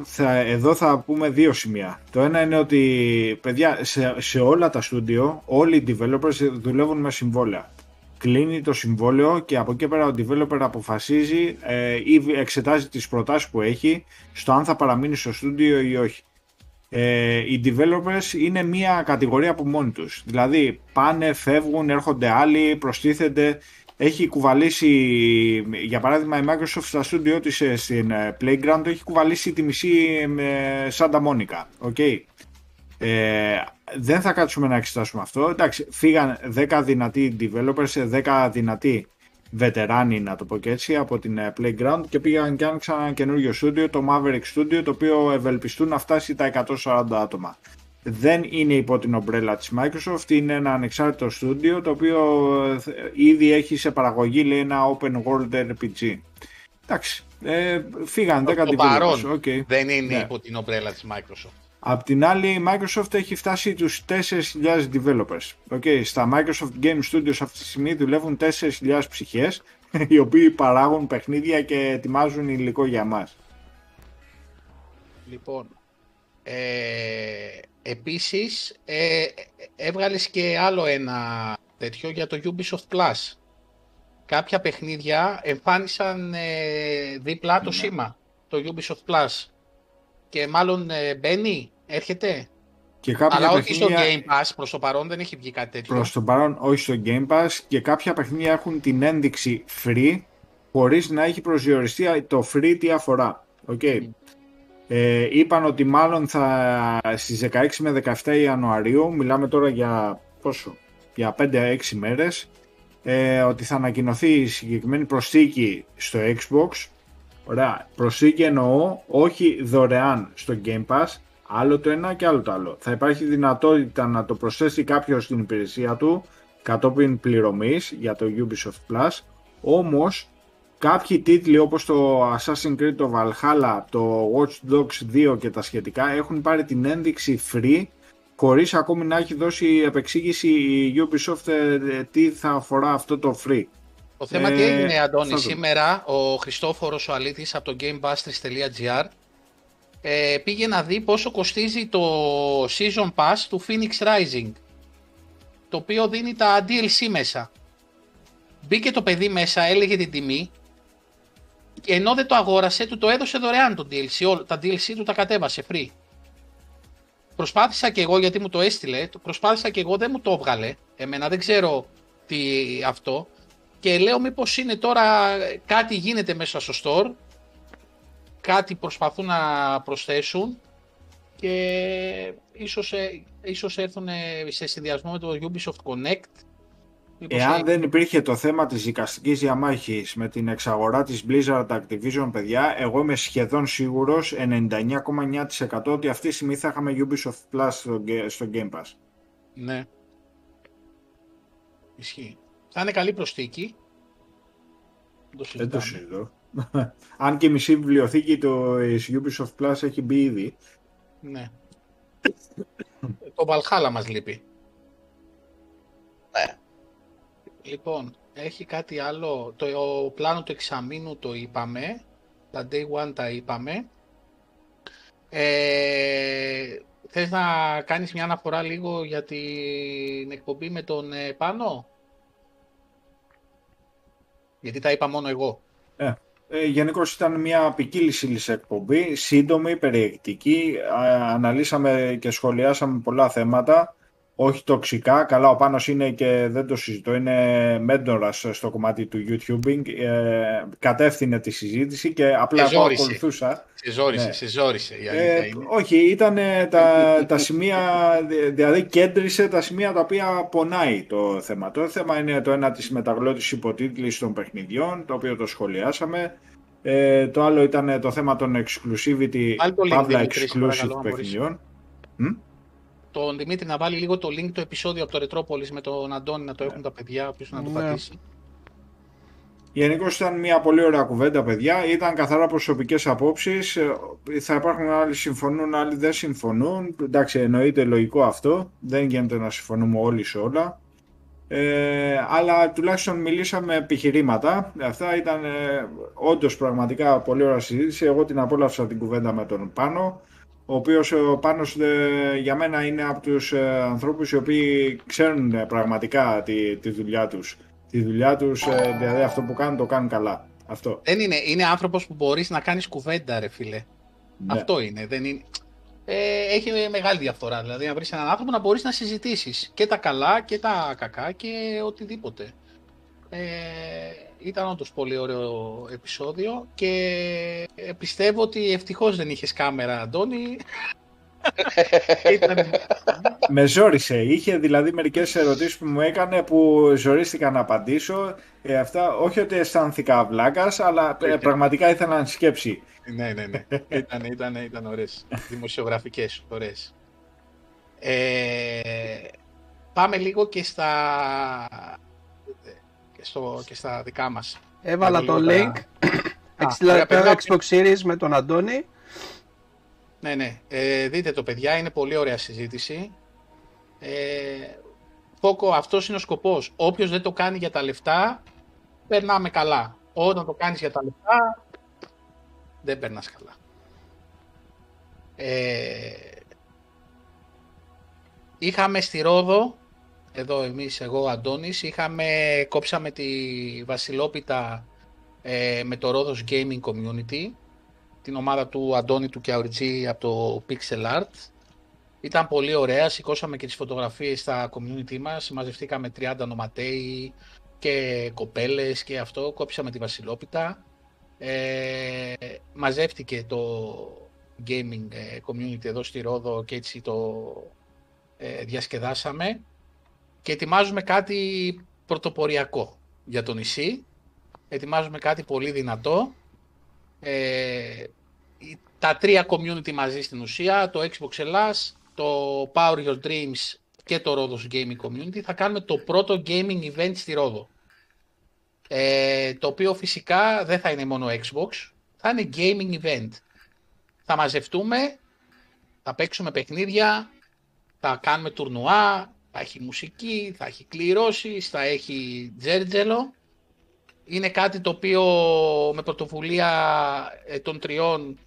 θα, εδώ θα πούμε δύο σημεία. Το ένα είναι ότι, παιδιά, σε, σε όλα τα στούντιο, όλοι οι developers δουλεύουν με συμβόλαια. Κλείνει το συμβόλαιο και από εκεί πέρα ο developer αποφασίζει ε, ή εξετάζει τις προτάσεις που έχει στο αν θα παραμείνει στο στούντιο ή όχι. Ε, οι developers είναι μια κατηγορία από μόνοι τους. Δηλαδή πάνε, φεύγουν, έρχονται άλλοι, προστίθενται. Έχει κουβαλήσει, για παράδειγμα η Microsoft στα στούντιό της ε, στην ε, Playground έχει κουβαλήσει τη μισή ε, Santa Monica. Okay. Ε, δεν θα κάτσουμε να εξετάσουμε αυτό. Εντάξει, φύγαν 10 δυνατοί developers, 10 δυνατοί βετεράνοι να το πω και έτσι από την ε, Playground και πήγαν και άνοιξαν ένα καινούριο στούντιο, το Maverick Studio, το οποίο ευελπιστούν να φτάσει τα 140 άτομα. Δεν είναι υπό την ομπρέλα της Microsoft, είναι ένα ανεξάρτητο στούντιο το οποίο ε, ήδη έχει σε παραγωγή λέει, ένα open world RPG. Εντάξει, ε, φύγαν 10 το developers. παρόν Okay. δεν είναι Ναι. υπό την ομπρέλα της Microsoft. Απ' την άλλη, η Microsoft έχει φτάσει τους 4.000 developers. Okay, στα Microsoft Game Studios αυτή τη στιγμή δουλεύουν 4.000 ψυχές, οι οποίοι παράγουν παιχνίδια και ετοιμάζουν υλικό για μας. Λοιπόν, ε, επίσης ε, έβγαλες και άλλο ένα τέτοιο για το Ubisoft Plus. Κάποια παιχνίδια εμφάνισαν ε, δίπλα το Ναι. σήμα, το Ubisoft Plus. Και μάλλον ε, μπαίνει, έρχεται. Και κάποια Αλλά όχι στο παιχνίδια Game Pass, προς το παρόν δεν έχει βγει κάτι τέτοιο. προς το παρόν όχι στο Game Pass και κάποια παιχνίδια έχουν την ένδειξη free χωρίς να έχει προσδιοριστεί το free τι αφορά. Okay. Ε, είπαν ότι μάλλον θα στις 16 με 17 Ιανουαρίου, μιλάμε τώρα για πόσο, για 5-6 μέρες, ε, ότι θα ανακοινωθεί η συγκεκριμένη προσθήκη στο Xbox. Ωραία, προσθήκη εννοώ όχι δωρεάν στο Game Pass, άλλο το ένα και άλλο το άλλο. Θα υπάρχει δυνατότητα να το προσθέσει κάποιος στην υπηρεσία του κατόπιν πληρωμής για το Ubisoft Plus, όμως κάποιοι τίτλοι όπως το Assassin's Creed, το Valhalla, το Watch Dogs 2 και τα σχετικά έχουν πάρει την ένδειξη free χωρίς ακόμη να έχει δώσει επεξήγηση η Ubisoft ε, τι θα αφορά αυτό το free. Το θέμα τι Ε, έγινε, Αντώνη, θα δούμε. σήμερα ο Χριστόφορος ο Αλήτης από το gamebusters.gr ε, πήγε να δει πόσο κοστίζει το Season Pass του Phoenix Rising το οποίο δίνει τα DLC μέσα. Μπήκε το παιδί μέσα, έλεγε την τιμή και ενώ δεν το αγόρασε, του το έδωσε δωρεάν το DLC, όλα- τα DLC του τα κατέβασε free. Προσπάθησα και εγώ γιατί μου το έστειλε, το προσπάθησα και εγώ δεν μου το έβγαλε, εμένα δεν ξέρω τι αυτό και λέω μήπως είναι τώρα κάτι γίνεται μέσα στο store, κάτι προσπαθούν να προσθέσουν και ίσως, ε, ίσως έρθουν ε, σε συνδυασμό με το Ubisoft Connect. Μήπως Εάν ε- δεν υπήρχε το θέμα της δικαστικής διαμάχης με την εξαγορά της Blizzard Activision, παιδιά, εγώ είμαι σχεδόν σίγουρος 99,9% ότι αυτή τη στιγμή θα είχαμε Ubisoft Plus στο, Ga- στο Game Pass. Ναι. Ισχύει. Θα είναι καλή προσθήκη. Δεν το συζητώ. Αν και η μισή βιβλιοθήκη του Ubisoft Plus έχει μπει ήδη. Ναι. το Valhalla μας λείπει. Ναι. Λοιπόν, έχει κάτι άλλο. Το πλάνο του εξαμήνου το είπαμε. Τα day one τα είπαμε. Ε, θες να κάνεις μια αναφορά λίγο για την εκπομπή με τον ε, Πάνο; Γιατί τα είπα μόνο εγώ. Ε, ε, Γενικώς ήταν μια ποικίλη εκπομπή, σύντομη, περιεκτική. Αναλύσαμε και σχολιάσαμε πολλά θέματα όχι τοξικά. Καλά, ο Πάνος είναι και δεν το συζητώ, είναι μέντορας στο κομμάτι του YouTubing. Ε, κατεύθυνε τη συζήτηση και απλά εγώ ακολουθούσα. Σε ζόρισε, ναι. σε ζόρισε. Ε, όχι, ήταν τα, τα σημεία, δηλαδή κέντρισε τα σημεία τα οποία πονάει το θέμα. Το θέμα είναι το ένα της μεταγλώτης υποτίτλης των παιχνιδιών, το οποίο το σχολιάσαμε. Ε, το άλλο ήταν το θέμα των exclusivity, παύλα exclusive παιχνιδιών τον Δημήτρη να βάλει λίγο το link το επεισόδιο από το Ρετρόπολης με τον Αντώνη να το έχουν τα παιδιά, όποιος να το ναι. πατήσει. Γενικώ ήταν μια πολύ ωραία κουβέντα, παιδιά. Ήταν καθαρά προσωπικές απόψεις. Ε, θα υπάρχουν άλλοι συμφωνούν, άλλοι δεν συμφωνούν. Εντάξει, εννοείται λογικό αυτό. Δεν γίνεται να συμφωνούμε όλοι σε όλα. Ε, αλλά τουλάχιστον μιλήσαμε επιχειρήματα. Αυτά ήταν ε, όντως πραγματικά πολύ ωραία συζήτηση. Εγώ την απόλαυσα την κουβέντα με τον Πάνο ο οποίος ο Πάνος ε, για μένα είναι από τους ε, ανθρώπους οι οποίοι ξέρουν ε, πραγματικά τη, τη δουλειά τους. Τη δουλειά τους, δηλαδή αυτό που κάνουν το κάνουν καλά. Αυτό. Δεν είναι, είναι άνθρωπος που μπορείς να κάνεις κουβέντα ρε φίλε. Ναι. Αυτό είναι. Δεν είναι... Ε, έχει μεγάλη διαφορά. Δηλαδή να βρεις έναν άνθρωπο να μπορείς να συζητήσεις και τα καλά και τα κακά και οτιδήποτε. Ε, ήταν όντως πολύ ωραίο επεισόδιο και πιστεύω ότι ευτυχώς δεν είχες κάμερα, Αντώνη. Με ζόρισε. Είχε δηλαδή μερικές ερωτήσεις που μου έκανε που ζορίστηκα να απαντήσω. Ε, αυτά, όχι ότι αισθάνθηκα βλάκας, αλλά ε, πραγματικά ήθελα να σκέψει. ναι, ναι, ναι. Ήταν, ήταν, ήταν ωραίες. Δημοσιογραφικές, ωραίες. Ε, πάμε λίγο και στα στο, και στα δικά μας. Έβαλα το link. Εξηλατέρα Xbox Series με τον Αντώνη. Ναι, ναι. Ε, δείτε το παιδιά, είναι πολύ ωραία συζήτηση. Ε, Πόκο, αυτός είναι ο σκοπός. Όποιος δεν το κάνει για τα λεφτά, περνάμε καλά. Όταν το κάνεις για τα λεφτά, δεν περνάς καλά. Ε, είχαμε στη Ρόδο εδώ εμείς, εγώ ο Αντώνης, είχαμε, κόψαμε τη Βασιλόπιτα ε, με το Ρόδος Gaming Community, την ομάδα του Αντώνη του Κιαουριτζή από το Pixel Art. Ήταν πολύ ωραία, σηκώσαμε και τις φωτογραφίες στα community μας, μαζευτήκαμε 30 νοματέοι και κοπέλες και αυτό, κόψαμε τη Βασιλόπιτα. Ε, μαζεύτηκε το gaming ε, community εδώ στη Ρόδο και έτσι το ε, διασκεδάσαμε και ετοιμάζουμε κάτι πρωτοποριακό για το νησί. Ετοιμάζουμε κάτι πολύ δυνατό. Ε, τα τρία community μαζί στην ουσία, το Xbox Ελλάς, το Power Your Dreams και το Rhodos Gaming Community θα κάνουμε το πρώτο gaming event στη Ρόδο. Ε, το οποίο φυσικά δεν θα είναι μόνο Xbox, θα είναι gaming event. Θα μαζευτούμε, θα παίξουμε παιχνίδια, θα κάνουμε τουρνουά, θα έχει μουσική, θα έχει κληρώσεις, θα έχει τζέρτζελο. Είναι κάτι το οποίο με πρωτοβουλία ε, των τριών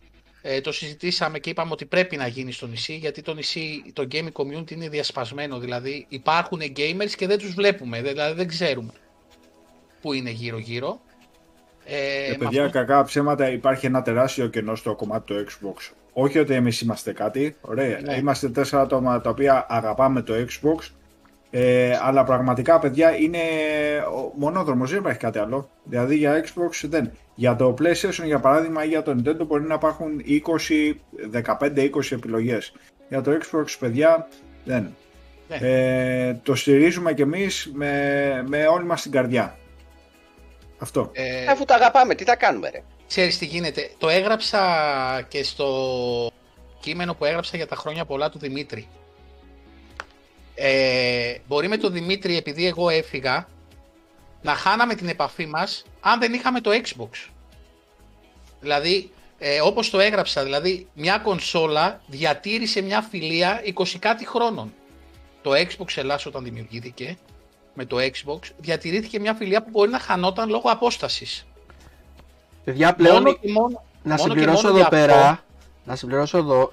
ε, το συζητήσαμε και είπαμε ότι πρέπει να γίνει στο νησί, γιατί το νησί, το gaming community είναι διασπασμένο, δηλαδή υπάρχουν gamers και δεν τους βλέπουμε, δηλαδή δεν ξέρουμε που είναι γύρω-γύρω. Ε, ε παιδιά, αυτό... κακά ψέματα υπάρχει ένα τεράστιο κενό στο κομμάτι του Xbox. Όχι ότι εμείς είμαστε κάτι, ωραία, ναι. είμαστε τέσσερα άτομα τα οποία αγαπάμε το Xbox, ε, αλλά πραγματικά, παιδιά, είναι μονόδρομος, δεν υπάρχει κάτι άλλο. Δηλαδή για Xbox δεν. Για το PlayStation, για παράδειγμα, ή για το Nintendo μπορεί να υπάρχουν 20, 15-20 επιλογές. Για το Xbox, παιδιά, δεν. Ναι. Ε, το στηρίζουμε κι εμείς με, με όλη μας την καρδιά. Αυτό. Ε, Αφού το αγαπάμε, τι θα κάνουμε ρε. Ξέρεις τι γίνεται. Το έγραψα και στο κείμενο που έγραψα για τα χρόνια πολλά του Δημήτρη. Ε, μπορεί με τον Δημήτρη, επειδή εγώ έφυγα, να χάναμε την επαφή μας αν δεν είχαμε το Xbox. Δηλαδή, ε, όπως το έγραψα, δηλαδή μια κονσόλα διατήρησε μια φιλία 20 κάτι χρόνων. Το Xbox Ελλάς όταν δημιουργήθηκε, με το Xbox, διατηρήθηκε μια φιλία που μπορεί να χανόταν λόγω απόστασης. Παιδιά, πλέον Μόνο και μόνο- να μόνο και συμπληρώσω μόνο εδώ γι' αυτό. πέρα, να συμπληρώσω εδώ,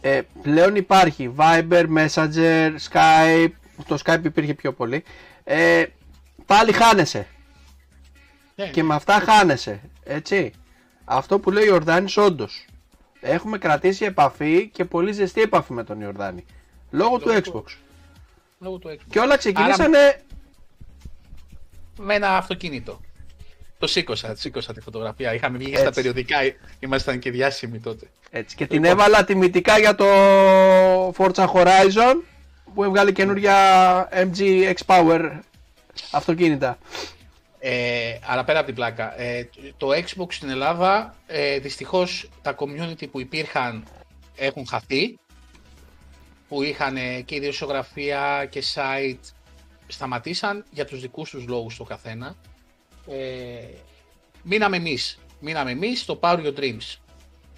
ε, πλέον υπάρχει Viber, Messenger, Skype, το Skype υπήρχε πιο πολύ, ε, πάλι χάνεσαι Ναι, και με αυτά χάνεσαι, έτσι. Αυτό που λέει ο Ιορδάνης όντως. Έχουμε κρατήσει επαφή και πολύ ζεστή επαφή με τον Ιορδάνη. Λόγω του Λόγω του- Xbox. Λόγω του Xbox. Και όλα ξεκινήσανε με ένα αυτοκίνητο. Το σήκωσα, σήκωσα τη φωτογραφία. Είχαμε βγει και στα Έτσι. περιοδικά, ήμασταν και διάσημοι τότε. έτσι. Και την Λοιπόν. έβαλα τιμητικά για το Forza Horizon που έβγαλε καινούργια MG X-Power αυτοκίνητα. Ε, αλλά πέρα από την πλάκα, ε, το Xbox στην Ελλάδα, ε, δυστυχώς τα community που υπήρχαν έχουν χαθεί, που είχαν ε, και ιδιοσιογραφία και site, σταματήσαν για τους δικούς τους λόγους το καθένα. Ε, μείναμε εμείς, μείναμε εμείς στο Power Your Dreams,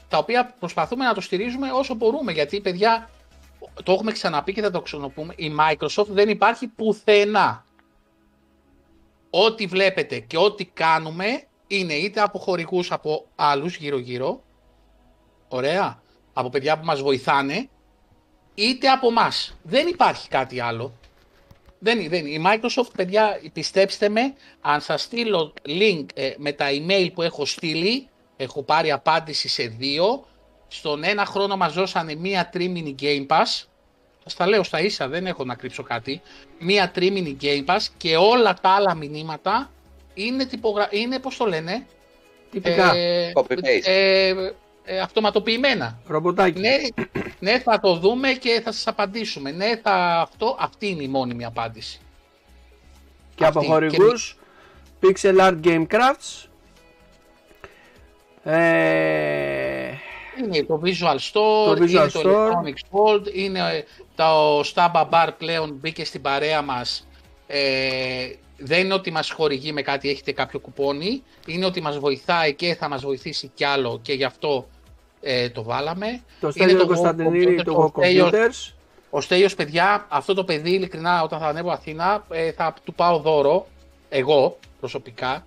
τα οποία προσπαθούμε να το στηρίζουμε όσο μπορούμε, γιατί παιδιά, το έχουμε ξαναπεί και θα το ξαναπούμε, η Microsoft δεν υπάρχει πουθενά. Ό,τι βλέπετε και ό,τι κάνουμε είναι είτε από χορηγούς από άλλους γύρω-γύρω, ωραία, από παιδιά που μας βοηθάνε, είτε από μας. Δεν υπάρχει κάτι άλλο. Δεν, δεν. Η Microsoft, παιδιά, πιστέψτε με, αν σας στείλω link ε, με τα email που έχω στείλει, έχω πάρει απάντηση σε δύο, στον ένα χρόνο μας δώσανε μία τρίμηνη Game Pass, σας τα λέω στα ίσα, δεν έχω να κρύψω κάτι, μία τρίμηνη Game Pass και όλα τα άλλα μηνύματα είναι, τυπογρα... είναι πώς το λένε, Τυπικά. ε, Copy-paste. ε, ε, αυτοματοποιημένα. Ρομποτάκι. Ναι, ναι, θα το δούμε και θα σας απαντήσουμε. Ναι, θα αυτό, αυτή είναι η μόνιμη απάντηση. και από αυτή. χορηγούς Pixel Art Game Crafts ε, Είναι το Visual Store, Το Visual είναι το Store. Electronics World, είναι ε, το Staba Bar πλέον μπήκε στην παρέα μας. Ε, δεν είναι ότι μας χορηγεί με κάτι, έχετε κάποιο κουπόνι. Είναι ότι μας βοηθάει και θα μας βοηθήσει κι άλλο και γι' αυτό ε, το βάλαμε. το Είναι Στέλιο το Κωνσταντινίδη Go του Computer, Go ο Στέλιος- Computers Ο Στέλιος, παιδιά, αυτό το παιδί, ειλικρινά, όταν θα ανέβω Αθήνα, ε, θα του πάω δώρο, εγώ προσωπικά.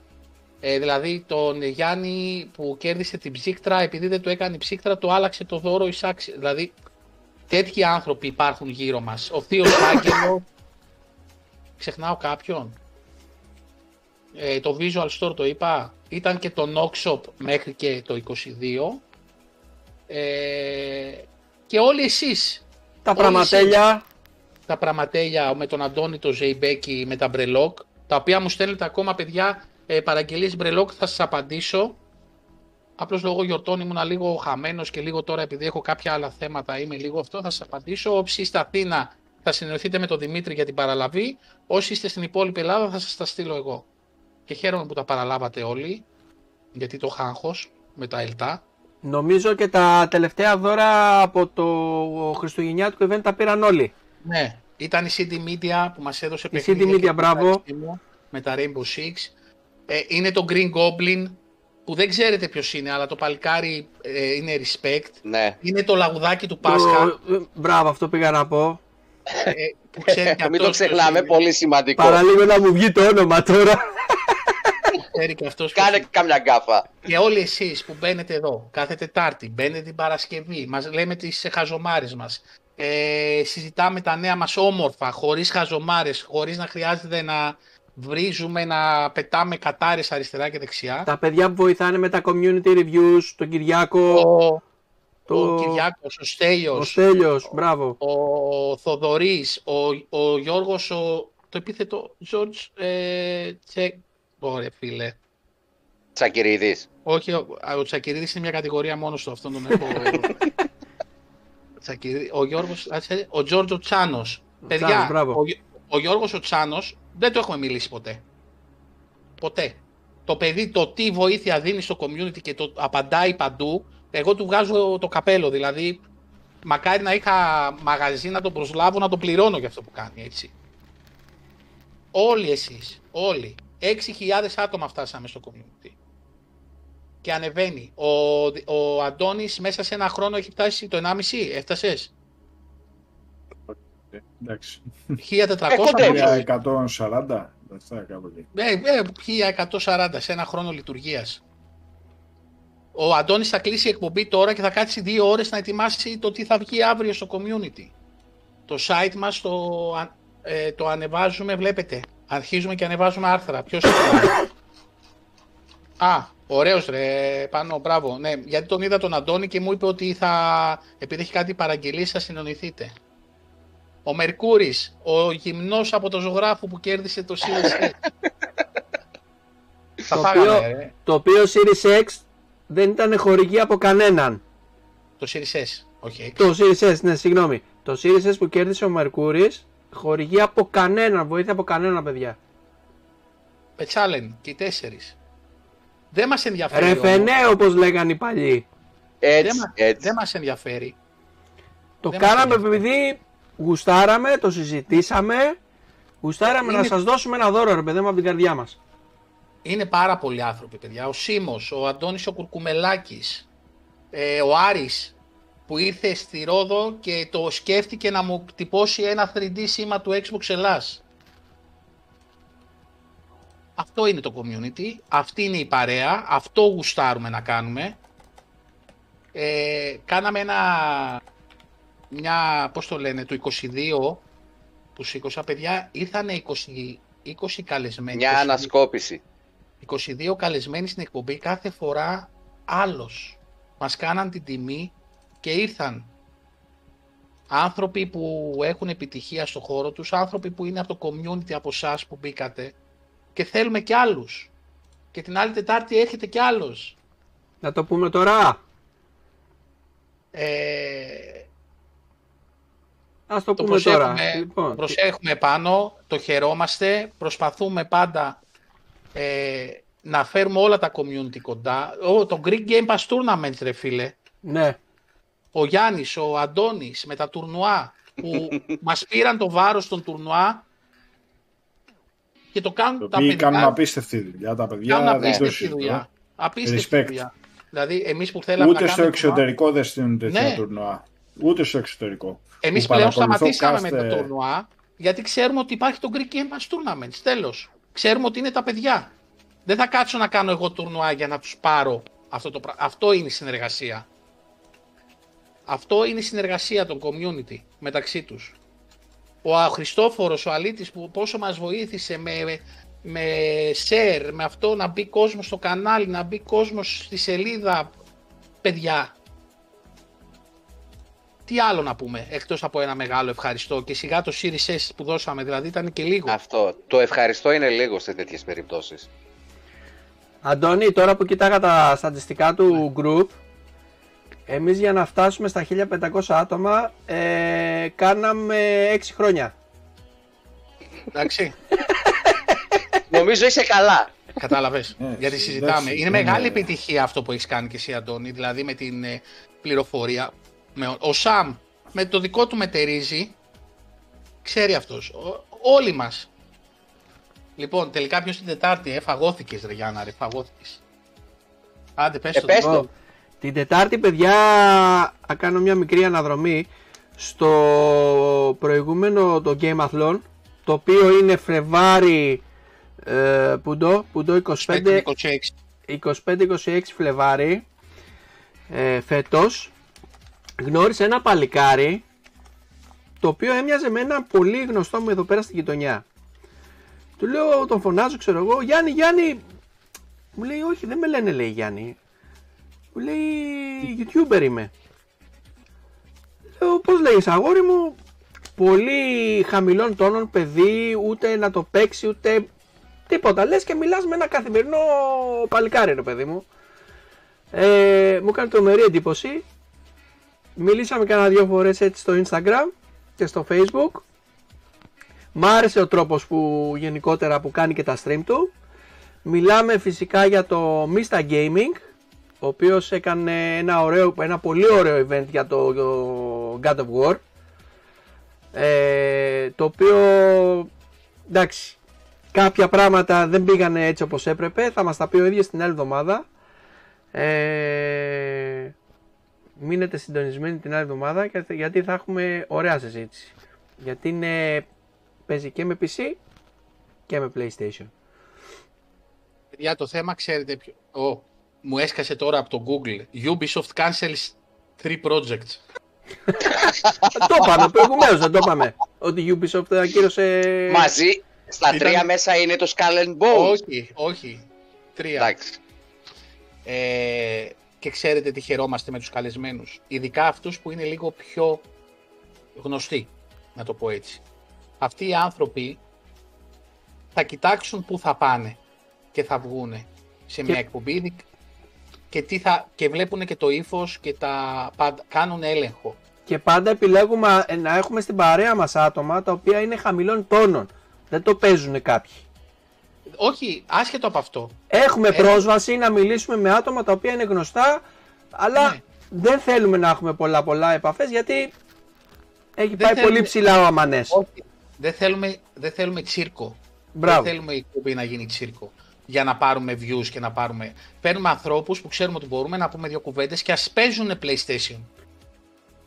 Ε, δηλαδή, τον Γιάννη που κέρδισε την ψύκτρα, επειδή δεν του έκανε η ψύκτρα, το άλλαξε το δώρο εισάξι. Δηλαδή, τέτοιοι άνθρωποι υπάρχουν γύρω μας. Ο Θείος Άγγελο, ξεχνάω κάποιον. Ε, το Visual Store το είπα, ήταν και το Knock Shop μέχρι και το 22. Ε, και όλοι εσείς τα όλοι πραγματέλια τα πραγματέλια με τον Αντώνη, τον Ζεϊμπέκη, με τα μπρελόκ, τα οποία μου στέλνετε ακόμα παιδιά ε, παραγγελίες μπρελόκ, θα σας απαντήσω. Απλώς λόγω γιορτών ήμουν λίγο χαμένος και λίγο τώρα επειδή έχω κάποια άλλα θέματα είμαι λίγο αυτό, θα σας απαντήσω. Όσοι είστε Αθήνα θα συνεννοηθείτε με τον Δημήτρη για την παραλαβή. Όσοι είστε στην υπόλοιπη Ελλάδα θα σας τα στείλω εγώ. Και χαίρομαι που τα παραλάβατε όλοι, γιατί το χάγχος με τα ΕΛΤΑ. νομίζω και τα τελευταία δώρα από το Χριστουγεννιάτικο event τα πήραν όλοι Ναι, ήταν η CD Media που μας έδωσε Η παιχνίδια CD Media, και μπράβο. ευχαριστήμου με τα Rainbow Six. Ε, είναι το Green Goblin που δεν ξέρετε ποιος είναι, αλλά το παλικάρι ε, είναι respect. Ναι. Είναι το λαγουδάκι του Πάσχα Το- ε, μπράβο αυτό πήγα να πω ε, που ξέρει και Μην το αυτός ποιος ξεχνάμε, είναι. πολύ σημαντικό. παραλίγο να μου βγει το όνομα τώρα Ξέρει και αυτός ποιος Κάνε είναι. κάμια γκάφα. Και όλοι εσείς που μπαίνετε εδώ κάθε Τετάρτη, μπαίνετε την Παρασκευή, μας λέμε τις χαζομάρες μας, ε, συζητάμε τα νέα μας όμορφα, χωρίς χαζομάρες, χωρίς να χρειάζεται να βρίζουμε, να πετάμε κατάρες αριστερά και δεξιά. τα παιδιά που βοηθάνε με τα community reviews τον Κυριάκο Ο, το... ο Κυριάκος, ο ο Στέλιος, Στέλιος μπράβο ο Θοδωρής, ο, ο Γιώργος, ο, το επίθετο George ε, Τσε... Ωραία φίλε. Τσακυρίδης. Όχι, ο, ο Τσακυρίδης είναι μια κατηγορία μόνος του, αυτόν τον έχω... Τσακυρίδη, ο Γιώργος, άτσε, ο Τζόρτζο Τσάνος. Παιδιά, Τσάνος, μπράβο. ο, Γι- ο Γιώργος ο Τσάνος δεν το έχουμε μιλήσει ποτέ. Ποτέ. Το παιδί το τι βοήθεια δίνει στο community και το απαντάει παντού, εγώ του βγάζω το καπέλο. Δηλαδή, μακάρι να είχα μαγαζί να τον προσλάβω να τον πληρώνω για αυτό που κάνει, έτσι. Όλοι εσείς, όλοι. 6.000 άτομα φτάσαμε στο community. Και ανεβαίνει. Ο, ο Αντώνης μέσα σε ένα χρόνο έχει φτάσει το 1,5, έφτασες; Ε, Εντάξει. 1400 Ε, κοντεύει. νομίζω. 140. Αυτά κάπου εκεί. Ε, ε, 1140 σε ένα χρόνο λειτουργίας. Ο Αντώνης θα κλείσει εκπομπή τώρα και θα κάτσει δύο ώρες να ετοιμάσει το τι θα βγει αύριο στο community. Το site μας το, α- ε, το ανεβάζουμε, βλέπετε. Αρχίζουμε και ανεβάζουμε άρθρα. Ποιος Α, ωραίος ρε, πάνω, μπράβο. Ναι, γιατί τον είδα τον Αντώνη και μου είπε ότι θα, επειδή έχει κάτι παραγγελίες, θα συνονιθείτε. Ο Μερκούρης, ο γυμνός από το ζωγράφο που κέρδισε το CSC. Τα Το φάγαμε, οποίο- ρε. Το οποίο Series X δεν ήταν χορηγή από κανέναν. Το Series S, όχι X. Το Series S, ναι, συγγνώμη. Το Series S που κέρδισε ο Μερκούρης, χορηγή από κανέναν, βοήθεια από κανέναν, παιδιά. Πετσάλεν και οι τέσσερις. Δεν μας ενδιαφέρει. όμως. Ρεφενέ, όπως λέγανε οι παλιοί. Δεν, Έτσι, μα- έτσι. δεν μας ενδιαφέρει. Το Δεν μας κάναμε ενδιαφέρει. επειδή γουστάραμε, το συζητήσαμε. Γουστάραμε Είναι- να σας δώσουμε ένα δώρο, ρε παιδί μου, από την καρδιά μας. Είναι πάρα πολλοί άνθρωποι, παιδιά. Ο Σίμος, ο Αντώνης ο Κουρκουμελάκης, ε, ο Άρης που ήρθε στη Ρόδο και το σκέφτηκε να μου τυπώσει ένα 3D σήμα του Xbox Ελλάς. Αυτό είναι το community, αυτή είναι η παρέα, αυτό γουστάρουμε να κάνουμε. Ε, κάναμε ένα, μια, πώς το λένε, το 22, που σήκωσα, παιδιά, ήρθανε 20, 20 καλεσμένοι. Μια 22 ανασκόπηση. 22 καλεσμένοι στην εκπομπή κάθε φορά άλλος. Μας κάναν την τιμή και ήρθαν άνθρωποι που έχουν επιτυχία στο χώρο τους, άνθρωποι που είναι από το community από εσάς που μπήκατε και θέλουμε και άλλους. Και την άλλη Τετάρτη έρχεται και άλλος. Να το πούμε τώρα. Ε, Ας το, το πούμε τώρα. προσέχουμε, Λοιπόν, προσέχουμε πάνω, το χαιρόμαστε, προσπαθούμε πάντα ε, να φέρουμε όλα τα community κοντά. Ω, το Greek Game Pass Tournament, ρε φίλε, ναι. Ο Γιάννης, ο Αντώνης με τα τουρνουά που μας πήραν το βάρος των τουρνουά και το κάνουν Το τα οποίοι παιδιά. κάνουν απίστευτη δουλειά. Τα παιδιά κάνουν δεν το απίστευτη συζητώ. δουλειά. Απίστευτη Respect. δουλειά. Δηλαδή εμείς που θέλαμε Ούτε να στο κάνουμε εξωτερικό δεν στείλουν τέτοια Ναι. τουρνουά. Ούτε στο εξωτερικό. Εμείς Που πλέον παρακολουθώ σταματήσαμε με κάθε- το τουρνουά γιατί ξέρουμε ότι υπάρχει το Greek Game Pass Tournament. Τέλος. Ξέρουμε ότι είναι τα παιδιά. Δεν θα κάτσω να κάνω εγώ τουρνουά για να τους πάρω αυτό το πράγμα. Αυτό είναι η συνεργασία. Αυτό είναι η συνεργασία των community μεταξύ τους. Ο Α- Χριστόφορος, ο Αλήτης που πόσο μας βοήθησε με, με share, με αυτό να μπει κόσμος στο κανάλι, να μπει κόσμος στη σελίδα. Παιδιά, τι άλλο να πούμε, εκτός από ένα μεγάλο ευχαριστώ και σιγά το Series S που δώσαμε, δηλαδή ήταν και λίγο. Αυτό. Το ευχαριστώ είναι λίγο σε τέτοιες περιπτώσεις. Αντώνη, τώρα που κοιτάγα τα στατιστικά του group, εμείς για να φτάσουμε στα 1500 άτομα, ε, κάναμε 6 χρόνια. Εντάξει, Νομίζω είσαι καλά. κατάλαβες, Ναι, γιατί εντάξει, συζητάμε. Είναι δεν μεγάλη είναι- επιτυχία αυτό που έχεις κάνει και εσύ Αντώνη, δηλαδή με την ε, πληροφορία. Με, ο Σαμ με το δικό του μετερίζει, ξέρει αυτός, Ο- όλοι μας. Λοιπόν, τελικά ποιος την Τετάρτη, ε, φαγώθηκες ρε Γιάννα, ρε, φαγώθηκες. Άντε, πες Ε, το. Πες δικό. το. Λοιπόν, την Τετάρτη, παιδιά, θα κάνω μια μικρή αναδρομή στο προηγούμενο το Game Athlon, το οποίο είναι Φλεβάρι, ε, πουντό, πουντό 25, 26. 25-26 Φλεβάρι ε, φέτος γνώρισε ένα παλικάρι το οποίο έμοιαζε με ένα πολύ γνωστό μου εδώ πέρα στη γειτονιά. Του λέω, τον φωνάζω, ξέρω εγώ, Γιάννη, Γιάννη. Μου λέει, όχι, δεν με λένε, λέει Γιάννη. Μου λέει, YouTuber είμαι. Λέω, πώς λέγεις αγόρι μου, πολύ χαμηλών τόνων παιδί, ούτε να το παίξει, ούτε τίποτα. Λες και μιλάς με ένα καθημερινό παλικάρι, ρε παιδί μου. Ε, μου έκανε τρομερή εντύπωση. Μιλήσαμε κάνα δύο φορές έτσι στο Instagram και στο Facebook. Μ' άρεσε ο τρόπος που γενικότερα που κάνει και τα stream του. Μιλάμε φυσικά για το Mista Gaming, ο οποίος έκανε ένα, ωραίο, ένα πολύ ωραίο event για το God of War. Ε, το οποίο, εντάξει, κάποια πράγματα δεν πήγανε έτσι όπως έπρεπε. Θα μας τα πει ο ίδιος την άλλη εβδομάδα. Ε, μείνετε συντονισμένοι την άλλη εβδομάδα γιατί θα έχουμε ωραία συζήτηση. Γιατί είναι, παίζει και με PC και με PlayStation. Για το θέμα ξέρετε ποιο. Oh, μου έσκασε τώρα από το Google. Ubisoft cancels three projects. το είπαμε προηγουμένως, δεν το είπαμε. Ότι η Ubisoft ακύρωσε... Μαζί, στα τρία μέσα είναι το Skull and Bones. Όχι, όχι. Τρία. Εντάξει. Ε, και ξέρετε τι χαιρόμαστε με τους καλεσμένους. Ειδικά αυτούς που είναι λίγο πιο γνωστοί, να το πω έτσι. Αυτοί οι άνθρωποι θα κοιτάξουν πού θα πάνε και θα βγουν σε μια εκπομπή και, τι θα, και βλέπουν και το ύφος και τα κάνουν έλεγχο. Και πάντα επιλέγουμε να έχουμε στην παρέα μας άτομα τα οποία είναι χαμηλών τόνων. Δεν το παίζουν κάποιοι. Όχι, άσχετο από αυτό. Έχουμε πρόσβαση να μιλήσουμε με άτομα τα οποία είναι γνωστά, αλλά ναι. δεν θέλουμε να έχουμε πολλά πολλά επαφές γιατί έχει πάει πολύ ψηλά ο Αμανές. Όχι, δεν θέλουμε, δεν θέλουμε τσίρκο. Μπράβο. Δεν θέλουμε η εκπομπή να γίνει τσίρκο για να πάρουμε views και να πάρουμε. Παίρνουμε ανθρώπους που ξέρουμε ότι μπορούμε να πούμε δύο κουβέντες και ας παίζουν PlayStation.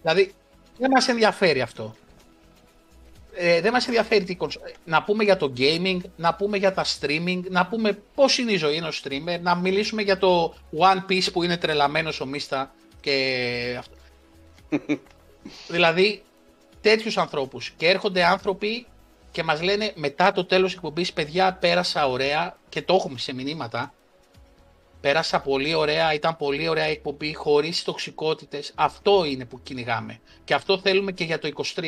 Δηλαδή, δεν μας ενδιαφέρει αυτό. Ε, δεν μας ενδιαφέρει τι Να πούμε για το gaming, να πούμε για τα streaming, να πούμε πώς είναι η ζωή ενός streamer, να μιλήσουμε για το One Piece που είναι τρελαμένος ο Μίστα και αυτό. δηλαδή, τέτοιους ανθρώπους. Και έρχονται άνθρωποι και μας λένε μετά το τέλος εκπομπής, παιδιά πέρασα ωραία και το έχουμε σε μηνύματα. Πέρασα πολύ ωραία, ήταν πολύ ωραία εκπομπή, χωρίς τοξικότητες. Αυτό είναι που κυνηγάμε. Και αυτό θέλουμε και για το 23.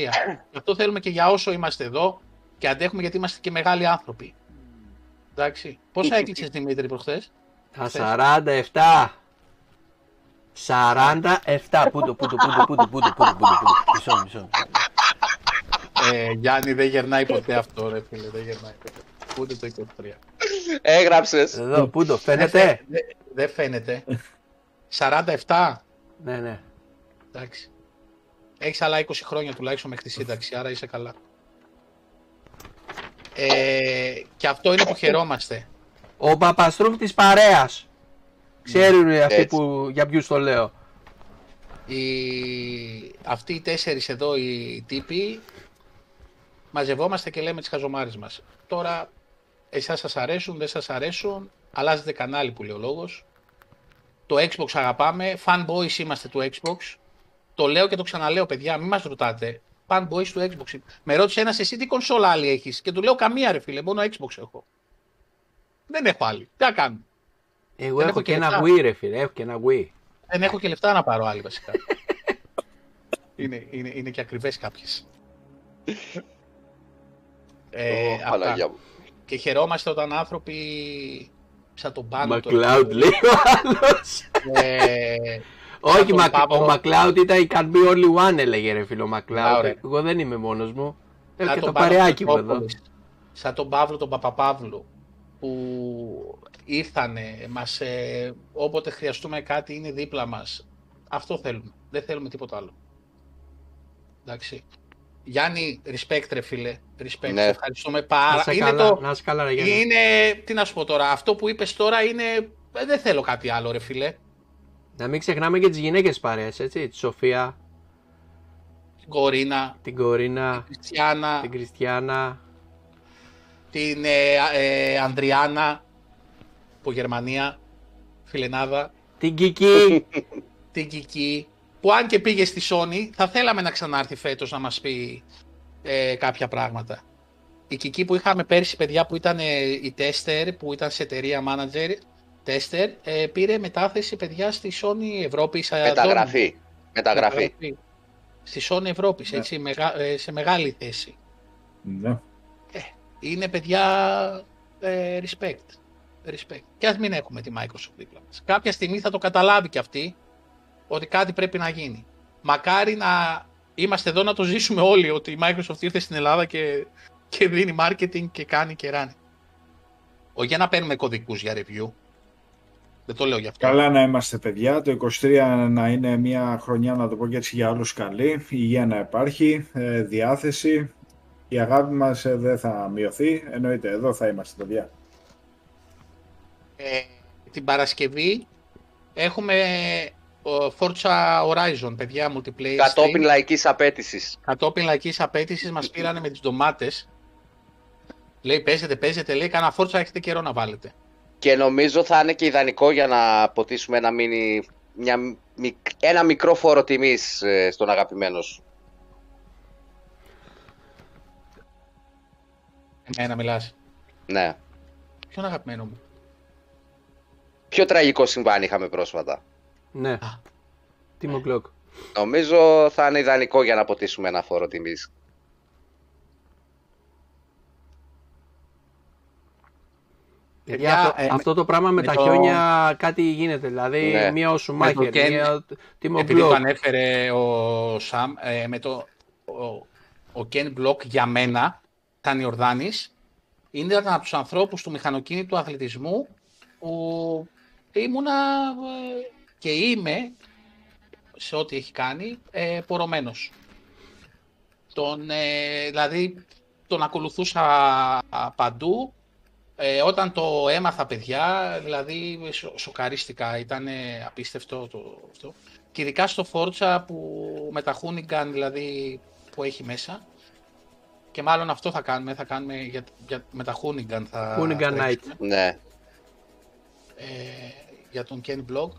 Και αυτό θέλουμε και για όσο είμαστε εδώ και αντέχουμε γιατί είμαστε και μεγάλοι άνθρωποι. Εντάξει. Πόσα έκλειξες Δημήτρη προχθές; Τα 47. 47. Πού το, πού το, πού το, πού το, πού το, πού το, μισό, μισό. Ε, Γιάννη, δεν γερνάει ποτέ αυτό, ρε φίλε. Δεν γερνάει ποτέ. Ούτε το 23. Έγραψες. Εδώ, πού το, φαίνεται; Δεν φαίνεται. 47. Ναι, ναι. Εντάξει. Έχεις άλλα 20 χρόνια τουλάχιστον μέχρι τη σύνταξη, άρα είσαι καλά. Ε, και αυτό είναι που χαιρόμαστε. Ο Παπαστρούμ της παρέας. Ξέρουν αυτοί που, για ποιους το λέω. Οι, αυτοί οι τέσσερις εδώ οι τύποι μαζευόμαστε και λέμε τις χαζομάρες μας. Τώρα, εσάς σας αρέσουν, δεν σας αρέσουν, αλλάζετε κανάλι που λέει ο λόγος. Το Xbox αγαπάμε, fanboys είμαστε του Xbox. Το λέω και το ξαναλέω παιδιά, μην μας ρωτάτε. Fanboys του Xbox. Με ρώτησε ένας εσύ τι κονσόλα άλλη έχεις; Και του λέω καμία ρε φίλε, μόνο Xbox έχω. Δεν έχω άλλη. Τι να κάνω. Εγώ έχω, και, ένα Wii ρε φίλε, έχω και ένα Wii. Δεν έχω και λεφτά να πάρω άλλη βασικά. είναι, είναι, είναι και ακριβές κάποιες. Ε, Και χαιρόμαστε όταν άνθρωποι σαν τον πάνω. Μακλάουντ λέει ο άλλος. Ε, Όχι, ο Μακλάουντ ήταν η can be only one έλεγε ρε φίλο Μακλάουντ. Εγώ δεν είμαι μόνος μου. Έχω και το παρεάκι μου εδώ. Σαν τον Παύλο τον Παπαπαύλου που ήρθανε, μας, ε, όποτε χρειαστούμε κάτι είναι δίπλα μας. Αυτό θέλουμε. Δεν θέλουμε τίποτα άλλο. Εντάξει. Γιάννη, respect ρε φίλε. Respect, ναι. ευχαριστούμε πάρα πολύ. Είναι, το... να καλά, ρε, είναι, τι να σου πω τώρα, αυτό που είπες τώρα είναι, ε, δεν θέλω κάτι άλλο ρε φίλε. Να μην ξεχνάμε και τις γυναίκες παρέες, έτσι, τη Σοφία. Την Κορίνα. Την Κορίνα. Την Κριστιάνα. Την Κριστιάνα. Την ε, ε, Ανδριάνα, από Γερμανία, φιλενάδα. Την Κική. την Κική που αν και πήγε στη Sony, θα θέλαμε να ξανάρθει φέτος να μας πει ε, κάποια πράγματα. Η Κική που είχαμε πέρσι, παιδιά που ήταν ε, η τέστερ, που ήταν σε εταιρεία manager, τέστερ, ε, πήρε μετάθεση παιδιά στη Sony Ευρώπη. Μεταγραφή. Μεταγραφή. Στη Sony Ευρώπη, ναι. έτσι, ε, σε μεγάλη θέση. Ναι. Ε, είναι παιδιά ε, respect. respect. Και ας μην έχουμε τη Microsoft δίπλα μας. Κάποια στιγμή θα το καταλάβει και αυτή ότι κάτι πρέπει να γίνει. Μακάρι να είμαστε εδώ να το ζήσουμε όλοι, ότι η Microsoft ήρθε στην Ελλάδα και, και δίνει marketing και κάνει και ράνει. Όχι για να παίρνουμε κωδικούς για review. Δεν το λέω γι' αυτό. Καλά να είμαστε παιδιά. Το 23 να είναι μια χρονιά, να το πω και έτσι για όλους καλή. Υγεία να υπάρχει, ε, διάθεση η αγάπη μας ε, δεν θα μειωθεί. Εννοείται, εδώ θα είμαστε, παιδιά. Ε, την Παρασκευή έχουμε ο Forza Horizon, παιδιά, multiplayer. Κατόπιν stream. λαϊκής απέτησης. Κατόπιν λαϊκής απέτησης μας πήρανε με τις ντομάτες. Λέει παίζετε, παίζετε, λέει κανένα Forza έχετε καιρό να βάλετε. Και νομίζω θα είναι και ιδανικό για να ποτίσουμε ένα, μίνι, μια, μικ- ένα μικρό φόρο τιμής ε, στον αγαπημένο σου. Εμένα μιλάς. Ναι. Ποιον αγαπημένο μου; Πιο τραγικό συμβάν είχαμε πρόσφατα. Ναι. Timo Glock. Νομίζω θα είναι ιδανικό για να ποτίσουμε ένα φόρο τιμής. Παιδιά, Παιδιά, αυτό, ε, αυτό το πράγμα με, με τα το- χιόνια κάτι γίνεται. Δηλαδή, Ναι. μία ο Σουμάχερ, Ken- μία ο Timo Επειδή το Glock. ανέφερε ο Σαμ, ε, με το, ο, ο Ken Block για μένα, ήταν Ιορδάνης, είναι ένα από τους ανθρώπους του μηχανοκίνητου αθλητισμού που ήμουνα ε, και είμαι σε ό,τι έχει κάνει ε, πορωμένος. Τον, ε, δηλαδή τον ακολουθούσα παντού ε, όταν το έμαθα παιδιά, δηλαδή σο- σοκαρίστηκα, ήταν απίστευτο το αυτό. Και ειδικά στο Forza που με τα Hoonigan δηλαδή που έχει μέσα. Και μάλλον αυτό θα κάνουμε, θα κάνουμε για, για, με τα Hoonigan θα Hoonigan τρέξουμε, Night. Ναι. ε, για τον Kenny Block.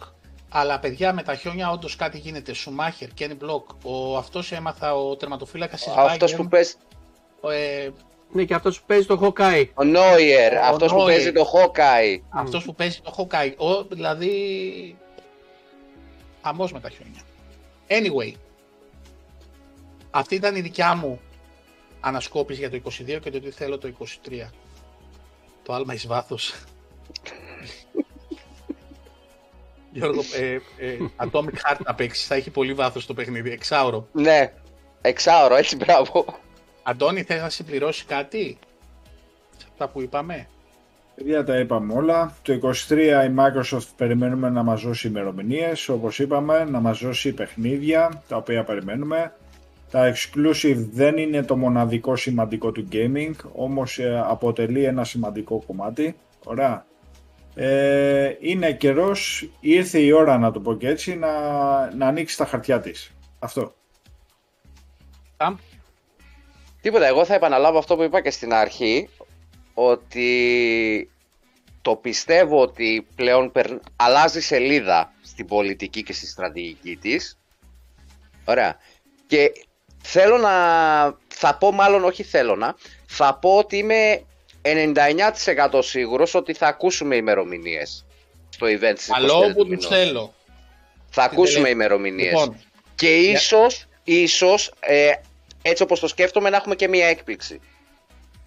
Αλλά παιδιά με τα χιόνια όντως κάτι γίνεται. Σουμάχερ, Kenny Block, ο, αυτός έμαθα ο τερματοφύλακας της Αυτός Bayern, που παίζει, ε, Ναι, και αυτός που παίζει το Hawkeye. ο Νόιερ, Ο αυτός που Neuer. παίζει το Hawkeye. αυτός που παίζει το Hawkeye, ο, δηλαδή χαμός με τα χιόνια. Anyway, αυτή ήταν η δικιά μου ανασκόπηση για το 22 και το τι θέλω το 23. Το άλμα εις βάθος. Γιώργο, ε, ε, Atomic Heart να παίξεις, θα έχει πολύ βάθος το παιχνίδι, εξάωρο. Ναι. Εξάωρο, έτσι μπράβο. Αντώνη, θες να συμπληρώσει κάτι; Σε αυτά που είπαμε. Παιδιά, τα είπαμε όλα. Το 23 η Microsoft περιμένουμε να μας δώσει ημερομηνίες, όπως είπαμε, να μας δώσει παιχνίδια, τα οποία περιμένουμε. Τα exclusive δεν είναι το μοναδικό σημαντικό του gaming, όμως ε, αποτελεί ένα σημαντικό κομμάτι. Ωραία. Ε, είναι καιρός, ήρθε η ώρα να το πω και έτσι, να, να ανοίξει τα χαρτιά της. Αυτό. Ταμ, Τίποτα, εγώ θα επαναλάβω αυτό που είπα και στην αρχή, ότι το πιστεύω ότι πλέον περ- αλλάζει σελίδα στην πολιτική και στη στρατηγική της. Ωραία. Και θέλω να, θα πω μάλλον όχι θέλω να, θα πω ότι είμαι 99% σίγουρος ότι θα ακούσουμε ημερομηνίες στο event στις 24 Καλό του που τους μηνός. θέλω. Θα ακούσουμε τελε- ημερομηνίες. Λοιπόν, Και ίσως, ίσως ε, έτσι όπως το σκέφτομαι, να έχουμε και μία έκπληξη.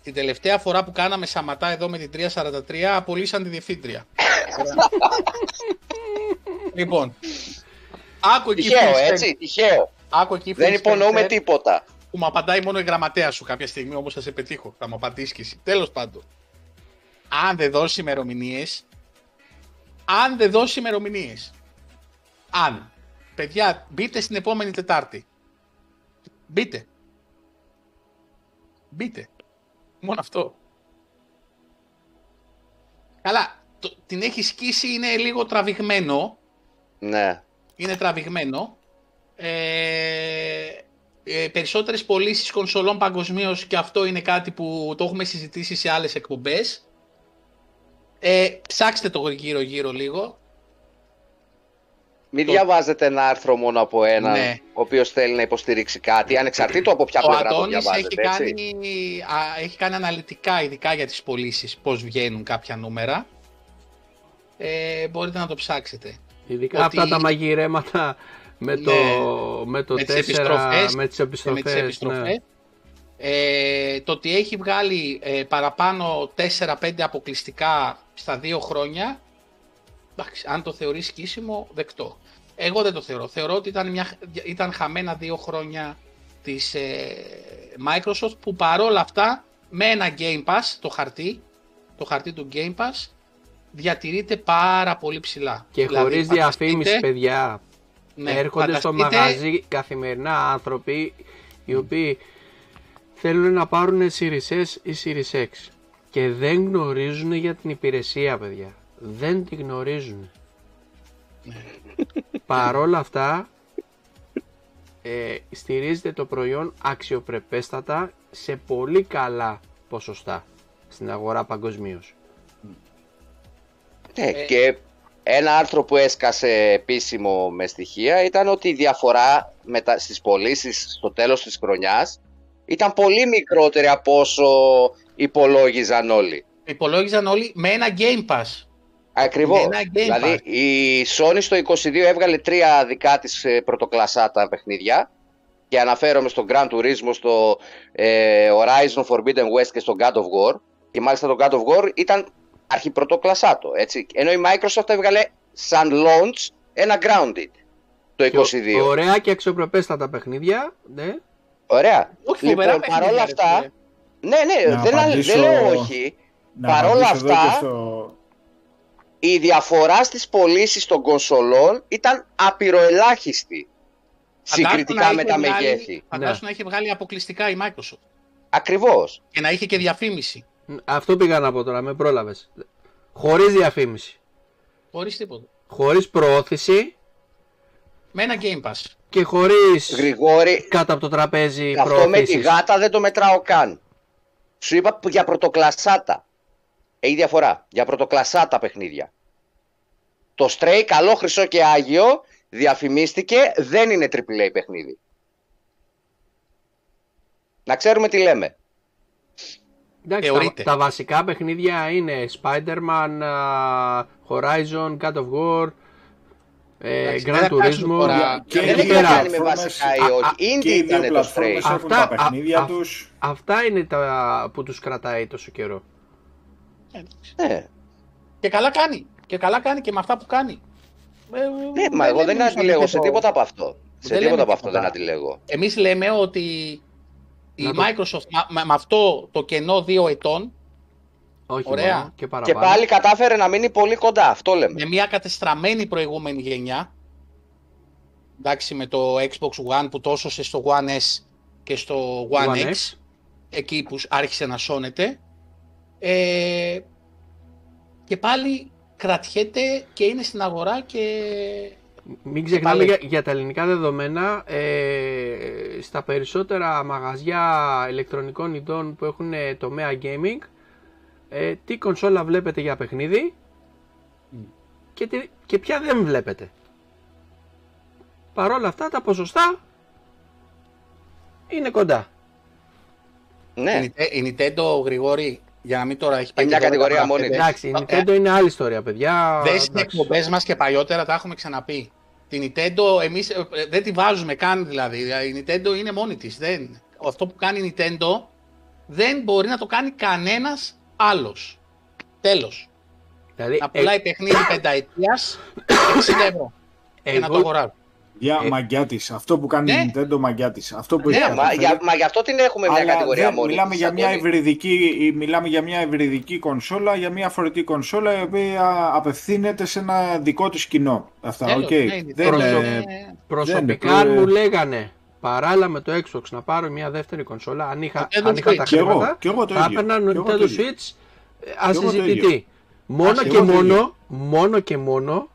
την τελευταία φορά που κάναμε σαματά εδώ με την 343, απολύσαν τη διευθύντρια. λοιπόν, άκου εκεί Τυχαίο, Phil έτσι, τυχαίο. Spencer- Άκου εκεί Δεν Phil υπονοούμε Spencer, τίποτα. Που μου απαντάει μόνο η γραμματέα σου κάποια στιγμή, όμως θα σε πετύχω. Θα μου απαντήσεις και εσύ. Τέλος πάντων. Αν δεν δώσει ημερομηνίες. Αν δεν δώσει ημερομηνίες. Αν. Παιδιά, μπείτε στην επόμενη Τετάρτη. Μπείτε. Μπείτε. Μόνο αυτό. Καλά. Το, την έχει σκίσει, είναι λίγο τραβηγμένο. Ναι. Είναι τραβηγμένο. Ε, ε, περισσότερες πωλήσεις κονσολών παγκοσμίως και αυτό είναι κάτι που το έχουμε συζητήσει σε άλλες εκπομπές. Ε, ψάξτε το γύρω-γύρω λίγο. Μην Το- διαβάζετε ένα άρθρο μόνο από έναν Ναι. ο οποίος θέλει να υποστηρίξει κάτι, ανεξαρτήτου από ποια Ο πλευρά το Αντώνης έχει διαβάζετε, έτσι. κάνει, α, έχει κάνει αναλυτικά, ειδικά για τις πωλήσεις, πώς βγαίνουν κάποια νούμερα. Ε, μπορείτε να το ψάξετε. Ειδικά Ότι- αυτά τα μαγειρέματα με το, Ναι. με το Με τις 4, επιστροφές, με τις και επιστροφές. με τις επιστροφές. Ε, το ότι έχει βγάλει ε, παραπάνω 4-5 αποκλειστικά στα δύο χρόνια, εντάξει, αν το θεωρείς σκίσιμο, δεκτό. Εγώ δεν το θεωρώ. Θεωρώ ότι ήταν, μια, ήταν χαμένα δύο χρόνια της ε, Microsoft που παρόλα αυτά με ένα Game Pass, το χαρτί, το χαρτί του Game Pass, διατηρείται πάρα πολύ ψηλά. Και Δηλαδή, χωρίς φανταστείτε- διαφήμιση, παιδιά, ναι, έρχονται στο φανταστείτε- μαγαζί καθημερινά άνθρωποι οι οποίοι θέλουν να πάρουν Series S ή Series X και δεν γνωρίζουν για την υπηρεσία, παιδιά. Δεν τη γνωρίζουν. Παρόλα αυτά, ε, στηρίζεται το προϊόν αξιοπρεπέστατα σε πολύ καλά ποσοστά στην αγορά παγκοσμίως. Ναι, και ένα άρθρο που έσκασε επίσημο με στοιχεία ήταν ότι η διαφορά μετα... στις πωλήσεις στο τέλος της χρονιάς ήταν πολύ μικρότερη από όσο υπολόγιζαν όλοι. Υπολόγιζαν όλοι με ένα Game Pass. Ακριβώς. Με ένα Game Δηλαδή Pass. η Sony στο 22 έβγαλε τρία δικά της ε, πρωτοκλασσάτα παιχνίδια και αναφέρομαι στο Gran Turismo, στο ε, Horizon Forbidden West και στο God of War και μάλιστα το God of War ήταν αρχιπρωτοκλασσάτο, έτσι. Ενώ η Microsoft έβγαλε σαν launch ένα Grounded το 22. Ωραία και αξιοπρεπέστατα παιχνίδια. Ναι. Ωραία. Όχι Λοιπόν, φοβερά παιχνίδια, παρόλα ρε αυτά, φίλε. ναι, ναι, Να δεν, απαντήσω- δεν λέω όχι. Να Παρόλα απαντήσω εδώ αυτά- και στο- Η διαφορά στις πωλήσεις των κονσολών ήταν απειροελάχιστη Φαντάσου συγκριτικά να με είχε τα βγάλει- μεγέθη. Φαντάσου Ναι. να είχε βγάλει αποκλειστικά η Microsoft Ακριβώς. και να είχε και διαφήμιση. Αυτό πήγα να πω τώρα, με πρόλαβες. Χωρίς διαφήμιση. Χωρίς τίποτα. Χωρίς προώθηση Με ένα Game Pass. και χωρίς Γρηγόρη, κάτω από το τραπέζι αυτό με τη προώθησης. γάτα δεν το μετράω καν. Σου είπα που για πρωτοκλασσάτα. Έχει διαφορά. Για πρωτοκλασσάτα παιχνίδια. Το Stray, καλό, χρυσό και άγιο, διαφημίστηκε, δεν είναι AAA παιχνίδι. Να ξέρουμε τι λέμε. Εντάξει, τα, Θεωρείται. τα βασικά παιχνίδια είναι Spider-Man, α, Horizon, God of War, ε, Εντάξει, Gran δεν θα κάτσουν Turismo. τώρα- Και δεν οι έχει δύο να πέρα. κάνει με πλατφόρμες- βασικά ή Α, όχι. α, Indie Και οι δύο ήταν το Stray. πλατφόρμες έχουν Αυτά- τα α- παιχνίδια α- τους. Αυτά είναι τα που τους κρατάει τόσο καιρό. Ναι. Και καλά κάνει. Και καλά κάνει και με αυτά που κάνει. Ε, Ναι, μα εγώ δεν λέμε αντιλέγω σε αντίθετο. τίποτα από αυτό. Σε Δεν τίποτα λέμε από αυτό τίποτα. δεν αντιλέγω. Εμείς λέμε ότι η Να το- Microsoft μα- με, με αυτό το κενό δύο ετών, Όχι Ωραία. μόνο, και Και παραπάνω. πάλι κατάφερε να μείνει πολύ κοντά. Αυτό λέμε. με μια κατεστραμμένη προηγούμενη γενιά, εντάξει με το Xbox One που τόσο στο One S και στο One, One X, X. εκεί που άρχισε να σώνεται, ε, και πάλι κρατιέται και είναι στην αγορά και Μην ξεχνάμε πάλι. για, για τα ελληνικά δεδομένα, ε, στα περισσότερα μαγαζιά ηλεκτρονικών ειδών που έχουν ε, τομέα gaming, ε, τι κονσόλα βλέπετε για παιχνίδι και, τι, και ποια δεν βλέπετε. Παρόλα αυτά τα ποσοστά είναι κοντά. Ναι. η Nite- η Nintendo Γρηγόρη, για να μην τώρα έχει Είναι μια 12 κατηγορία παρά μόνη πέντε, Εντάξει, η ε, Nintendo είναι άλλη ιστορία, παιδιά. Δες στι Εντάξει. εκπομπές μας και παλιότερα τα έχουμε ξαναπεί. Την Nintendo εμείς δεν τη βάζουμε καν δηλαδή. Η Nintendo είναι μόνη της. Αυτό που κάνει η Nintendo δεν μπορεί να το κάνει κανένας άλλος. Τέλος. Δηλαδή, Να ε, πουλάει παιχνίδι πενταετίας 60 ευρώ. Και να το εγώ, αγοράζει. Για Ε, μαγκιά της. Αυτό που κάνει ναι. η Nintendo μαγκιά της. Αυτό που Ναι, έχει Μα, καταφέρει. για, μα γι' αυτό την έχουμε μια Αλλά κατηγορία δεν- μόνη. μιλάμε της, για μια Αντώνη. υβριδική, μιλάμε για μια υβριδική κονσόλα, για μια φορητή κονσόλα η οποία απευθύνεται σε ένα δικό της κοινό. Αυτά, Τέλος, οκ. ναι, η Δεν Nintendo είναι- είναι- προσωπικά δεν αν είναι- μου λέγανε παράλληλα με το Xbox να πάρω μια δεύτερη κονσόλα, αν είχα, Nintendo αν είχα τα Switch. Κι εγώ, χρήματα, κι εγώ το θα ίδιο. έπαιρνα Κι εγώ το Nintendo ίδιο. Switch ε, εγώ το ασυζητητή. ίδιο. Μόνο Α, και κι εγώ το μόνο, ίδιο. μόνο και μόνο ε,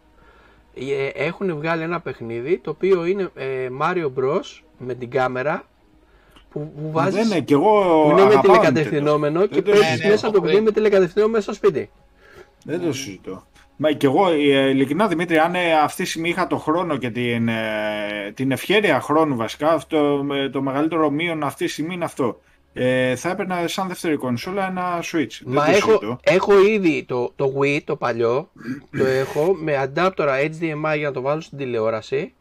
έχουν βγάλει ένα παιχνίδι το οποίο είναι ε, Mario Bros με την κάμερα που, που Μα βάζεις, Δεν είναι, κι εγώ που είναι με αγαπάω τηλεκατευθυνόμενο Nintendo. και Δεν το παίζεις συζητώ. μέσα από το Ναι, παιχνίδι ναι, με τηλεκατευθυνόμενο μέσα στο σπίτι. Δεν το συζητώ. Μα και εγώ, ε, ειλικρινά Δημήτρη, αν ε, αυτή τη στιγμή είχα το χρόνο και την, ε, την ευχέρεια χρόνου βασικά, αυτό, ε, το μεγαλύτερο μείον αυτή τη στιγμή είναι αυτό. Ε, θα έπαιρνα σαν δεύτερη κονσόλα ένα Switch. Μα Δεν το έχω, συζητώ. έχω ήδη το, το Wii, το παλιό, το έχω με adapter HDMI για να το βάλω στην τηλεόραση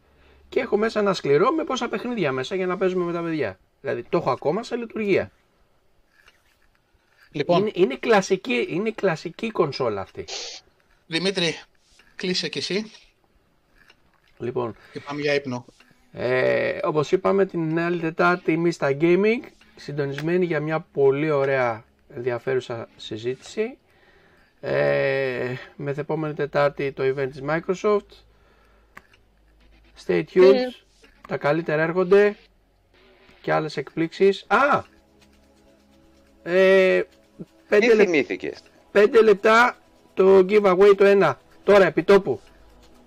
και έχω μέσα ένα σκληρό με πόσα παιχνίδια μέσα για να παίζουμε με τα παιδιά. Δηλαδή το έχω ακόμα σε λειτουργία. Λοιπόν, Είναι, είναι, κλασική, είναι κλασική κονσόλα αυτή. Δημήτρη, κλείσε κι εσύ Λοιπόν, και πάμε για ύπνο. ε, όπως είπαμε την άλλη Τετάρτη εμείς στα gaming, συντονισμένοι για μια πολύ ωραία ενδιαφέρουσα συζήτηση. Ε, μεθεπόμενη Τετάρτη το event της Microsoft. Stay tuned. Τα καλύτερα έρχονται και άλλες εκπλήξεις. Α! Ε, Τι πέντε, λεπ- θυμήθηκες; πέντε λεπτά το giveaway το ένα. Τώρα επί τόπου.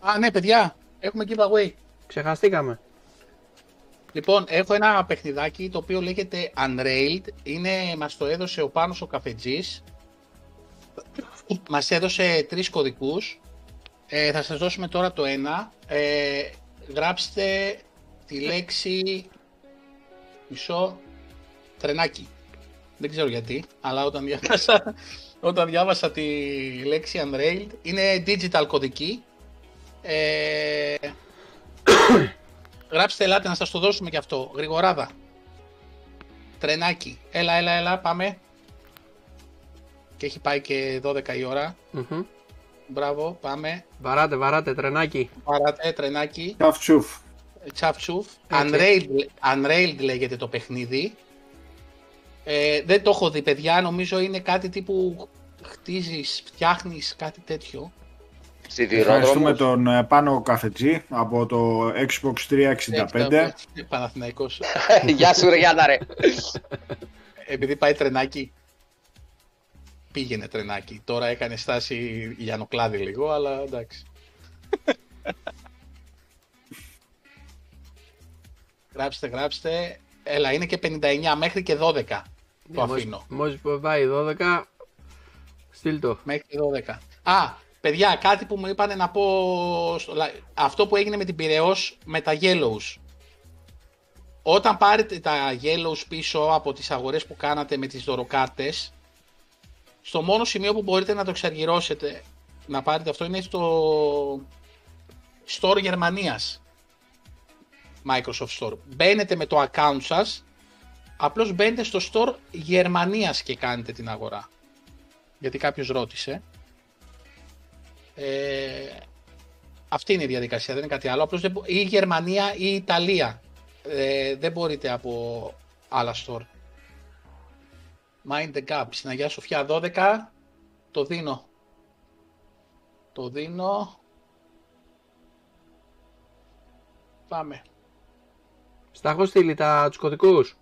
Α, ναι, παιδιά, έχουμε giveaway. Ξεχαστήκαμε. Λοιπόν, έχω ένα παιχνιδάκι το οποίο λέγεται Unrailed. Είναι, μας το έδωσε ο Πάνος ο Καφετζής. Μας έδωσε τρεις κωδικούς. Ε, θα σας δώσουμε τώρα το ένα. Ε, γράψτε τη λέξη μισό τρενάκι. Δεν ξέρω γιατί, αλλά όταν διάβασα, όταν διάβασα τη λέξη Unrailed, είναι digital κωδική. Ε, Γράψτε, ελάτε να σας το δώσουμε και αυτό. Γρηγοράδα. Τρενάκι. Έλα, έλα, έλα, πάμε. Και έχει πάει και 12 η ώρα. Μμμ. Μπράβο, πάμε. Βαράτε, βαράτε, τρενάκι. Παράτε, τρενάκι. Τσαφ τσουφ. Τσαφ τσουφ. Έτσι. Unrailed, Unrailed λέγεται το παιχνίδι. Ε, δεν το έχω δει, παιδιά. Νομίζω είναι κάτι τύπου χτίζεις, φτιάχνεις, κάτι τέτοιο. Ευχαριστούμε Σιδηρόδρομος. τον ε, Πάνο Καφετζή από το Xbox 365. Παναθηναϊκός. Γεια σου ρε Γιάννα ρε. Επειδή πάει τρενάκι. Πήγαινε τρενάκι. Τώρα έκανε στάση Γιαννοκλάδη λίγο, αλλά εντάξει. γράψτε, γράψτε. Έλα, είναι και 59 μέχρι και 12. Το αφήνω. Μόλις πάει 12, στείλ το. Μέχρι και 12. Α, παιδιά, κάτι που μου είπανε να πω. στο live. Αυτό που έγινε με την Πυραιός με τα Yellows. Όταν πάρετε τα Yellows πίσω από τις αγορές που κάνατε με τις δωροκάρτες, στο μόνο σημείο που μπορείτε να το εξαργυρώσετε, να πάρετε αυτό είναι στο Store Γερμανίας. Microsoft Store. Μπαίνετε με το account σας, απλώς μπαίνετε στο Store Γερμανίας και κάνετε την αγορά. Γιατί κάποιος ρώτησε. Ε, αυτή είναι η διαδικασία, δεν είναι κάτι άλλο. Απλώς δεν μπο- ή η Γερμανία ή η Ιταλία. Ε, δεν μπορείτε από άλλα store. Mind the gap. Στην Αγία Σοφιά 12. Το δίνω. Το δίνω. Πάμε. Στα έχω στείλει τα, τους κωδικούς;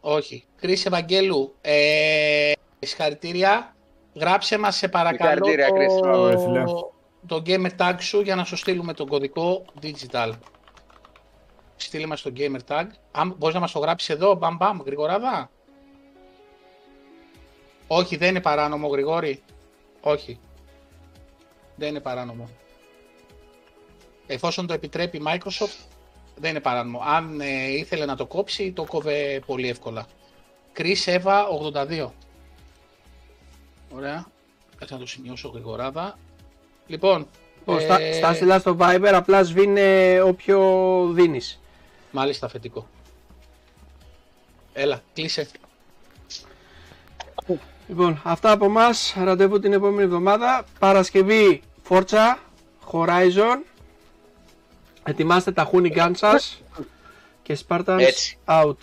Όχι. Χρήση Ευαγγέλου. Ε, συγχαρητήρια. Γράψε μας σε παρακαλώ Συγχαρητήρια, Chris. Μπράβο, ρε φίλε. Το, το gamer tag σου για να σου στείλουμε τον κωδικό digital. Στείλε μας το gamer tag. Αν μπορείς να μας το γράψεις εδώ, μπαμ μπαμ, γρηγοράδα. Όχι, δεν είναι παράνομο, Γρηγόρη. Όχι. Δεν είναι παράνομο. Εφόσον το επιτρέπει η Microsoft, δεν είναι παράνομο. Αν ε, ήθελε να το κόψει, το κόβε πολύ εύκολα. Chris Eva 82. Ωραία. Κάτσε να το σημειώσω γρηγοράδα. Λοιπόν, Ε... Στα, ε, στα στείλα στο Viber, απλά σβήνε όποιο δίνεις. μάλιστα θετικό. Έλα, κλείσε. Λοιπόν, αυτά από εμά. Ραντεβού την επόμενη εβδομάδα. Παρασκευή Forza Horizon. Ετοιμάστε τα χούνιγκάν σας. Και Spartans Έτσι. out.